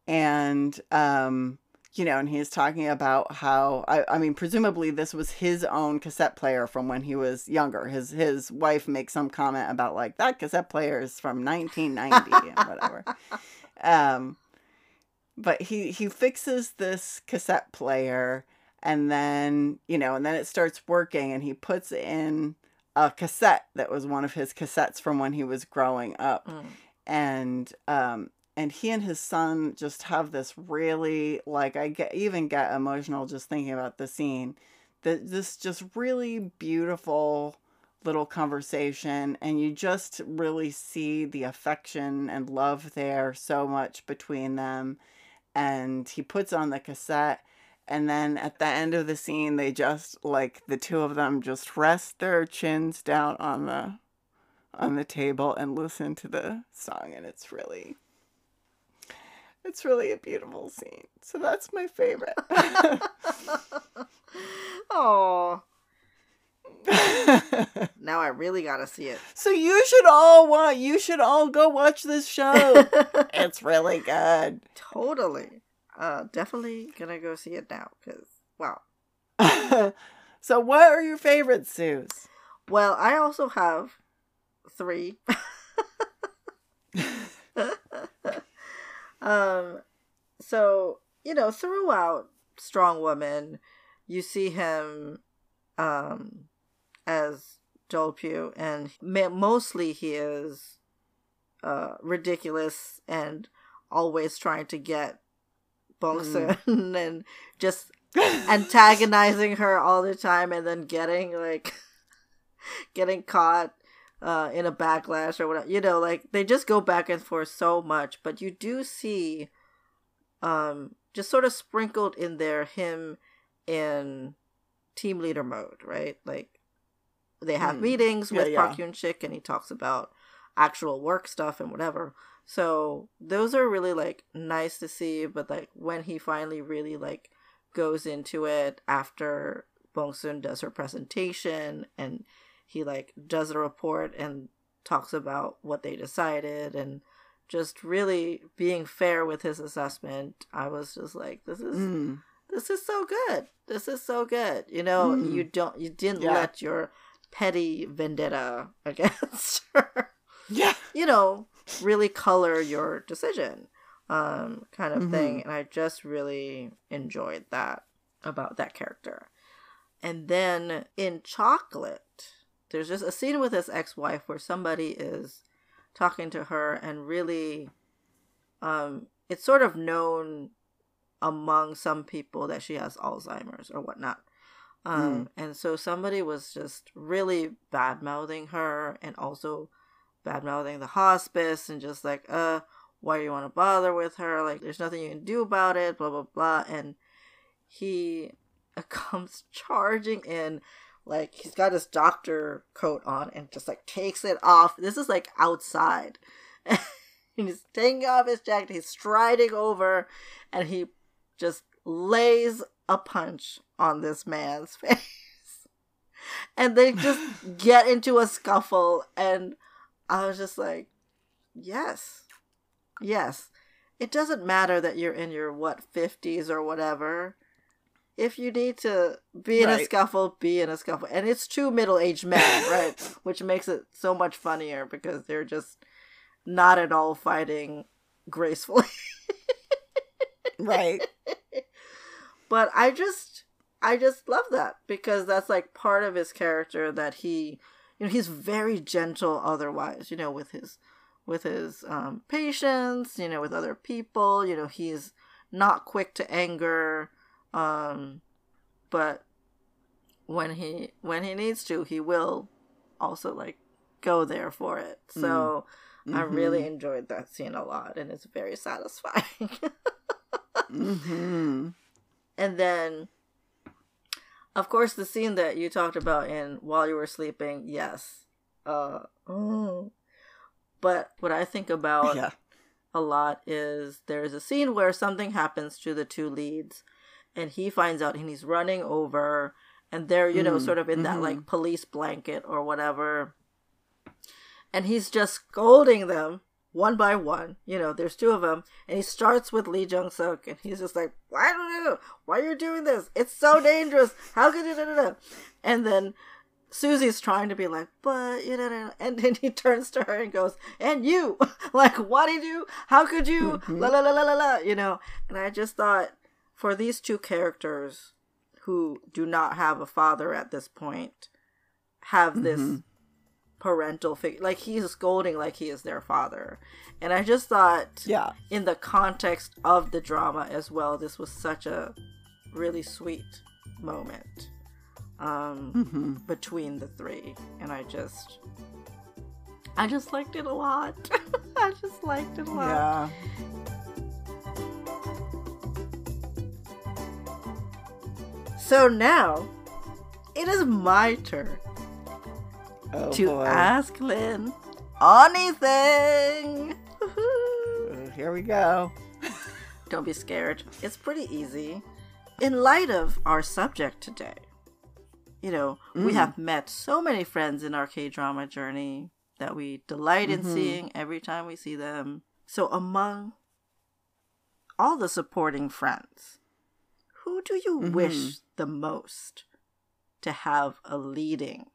Speaker 1: and um you know and he's talking about how I, I mean presumably this was his own cassette player from when he was younger his his wife makes some comment about like that cassette player is from 1990 and whatever um but he he fixes this cassette player and then you know and then it starts working and he puts in a cassette that was one of his cassettes from when he was growing up
Speaker 2: Mm.
Speaker 1: and um and he and his son just have this really like I get even get emotional just thinking about the scene. That this just really beautiful little conversation and you just really see the affection and love there so much between them and he puts on the cassette and then at the end of the scene they just like the two of them just rest their chins down on the on the table and listen to the song and it's really it's really a beautiful scene. So that's my favorite.
Speaker 2: Oh, now I really gotta see it.
Speaker 1: so you should all want you should all go watch this show it's really good
Speaker 2: totally. Uh, definitely gonna go see it now because wow.
Speaker 1: so what are your favorites Suze?
Speaker 2: Well, I also have three. um, so you know, throughout Strong Woman, you see him um as Joel Pugh, and ma- mostly he is uh ridiculous and always trying to get Bong Soon and just antagonizing her all the time and then getting like getting caught uh in a backlash or whatever you know like they just go back and forth so much but you do see um just sort of sprinkled in there him in team leader mode right? Like they have
Speaker 1: Mm.
Speaker 2: meetings with
Speaker 1: yeah.
Speaker 2: Park Hyung Sik and he talks about actual work stuff and whatever so those are really like nice to see but like when he finally really like goes into it after Bong Soon does her presentation and he like does a report and talks about what they decided and just really being fair with his assessment i was just like this is
Speaker 1: Mm.
Speaker 2: this is so good this is so good you know
Speaker 1: Mm.
Speaker 2: you don't you didn't
Speaker 1: Yeah.
Speaker 2: let your petty vendetta against her
Speaker 1: yeah
Speaker 2: you know, really color your decision, um, kind of thing. And I just really enjoyed that about that character. And then in Chocolate, there's just a scene with his ex wife where somebody is talking to her and really, um, it's sort of known among some people that she has Alzheimer's or whatnot. Um, And so somebody was just really bad mouthing her and also bad mouthing the hospice and just like, uh, why do you want to bother with her? Like, there's nothing you can do about it, blah, blah, blah. And he comes charging in, like, he's got his doctor coat on and just like takes it off. This is like outside. he's taking off his jacket, he's striding over, and he just lays a punch on this man's face. And they just get into a scuffle, and I was just like, yes, yes. It doesn't matter that you're in your, what, 50s or whatever. If you need to be in a scuffle, be in a scuffle. And it's two middle aged men, right? Which makes it so much funnier because they're just not at all fighting gracefully.
Speaker 1: right
Speaker 2: but I just I just love that because that's like part of his character that he you know he's very gentle otherwise you know with his with his um patience you know with other people you know he's not quick to anger um but when he when he needs to he will also like go there for it so I really
Speaker 1: Mhm.
Speaker 2: enjoyed that scene a lot, and it's very satisfying.
Speaker 1: hmm
Speaker 2: and then, of course, the scene that you talked about in While You Were Sleeping, yes. Uh, mm. But what I think about
Speaker 1: Yeah.
Speaker 2: a lot is there's a scene where something happens to the two leads and he finds out and he's running over and they're you know
Speaker 1: Mm,
Speaker 2: sort of in that
Speaker 1: mhm.
Speaker 2: like police blanket or whatever and he's just scolding them one by one you know there's two of them and he starts with lee jong suk and he's just like why do you why are you doing this it's so dangerous how could you da, da, da? and then Susie's trying to be like, but you know, and then he turns to her and goes, "And you, like, what did you? How could you?
Speaker 1: Mhm.
Speaker 2: La la la la la la." You know, and I just thought for these two characters who do not have a father at this point, have this
Speaker 1: Mhm.
Speaker 2: Parental figure, like he's scolding like he is their father, and I just thought,
Speaker 1: Yeah.
Speaker 2: in the context of the drama as well, this was such a really sweet moment um,
Speaker 1: hmm
Speaker 2: between the three, and I just, I just liked it a lot. I just liked it a lot.
Speaker 1: Yeah.
Speaker 2: So now, it is my turn
Speaker 1: Oh
Speaker 2: to
Speaker 1: boy.
Speaker 2: ask Lynn anything.
Speaker 1: Uh, Here we go.
Speaker 2: Don't be scared. It's pretty easy. In light of our subject today, you know, we
Speaker 1: Mm.
Speaker 2: have met so many friends in our K drama journey that we delight in
Speaker 1: Mhm.
Speaker 2: seeing every time we see them. So, among all the supporting friends, who do you
Speaker 1: Mhm.
Speaker 2: wish the most to have a leading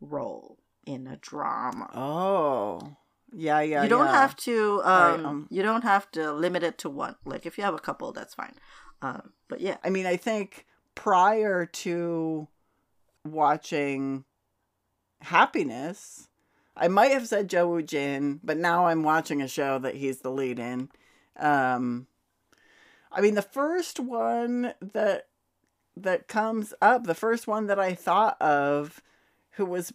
Speaker 2: role in a drama?
Speaker 1: Oh. Yeah, yeah.
Speaker 2: you don't
Speaker 1: yeah.
Speaker 2: have to um,
Speaker 1: um,
Speaker 2: you don't have to limit it to one like if you have a couple that's fine um, but yeah
Speaker 1: I mean, I think prior to watching Happiness, I might have said Jo Woo Jin, but now I'm watching a show that he's the lead in. Um, I mean, the first one that that comes up, the first one that I thought of, who was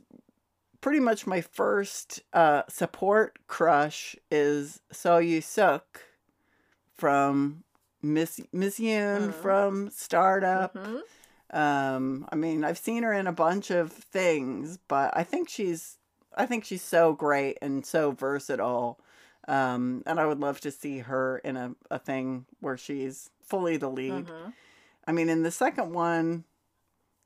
Speaker 1: pretty much my first uh, support crush, is Seo Yi Sook from Miss Miss Yoon
Speaker 2: Mhm.
Speaker 1: from Startup.
Speaker 2: Mhm.
Speaker 1: Um, I mean, I've seen her in a bunch of things, but I think she's I think she's so great and so versatile. Um, and I would love to see her in a, a thing where she's fully the lead.
Speaker 2: Mhm.
Speaker 1: I mean, in the second one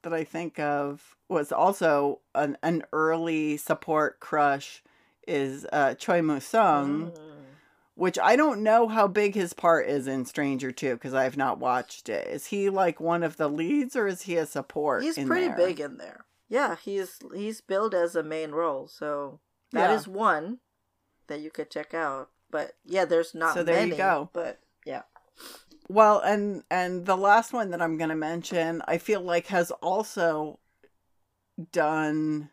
Speaker 1: that I think of was also an, an early support crush is uh, Choi Moo Sung,
Speaker 2: Mm.
Speaker 1: which I don't know how big his part is in Stranger 2 because I've not watched it. Is he like one of the leads or is he a support?
Speaker 2: he's
Speaker 1: in
Speaker 2: pretty
Speaker 1: there?
Speaker 2: big in there yeah he's he's billed as a main role so that is
Speaker 1: Yeah.
Speaker 2: one that you could check out but yeah there's not
Speaker 1: So there you go.
Speaker 2: but yeah
Speaker 1: Well, and and the last one that I'm going to mention, I feel like has also done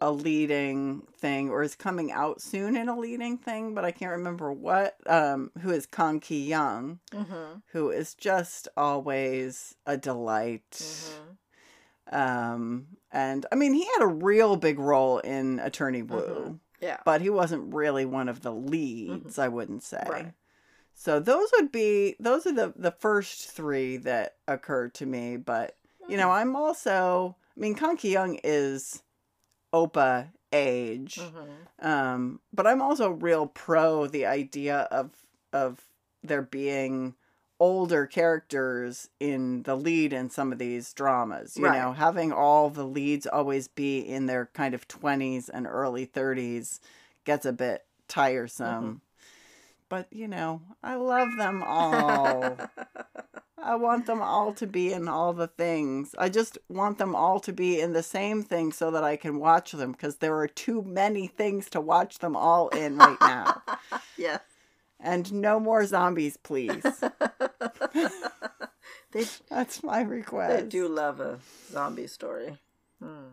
Speaker 1: a leading thing or is coming out soon in a leading thing, but I can't remember what. Um, who is Kang Ki Young,
Speaker 2: mm-hmm.
Speaker 1: who is just always a delight.
Speaker 2: Mm-hmm.
Speaker 1: Um, and I mean, he had a real big role in Attorney Woo,
Speaker 2: Mhm. yeah
Speaker 1: but he wasn't really one of the leads. I wouldn't say.
Speaker 2: Mm-hmm. Right.
Speaker 1: So those would be those are the the first three that occurred to me. But you know, I'm also I mean, Kang Ki Young is Oppa age,
Speaker 2: Mhm.
Speaker 1: um, but I'm also real pro the idea of of there being older characters in the lead in some of these dramas. You
Speaker 2: Right.
Speaker 1: know, having all the leads always be in their kind of 20s and early 30s gets a bit tiresome. But, you know, I love them all. I want them all to be in all the things. I just want them all to be in the same thing so that I can watch them because there are too many things to watch them all in right now.
Speaker 2: yeah
Speaker 1: and no more zombies, please.
Speaker 2: they
Speaker 1: That's my request.
Speaker 2: they do love a zombie story Hmm.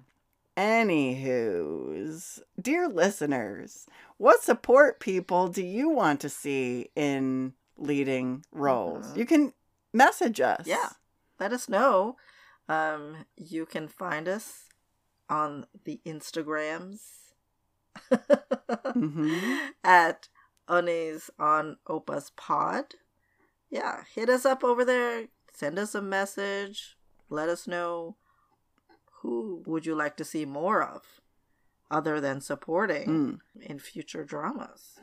Speaker 1: Anywho's, dear listeners, what support people do you want to see in leading roles?
Speaker 2: Mhm.
Speaker 1: You can message us.
Speaker 2: Yeah. let us know. Um, you can find us on the Instagrams
Speaker 1: hmm
Speaker 2: at Unnis on Oppas Pod. Yeah, hit us up over there. Send us a message. Let us know who would you like to see more of, other than supporting
Speaker 1: Mm.
Speaker 2: in future dramas.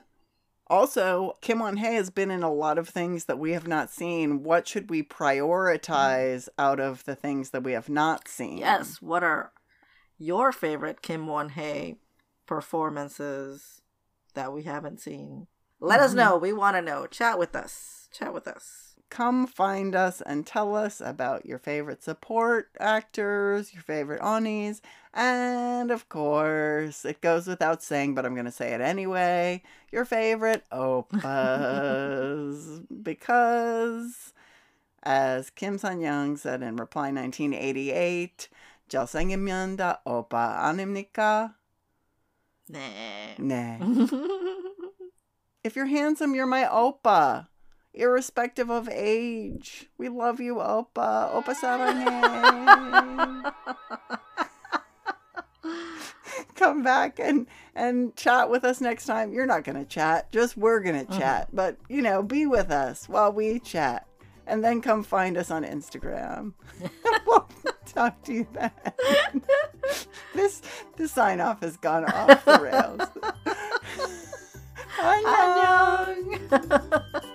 Speaker 1: Also, Kim Won Hae has been in a lot of things that we have not seen. What should we prioritize out of the things that we have not seen?
Speaker 2: Yes, what are your favorite Kim Won Hae performances that we haven't seen? Let us
Speaker 1: Mhm.
Speaker 2: know. We want to know. Chat with us. Chat with us
Speaker 1: Come find us and tell us about your favorite support actors, your favorite Onis, and of course, it goes without saying, but I'm going to say it anyway, your favorite Opas. because, as Kim Sun Young said in Reply 1988, 잘생기면 다 오빠 아닙니까?
Speaker 2: Nah.
Speaker 1: 네. If you're handsome, you're my Opa. irrespective of age. We love you, Oppa. Oppa Saranghae. Come back and and chat with us next time. You're not gonna chat, just we're gonna uh-huh. chat. But you know, be with us while we chat. And then come find us on Instagram. we'll talk to you then. this this sign off has gone off the rails. Annyeong. Annyeong.